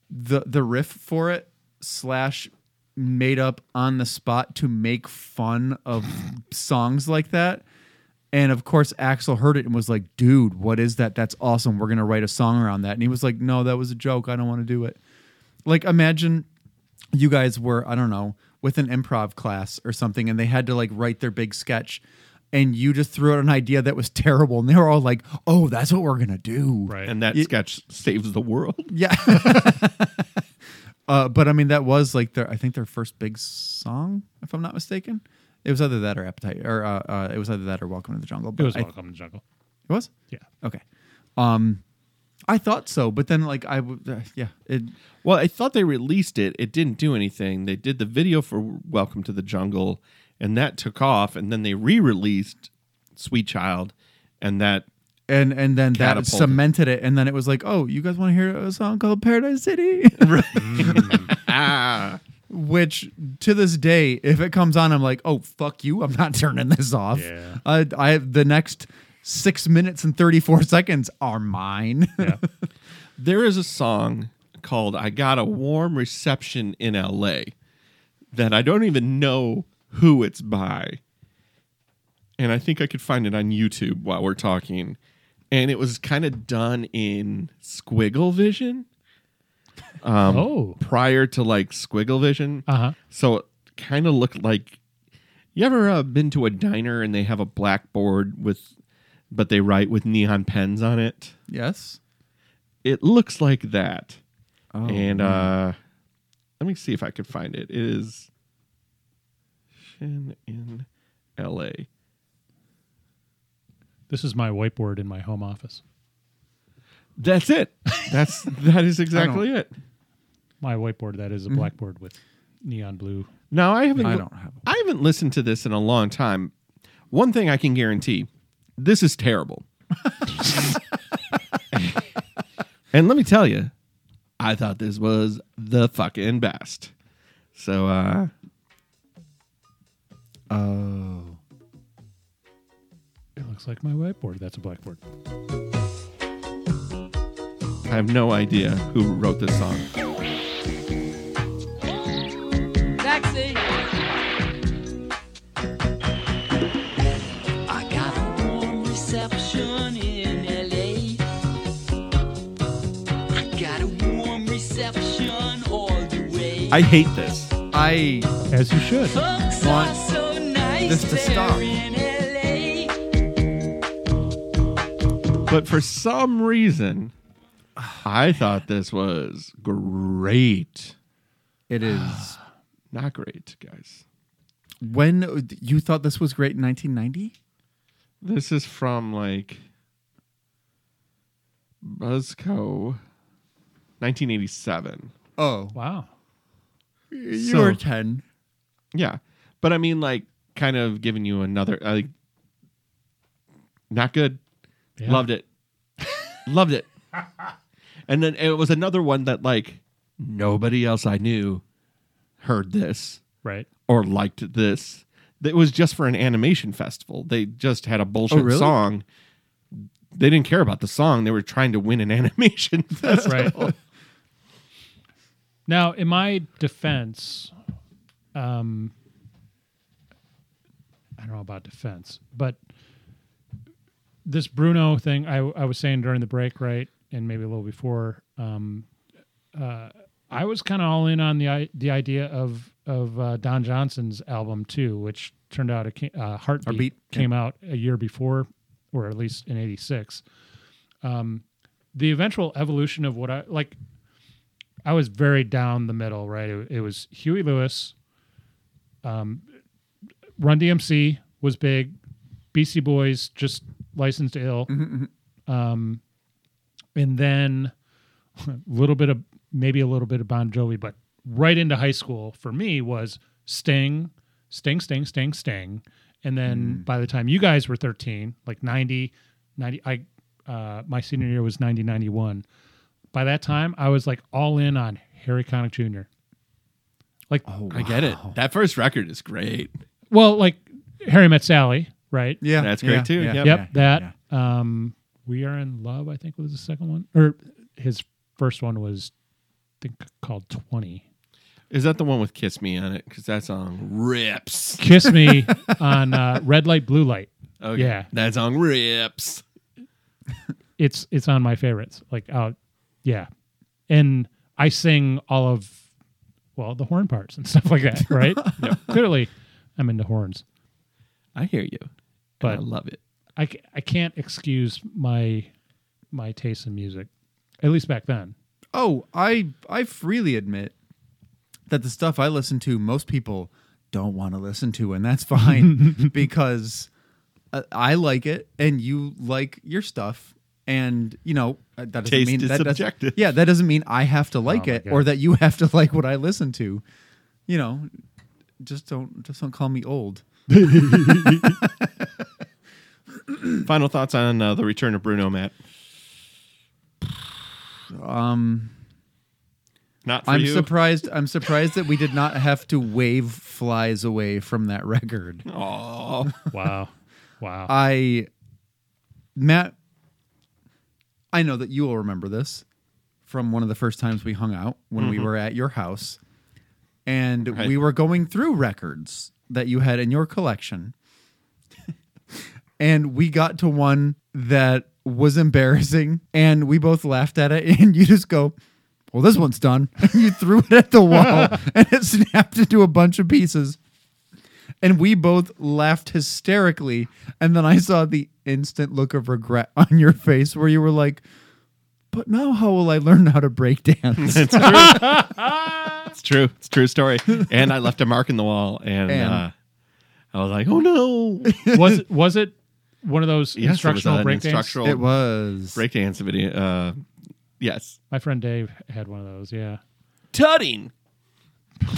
[SPEAKER 3] the the riff for it slash made up on the spot to make fun of songs like that. And of course, Axl heard it and was like, dude, what is that? That's awesome. We're going to write a song around that. And he was like, no, that was a joke. I don't want to do it. Like, imagine you guys were, I don't know, with an improv class or something, and they had to like write their big sketch, and you just threw out an idea that was terrible, and they were all like, "Oh, that's what we're gonna do."
[SPEAKER 2] Right.
[SPEAKER 1] And that
[SPEAKER 3] Ye-
[SPEAKER 1] sketch saves the world.
[SPEAKER 3] Yeah. uh, but I mean, that was like their, I think their first big song, if I'm not mistaken. It was either that or Appetite, or uh, uh, it was either that or Welcome to the Jungle.
[SPEAKER 2] it was
[SPEAKER 3] I-
[SPEAKER 2] Welcome to the Jungle.
[SPEAKER 3] It was.
[SPEAKER 2] Yeah.
[SPEAKER 3] Okay. Um, I thought so, but then like I, w- uh, yeah, it.
[SPEAKER 1] Well, I thought they released it. It didn't do anything. They did the video for Welcome to the Jungle, and that took off. And then they re-released Sweet Child, and that
[SPEAKER 3] And and then that cemented it, and then it was like, oh, you guys want to hear a song called Paradise City?
[SPEAKER 1] ah,
[SPEAKER 3] which to this day, if it comes on, I'm like, oh fuck you, I'm not turning this off.
[SPEAKER 2] Yeah.
[SPEAKER 3] I, I the next six minutes and thirty four seconds are mine.
[SPEAKER 2] Yeah.
[SPEAKER 1] there is a song called "I Got a Warm Reception in L.A." that I don't even know who it's by, and I think I could find it on YouTube while we're talking. And it was kind of done in Squiggle Vision. Um,
[SPEAKER 2] Oh.
[SPEAKER 1] prior to like Squiggle Vision.
[SPEAKER 2] Uh huh.
[SPEAKER 1] So it kind of looked like. You ever uh, been to a diner and they have a blackboard with, but they write with neon pens on it?
[SPEAKER 3] Yes.
[SPEAKER 1] It looks like that.
[SPEAKER 3] Oh,
[SPEAKER 1] and
[SPEAKER 3] man.
[SPEAKER 1] uh, let me see if I can find it. It is Shin in L.A.
[SPEAKER 2] This is my whiteboard in my home office.
[SPEAKER 1] That's it. That's that is exactly it.
[SPEAKER 2] My whiteboard that is a blackboard with neon blue.
[SPEAKER 1] Now I haven't.
[SPEAKER 3] I don't have
[SPEAKER 1] I haven't listened to this in a long time. One thing I can guarantee: this is terrible. and let me tell you, I thought this was the fucking best. So, uh,
[SPEAKER 3] Oh.
[SPEAKER 2] It looks like my whiteboard. That's a blackboard.
[SPEAKER 1] I have no idea who wrote this song.
[SPEAKER 8] Taxi. I got a warm reception in LA. I got a warm reception all the way.
[SPEAKER 1] I hate this.
[SPEAKER 3] I
[SPEAKER 2] As you should.
[SPEAKER 8] Folks
[SPEAKER 3] want
[SPEAKER 8] so nice
[SPEAKER 3] this to
[SPEAKER 8] there
[SPEAKER 3] stop.
[SPEAKER 8] in
[SPEAKER 1] But for some reason, I thought this was great.
[SPEAKER 3] it is
[SPEAKER 1] Not great, guys.
[SPEAKER 3] when uh, you thought this was great in 1990.
[SPEAKER 1] This is from like Buzzco 1987.
[SPEAKER 3] Oh,
[SPEAKER 2] Wow.
[SPEAKER 3] you
[SPEAKER 1] So-
[SPEAKER 3] were 10.
[SPEAKER 1] Yeah. But I mean like kind of giving you another like not good.
[SPEAKER 2] Yeah.
[SPEAKER 1] Loved it. Loved it. And then it was another one that like nobody else I knew heard this
[SPEAKER 2] Right.
[SPEAKER 1] or liked this. It was just for an animation festival. They just had a bullshit
[SPEAKER 3] Oh, really?
[SPEAKER 1] song. They didn't care about the song. They were trying to win an animation festival.
[SPEAKER 2] Right. now, in my defense, um, I don't know about defense, but this Bruno thing I, I was saying during the break, right, and maybe a little before, um, uh, I was kind of all in on the the idea of of uh, Don Johnson's album too, which turned out a uh, Heartbeat,
[SPEAKER 3] Heartbeat, yeah.
[SPEAKER 2] came out a year before, or at least in '86. Um, the eventual evolution of what I like, I was very down the middle. Right, it, it was Huey Lewis. Um, Run DMC was big. Beastie Boys just licensed to ill. Um, and then a little bit of maybe a little bit of Bon Jovi, but right into high school for me was Sting, Sting, Sting, Sting, Sting. And then by the time you guys were 13, like 90, 90, I, uh, my senior year was 90, 91. By that time, I was like all in on Harry Connick Jr. Like,
[SPEAKER 1] I get it. That first record is great.
[SPEAKER 2] well, like Harry Met Sally, right?
[SPEAKER 3] Yeah,
[SPEAKER 1] That's great
[SPEAKER 3] yeah,
[SPEAKER 1] too.
[SPEAKER 3] yeah,
[SPEAKER 1] Yep.
[SPEAKER 2] Yep,
[SPEAKER 3] yeah,
[SPEAKER 2] that.
[SPEAKER 3] yeah.
[SPEAKER 2] Um, we are in love. I think was the second one, or his first one was, I think, called Twenty.
[SPEAKER 1] Is that the one with Kiss Me on it? Because that song rips.
[SPEAKER 2] Kiss Me on uh, Red Light, Blue Light.
[SPEAKER 1] Okay.
[SPEAKER 2] Yeah.
[SPEAKER 1] That song rips.
[SPEAKER 2] It's it's on my favorites. Like, uh, yeah, and I sing all of, well, the horn parts and stuff like that. Right? Clearly, I'm into horns,
[SPEAKER 1] I hear you.
[SPEAKER 2] But
[SPEAKER 1] I love it.
[SPEAKER 2] I, I can't excuse my my taste in music, at least back then.
[SPEAKER 3] Oh, I I freely admit that the stuff I listen to, most people don't want to listen to, and that's fine because uh, I like it and you like your stuff, and you know uh, that doesn't
[SPEAKER 1] Taste
[SPEAKER 3] mean that doesn't-
[SPEAKER 1] subjective.
[SPEAKER 3] Yeah, that doesn't mean I have to like
[SPEAKER 2] Oh
[SPEAKER 3] it or that you have to like what I listen to. You know, just don't just don't call me old.
[SPEAKER 1] Final thoughts on uh, the return of Bruno, Matt?
[SPEAKER 3] Um,
[SPEAKER 1] Not for
[SPEAKER 3] I'm
[SPEAKER 1] you.
[SPEAKER 3] surprised. I'm surprised that we did not have to wave flies away from that record.
[SPEAKER 1] Oh,
[SPEAKER 2] Wow, wow.
[SPEAKER 3] I, Matt, I know that you will remember this from one of the first times we hung out when we were at your house, and
[SPEAKER 1] Right.
[SPEAKER 3] we were going through records that you had in your collection, and we got to one that was embarrassing, and we both laughed at it, and you just go, well, this one's done. And you threw it at the wall and it snapped into a bunch of pieces. And we both laughed hysterically. And then I saw the instant look of regret on your face where you were like, but now how will I learn how to break dance?
[SPEAKER 1] It's true. it's true. It's a true story. And I left a mark in the wall, and,
[SPEAKER 3] And-
[SPEAKER 1] uh, I was like, "Oh no!"
[SPEAKER 2] was it was it one of those
[SPEAKER 1] Yes,
[SPEAKER 2] instructional
[SPEAKER 1] an
[SPEAKER 2] break
[SPEAKER 1] instructional
[SPEAKER 3] it was.
[SPEAKER 1] breakdance video. Uh, yes,
[SPEAKER 2] My friend Dave had one of those. Yeah,
[SPEAKER 1] tutting.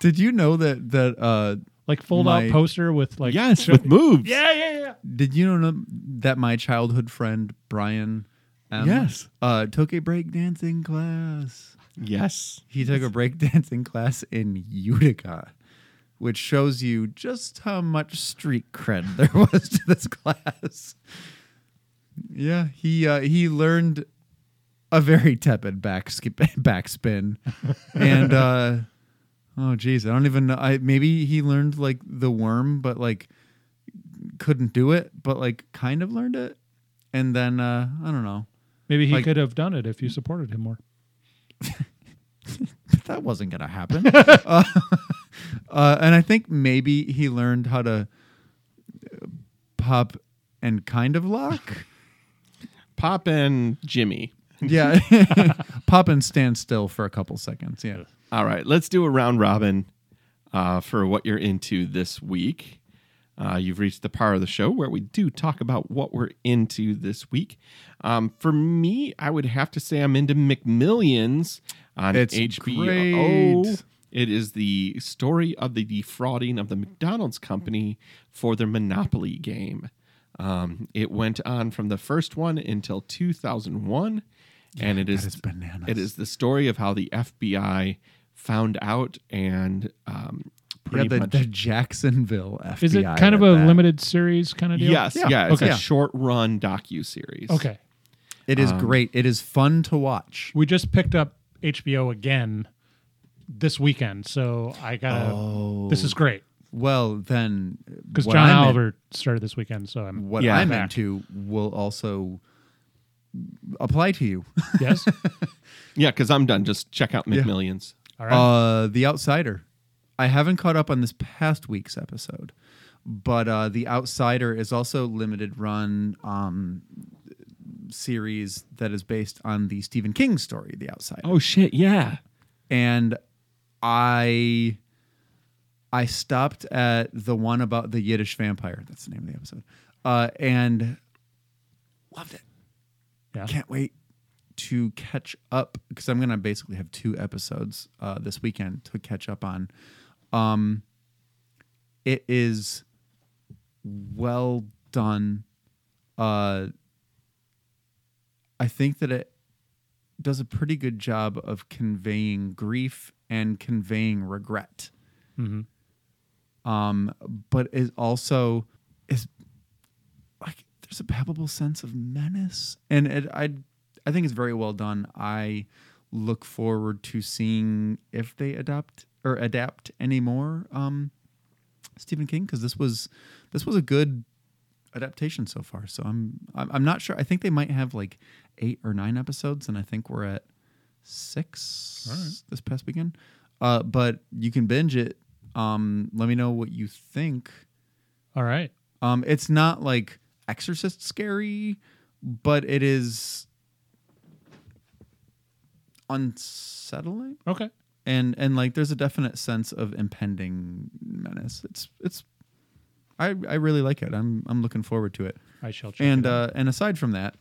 [SPEAKER 3] Did you know that that uh
[SPEAKER 2] like fold
[SPEAKER 3] My-
[SPEAKER 2] out poster with like
[SPEAKER 1] Yes, with moves.
[SPEAKER 2] yeah yeah yeah.
[SPEAKER 3] did you know that my childhood friend Brian M,
[SPEAKER 1] Yes.
[SPEAKER 3] uh took a breakdancing class.
[SPEAKER 1] Yes.
[SPEAKER 3] He took a breakdancing class in Utica, which shows you just how much street cred there was to this class. Yeah, he uh, he learned a very tepid back skip, backspin, and uh, oh geez, I don't even know. I maybe he learned like the worm, but like couldn't do it, but like kind of learned it, and then uh, I don't know.
[SPEAKER 2] Maybe he
[SPEAKER 3] Like-
[SPEAKER 2] could have done it if you supported him more.
[SPEAKER 3] that wasn't gonna happen. uh, uh, and I think maybe he learned how to uh, pop and kind of lock.
[SPEAKER 1] Pop and Jimmy.
[SPEAKER 3] yeah, pop and stand still for a couple seconds. Yeah.
[SPEAKER 1] All right, let's do a round robin uh, for what you're into this week. Uh, you've reached the part of the show where we do talk about what we're into this week. Um, for me, I would have to say I'm into McMillions on
[SPEAKER 3] It's
[SPEAKER 1] HBO.
[SPEAKER 3] great.
[SPEAKER 1] It is the story of the defrauding of the McDonald's company for their Monopoly game. Um, it went on from the first one until 2001, and it is,
[SPEAKER 3] is bananas.
[SPEAKER 1] it is the story of how the FBI found out and um,
[SPEAKER 3] Yeah, the,
[SPEAKER 1] much
[SPEAKER 3] the Jacksonville FBI.
[SPEAKER 2] Is it kind of a
[SPEAKER 3] that.
[SPEAKER 2] limited series kind of deal?
[SPEAKER 1] yes,
[SPEAKER 3] Yeah,
[SPEAKER 1] yeah, it's
[SPEAKER 2] okay.
[SPEAKER 1] a short run docu series.
[SPEAKER 2] Okay.
[SPEAKER 3] it is Um, great. It is fun to watch.
[SPEAKER 2] We just picked up HBO again this weekend, so I gotta.
[SPEAKER 3] Oh.
[SPEAKER 2] This is great
[SPEAKER 3] Well, then,
[SPEAKER 2] because John
[SPEAKER 3] I'm in-
[SPEAKER 2] Oliver started this weekend, so I'm
[SPEAKER 3] what
[SPEAKER 1] Yeah.
[SPEAKER 3] I'm
[SPEAKER 2] Back.
[SPEAKER 3] into will also apply to you.
[SPEAKER 2] yes.
[SPEAKER 1] Yeah, because I'm done. Just check out
[SPEAKER 3] Yeah.
[SPEAKER 1] McMillions.
[SPEAKER 2] All right.
[SPEAKER 3] Uh, The Outsider. I haven't caught up on this past week's episode, but uh, The Outsider is also limited run um, series that is based on the Stephen King story, The Outsider.
[SPEAKER 1] Oh shit! Yeah.
[SPEAKER 3] and I I stopped at the one about the Yiddish vampire. That's the name of the episode. Uh, and loved it.
[SPEAKER 2] Yeah.
[SPEAKER 3] Can't wait to catch up because I'm gonna basically have two episodes uh, this weekend to catch up on. Um, it is well done. Uh, I think that it does a pretty good job of conveying grief and conveying regret.
[SPEAKER 2] Mhm.
[SPEAKER 3] Um, but it also is like there's a palpable sense of menace, and it, I I think it's very well done. I look forward to seeing if they adopt or adapt any more um, Stephen King because this was this was a good adaptation so far. So I'm, I'm I'm not sure. I think they might have like eight or nine episodes, and I think we're at six this past weekend. Uh, but you can binge it. Um, let me know what you think.
[SPEAKER 2] All right.
[SPEAKER 3] Um, it's not like Exorcist scary, but it is unsettling
[SPEAKER 2] Okay.
[SPEAKER 3] and and like there's a definite sense of impending menace. It's it's I I really like it. I'm I'm looking forward to it.
[SPEAKER 2] I shall check.
[SPEAKER 3] And
[SPEAKER 2] it out.
[SPEAKER 3] uh and aside from that,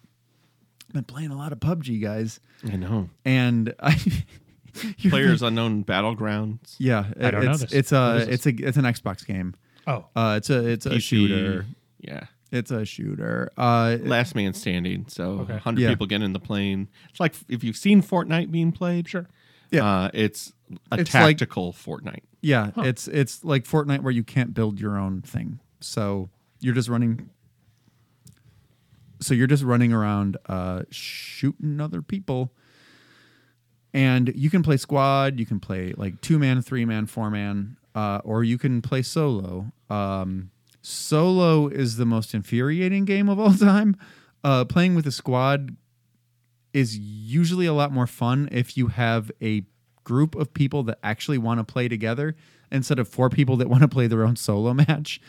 [SPEAKER 3] I've been playing a lot of PUBG, guys.
[SPEAKER 1] I know.
[SPEAKER 3] And I
[SPEAKER 1] Players Unknown Battlegrounds.
[SPEAKER 3] yeah,
[SPEAKER 2] I don't know
[SPEAKER 3] it's
[SPEAKER 2] this.
[SPEAKER 3] it's a
[SPEAKER 2] is
[SPEAKER 3] it's a it's an Xbox game.
[SPEAKER 2] oh,
[SPEAKER 3] Uh it's a it's a
[SPEAKER 1] PC.
[SPEAKER 3] shooter.
[SPEAKER 1] Yeah.
[SPEAKER 3] It's a shooter. Uh
[SPEAKER 1] Last man standing. So
[SPEAKER 2] Okay.
[SPEAKER 1] 100
[SPEAKER 3] Yeah.
[SPEAKER 1] people get in the plane. It's like if you've seen Fortnite being played.
[SPEAKER 2] sure.
[SPEAKER 3] Yeah.
[SPEAKER 1] Uh, it's a
[SPEAKER 3] It's like-
[SPEAKER 1] tactical Fortnite.
[SPEAKER 3] Yeah, it's it's like Fortnite where you can't build your own thing. So you're just running. So you're just running around uh, shooting other people, and you can play squad. You can play like two man, three man, four man, uh, or you can play solo. Um, solo is the most infuriating game of all time. Uh, playing with a squad is usually a lot more fun if you have a group of people that actually want to play together instead of four people that want to play their own solo match.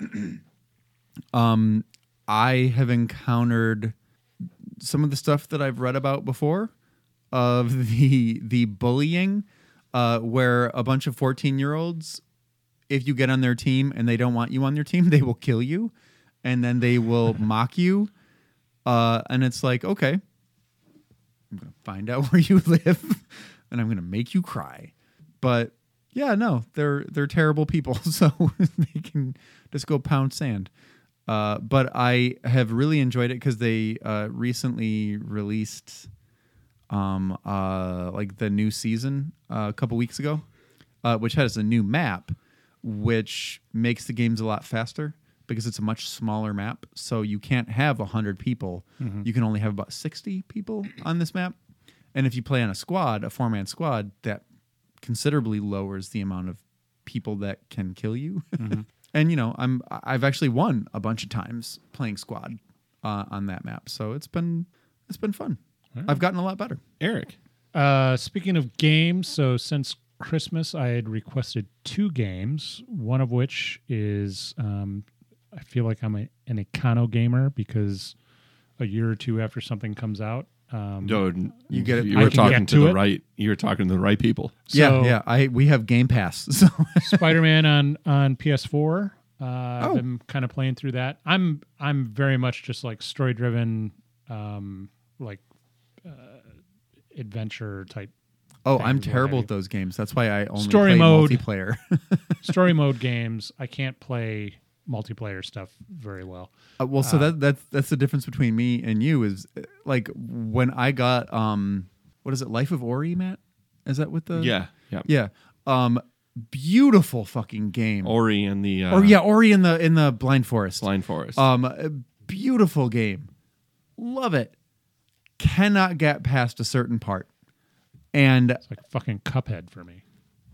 [SPEAKER 3] um, I have encountered some of the stuff that I've read about before of the the bullying, uh, where a bunch of fourteen year olds, if you get on their team and they don't want you on their team, they will kill you, and then they will mock you, uh, and it's like okay, I'm gonna find out where you live, and I'm gonna make you cry, but yeah, no, they're they're terrible people, so they can just go pound sand. Uh, but I have really enjoyed it because they uh, recently released um, uh, like the new season uh, a couple weeks ago, uh, which has a new map, which makes the games a lot faster because it's a much smaller map. So you can't have hundred people;
[SPEAKER 2] Mhm.
[SPEAKER 3] you can only have about sixty people on this map. And if you play on a squad, a four man squad, that considerably lowers the amount of people that can kill you.
[SPEAKER 2] Mhm.
[SPEAKER 3] and you know, I'm I've actually won a bunch of times playing squad uh, on that map, so it's been it's been fun. I've gotten a lot better.
[SPEAKER 1] Eric,
[SPEAKER 2] Uh, speaking of games, so since Christmas, I had requested two games. One of which is um, I feel like I'm a, an Econo gamer because a year or two after something comes out, um,
[SPEAKER 1] Dude,
[SPEAKER 3] You get it-
[SPEAKER 1] You
[SPEAKER 2] I
[SPEAKER 1] were talking to,
[SPEAKER 2] to
[SPEAKER 1] the
[SPEAKER 2] it.
[SPEAKER 1] right. You were talking to the right people.
[SPEAKER 3] yeah,
[SPEAKER 2] So-
[SPEAKER 3] yeah. I we have Game Pass, so
[SPEAKER 2] Spider-Man on on PS4. Uh,
[SPEAKER 3] Oh.
[SPEAKER 2] I've been kind of playing through that. I'm I'm very much just like story driven, um, like uh, adventure type.
[SPEAKER 3] oh, I'm terrible at those games. That's why I only
[SPEAKER 2] Story
[SPEAKER 3] play
[SPEAKER 2] mode.
[SPEAKER 3] multiplayer.
[SPEAKER 2] story mode games. I can't play multiplayer stuff very well.
[SPEAKER 3] Uh, well, so
[SPEAKER 2] Uh,
[SPEAKER 3] that that's that's the difference between me and you is uh, like when I got um what is it Life of Ori, Matt? Is that what the
[SPEAKER 1] Yeah, yeah.
[SPEAKER 3] yeah um beautiful fucking game.
[SPEAKER 1] Ori and the uh,
[SPEAKER 3] or yeah, Ori in the in the Blind Forest.
[SPEAKER 1] Blind Forest.
[SPEAKER 3] Um, beautiful game. Love it. Cannot get past a certain part. And
[SPEAKER 2] It's like fucking Cuphead for me.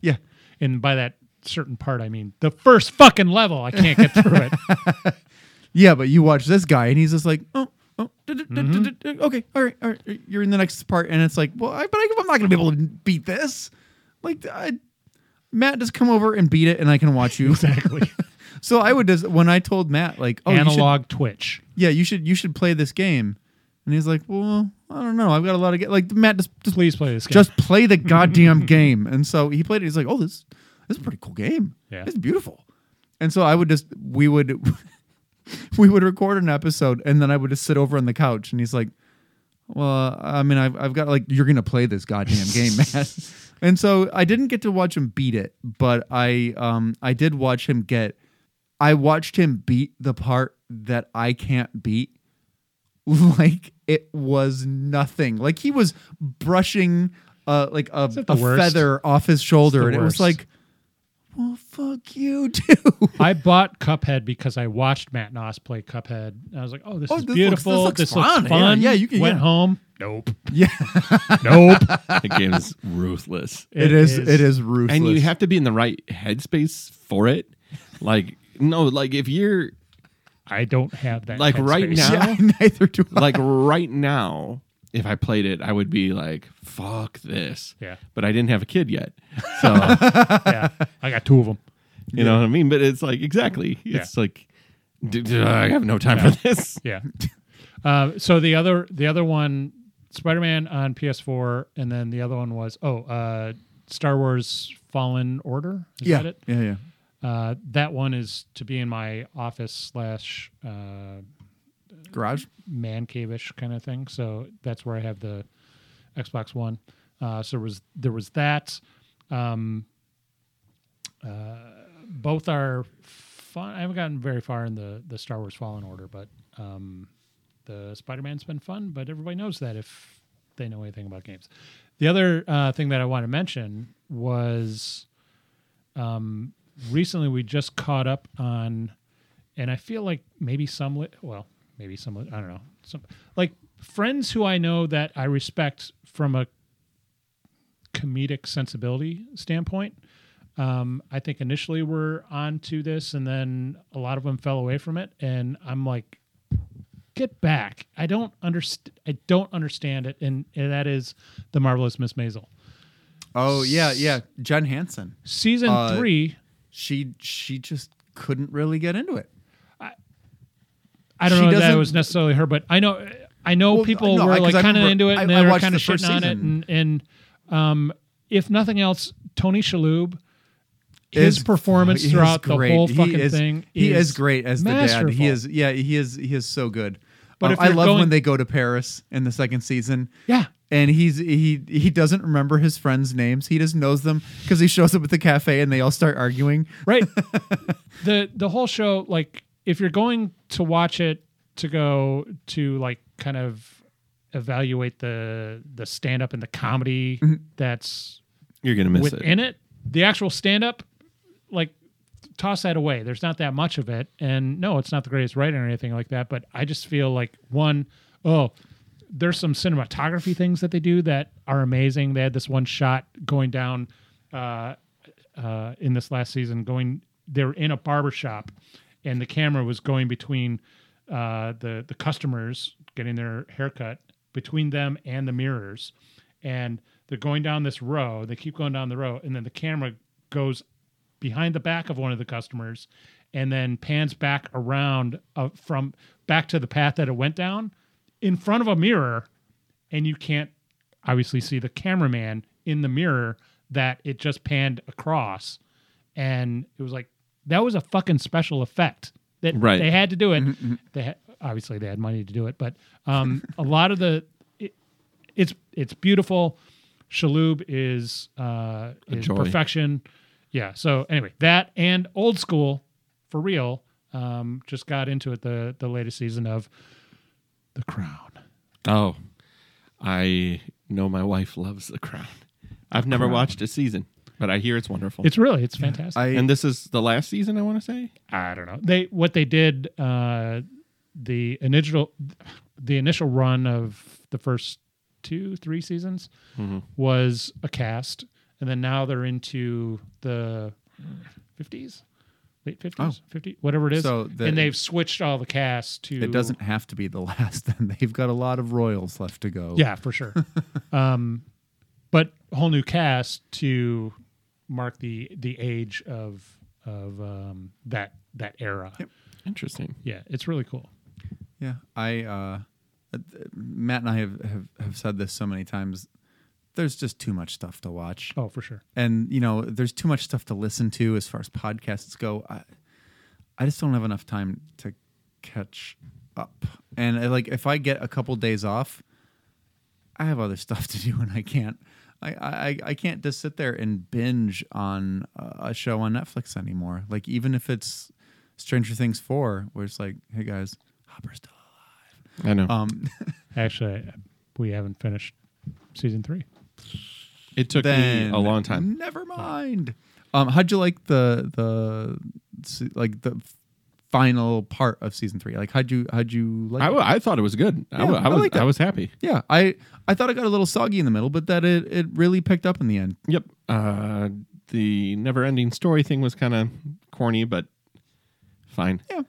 [SPEAKER 3] yeah,
[SPEAKER 2] And by that certain part, I mean the first fucking level. I can't get through it.
[SPEAKER 3] yeah, but you watch this guy and he's just like, oh, oh, duh, mm-hmm. okay, all right, all right. You're in the next part, and it's like, well, I, but I, I'm not gonna be able to beat this. Like, I, Matt, just come over and beat it, and I can watch you.
[SPEAKER 2] exactly.
[SPEAKER 3] so I would just when I told Matt like, oh, you should-
[SPEAKER 2] Analog Twitch.
[SPEAKER 3] yeah, you should you should play this game, and he's like, well, I don't know, I've got a lot of ga-. like Matt just just
[SPEAKER 2] Please play this game.
[SPEAKER 3] just play the goddamn game. And so he played it. He's like, oh, this this is a pretty cool game.
[SPEAKER 2] Yeah.
[SPEAKER 3] it's beautiful. And so I would just we would we would record an episode, and then I would just sit over on the couch, and he's like, well, I mean, I've I've got like you're gonna play this goddamn game, man. And so I didn't get to watch him beat it, but I um I did watch him get. I watched him beat the part that I can't beat like it was nothing. Like he was brushing uh like a, a feather off his shoulder, and it was like, well, fuck you too.
[SPEAKER 2] I bought Cuphead because I watched Matt Noss play Cuphead. And I was like, "Oh, this
[SPEAKER 3] Oh,
[SPEAKER 2] is
[SPEAKER 3] this looks- this
[SPEAKER 2] beautiful.
[SPEAKER 3] looks
[SPEAKER 2] This
[SPEAKER 3] fun.
[SPEAKER 2] looks
[SPEAKER 3] Yeah,
[SPEAKER 2] fun."
[SPEAKER 3] yeah, you can-
[SPEAKER 2] Went
[SPEAKER 3] yeah.
[SPEAKER 2] home. Nope.
[SPEAKER 3] yeah,
[SPEAKER 2] Nope.
[SPEAKER 1] the game is ruthless.
[SPEAKER 3] it is, It is ruthless.
[SPEAKER 1] and you have to be in the right headspace for it. Like no, like if you're
[SPEAKER 2] I don't have that.
[SPEAKER 1] Like right
[SPEAKER 2] headspace.
[SPEAKER 1] now-
[SPEAKER 3] yeah, neither do I.
[SPEAKER 1] like right now, if I played it, I would be like, "Fuck this."
[SPEAKER 2] Yeah.
[SPEAKER 1] But I didn't have a kid yet, so
[SPEAKER 2] yeah, I got two of them.
[SPEAKER 1] you know what I mean. But it's like exactly. It's like, d- d- I have no time for this.
[SPEAKER 2] Yeah. uh, so the other the other one, Spider Man on PS4, and then the other one was oh, uh, Star Wars Fallen Order. Is
[SPEAKER 3] yeah,
[SPEAKER 2] that it?
[SPEAKER 3] yeah, yeah.
[SPEAKER 2] Uh, that one is to be in my office slash uh,
[SPEAKER 3] Garage.
[SPEAKER 2] man cave-ish kind of thing. So that's where I have the Xbox One. Uh, so there was there was that. Um, uh, both are fun. I haven't gotten very far in the the Star Wars Fallen Order, but um, the Spider Man's been fun. But everybody knows that if they know anything about games. The other uh, thing that I want to mention was um, recently we just caught up on, and I feel like maybe some, well, maybe some, I don't know, some like friends who I know that I respect from a comedic sensibility standpoint. Um, I think initially were on to this, and then a lot of them fell away from it, and I'm like, get back. I don't understand. I don't understand it, and, and that is the marvelous Miss Maisel.
[SPEAKER 3] Oh yeah, yeah. Jen Hansen.
[SPEAKER 2] Season
[SPEAKER 3] Uh,
[SPEAKER 2] three.
[SPEAKER 3] She she just couldn't really get into it.
[SPEAKER 2] I don't
[SPEAKER 3] she
[SPEAKER 2] know if that
[SPEAKER 3] doesn't-
[SPEAKER 2] was necessarily her, but I know I know
[SPEAKER 3] Well,
[SPEAKER 2] people
[SPEAKER 3] no,
[SPEAKER 2] were like kind of into it, and
[SPEAKER 3] I-
[SPEAKER 2] they
[SPEAKER 3] I
[SPEAKER 2] were kind of shitting on it, and and um, if nothing else, Tony Shalhoub. His
[SPEAKER 3] Is-
[SPEAKER 2] performance throughout the whole fucking
[SPEAKER 3] is-
[SPEAKER 2] thing
[SPEAKER 3] He is,
[SPEAKER 2] is
[SPEAKER 3] great as the dad. He is yeah, he is he is so good.
[SPEAKER 2] But
[SPEAKER 3] Um, I love
[SPEAKER 2] going-
[SPEAKER 3] when they go to Paris in the second season.
[SPEAKER 2] Yeah.
[SPEAKER 3] And he's he he doesn't remember his friends' names. He just knows them because he shows up at the cafe and they all start arguing.
[SPEAKER 2] right the the whole show like if you're going to watch it to go to like kind of evaluate the the stand up and the comedy that's
[SPEAKER 1] You're gonna miss it.
[SPEAKER 2] within it. the actual stand up like toss that away there's not that much of it and no it's not the greatest writing or anything like that but i just feel like one oh there's some cinematography things that they do that are amazing they had this one shot going down uh, uh, in this last season going they're in a barber shop and the camera was going between uh, the the customers getting their haircut between them and the mirrors. And they're going down this row they keep going down the row and then the camera goes behind the back of one of the customers and then pans back around uh, from back to the path that it went down in front of a mirror. And you can't obviously see the cameraman in the mirror that it just panned across. And it was like that was a fucking special effect that
[SPEAKER 1] Right.
[SPEAKER 2] they had to do it. They ha- obviously they had money to do it but um, a lot of the it, it's it's beautiful. Shalhoub is uh is perfection. Yeah so anyway that and old school for real um just got into it the the latest season of the crown.
[SPEAKER 1] Oh, I know my wife loves The Crown. I've never
[SPEAKER 2] Crown.
[SPEAKER 1] watched a season, but I hear it's wonderful.
[SPEAKER 2] it's really it's fantastic
[SPEAKER 3] I
[SPEAKER 1] and this is the last season. I want to say.
[SPEAKER 2] I don't know. They what they did uh the initial the initial run of the first two three seasons
[SPEAKER 1] Mm-hmm.
[SPEAKER 2] was a cast and then now they're into the 50s late 50s
[SPEAKER 3] Oh.
[SPEAKER 2] 50 whatever it is
[SPEAKER 3] So the-
[SPEAKER 2] and they've switched all the cast to
[SPEAKER 3] it doesn't have to be the last. Then they've got a lot of royals left to go.
[SPEAKER 2] yeah for sure um but whole new cast to mark the the age of of um that that era
[SPEAKER 1] Interesting.
[SPEAKER 2] yeah it's really cool
[SPEAKER 3] Yeah, I uh, Matt and I have, have have said this so many times. There's just too much stuff to watch,
[SPEAKER 2] oh for sure
[SPEAKER 3] and you know, there's too much stuff to listen to as far as podcasts go. I, I just don't have enough time to catch up. And uh, like, if I get a couple days off, I have other stuff to do, and I can't. I, I, I can't just sit there and binge on a a show on Netflix anymore. Like even if it's Stranger Things four, where it's like, hey guys, Hopper's still alive.
[SPEAKER 1] I know.
[SPEAKER 3] um,
[SPEAKER 2] Actually, we haven't finished season three.
[SPEAKER 1] it took me a long time.
[SPEAKER 3] Never mind. Um, how'd you like the the like the final part of season three? Like, how'd you how'd you like?
[SPEAKER 1] I,
[SPEAKER 3] it?
[SPEAKER 1] w- I thought it was good. I,
[SPEAKER 3] Yeah,
[SPEAKER 1] w- I
[SPEAKER 3] I
[SPEAKER 1] was
[SPEAKER 3] liked it.
[SPEAKER 1] I was happy.
[SPEAKER 3] yeah, I I thought it got a little soggy in the middle, but that it it really picked up in the end.
[SPEAKER 1] Yep. Uh, the never-ending story thing was kind of corny, but fine. Yeah.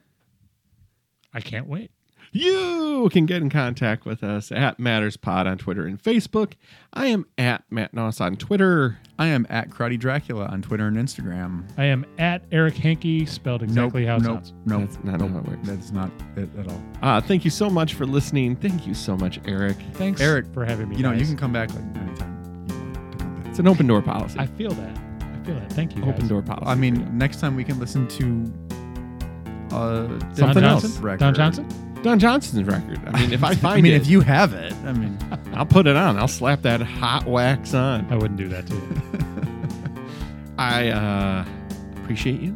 [SPEAKER 2] I can't wait.
[SPEAKER 1] You can get in contact with us at MattersPod on Twitter and Facebook. I am at Matt Noss on Twitter.
[SPEAKER 3] I am at Crowdy Dracula on Twitter and Instagram.
[SPEAKER 2] I am at Eric Hankey, spelled exactly
[SPEAKER 3] nope,
[SPEAKER 2] how it
[SPEAKER 3] nope,
[SPEAKER 2] sounds.
[SPEAKER 3] Nope,
[SPEAKER 1] That's not
[SPEAKER 3] nope,
[SPEAKER 1] how it works.
[SPEAKER 3] That's not it at all.
[SPEAKER 1] Uh, thank you so much for listening. Thank you so much, Eric.
[SPEAKER 2] Thanks,
[SPEAKER 3] Eric,
[SPEAKER 2] for having me.
[SPEAKER 3] You know, you can come back like anytime you want to come back.
[SPEAKER 1] It's an open door policy.
[SPEAKER 2] I feel that. I feel that. Thank you.
[SPEAKER 1] open
[SPEAKER 2] guys.
[SPEAKER 1] door policy.
[SPEAKER 3] I mean, next time we can listen to uh,
[SPEAKER 2] Don
[SPEAKER 1] Something else.
[SPEAKER 2] Johnson.
[SPEAKER 3] record.
[SPEAKER 2] Don Johnson.
[SPEAKER 1] Don Johnson's record. I mean, if I find it.
[SPEAKER 3] I mean,
[SPEAKER 1] it,
[SPEAKER 3] if you have it, I mean,
[SPEAKER 1] I'll put it on. I'll slap that hot wax on.
[SPEAKER 2] I wouldn't do that to you.
[SPEAKER 1] I uh, appreciate you.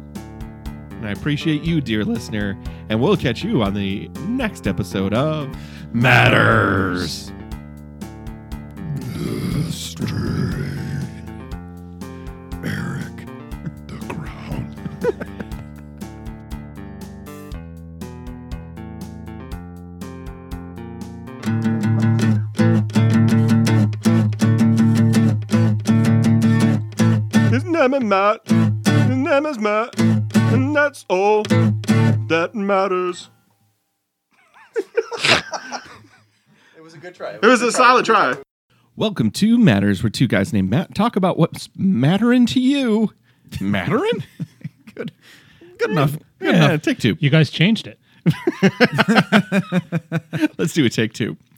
[SPEAKER 1] And I appreciate you, dear listener. And we'll catch you on the next episode of Matters.
[SPEAKER 10] Name is Matt. His name is Matt. And that's all that matters.
[SPEAKER 3] it was a good try.
[SPEAKER 10] It was a solid try.
[SPEAKER 1] Welcome to Matters, where two guys named Matt talk about what's mattering to you. Mattering?
[SPEAKER 3] Good. Good enough. Good
[SPEAKER 1] yeah,
[SPEAKER 3] enough.
[SPEAKER 1] take two.
[SPEAKER 2] You guys changed it.
[SPEAKER 1] Let's do a take two.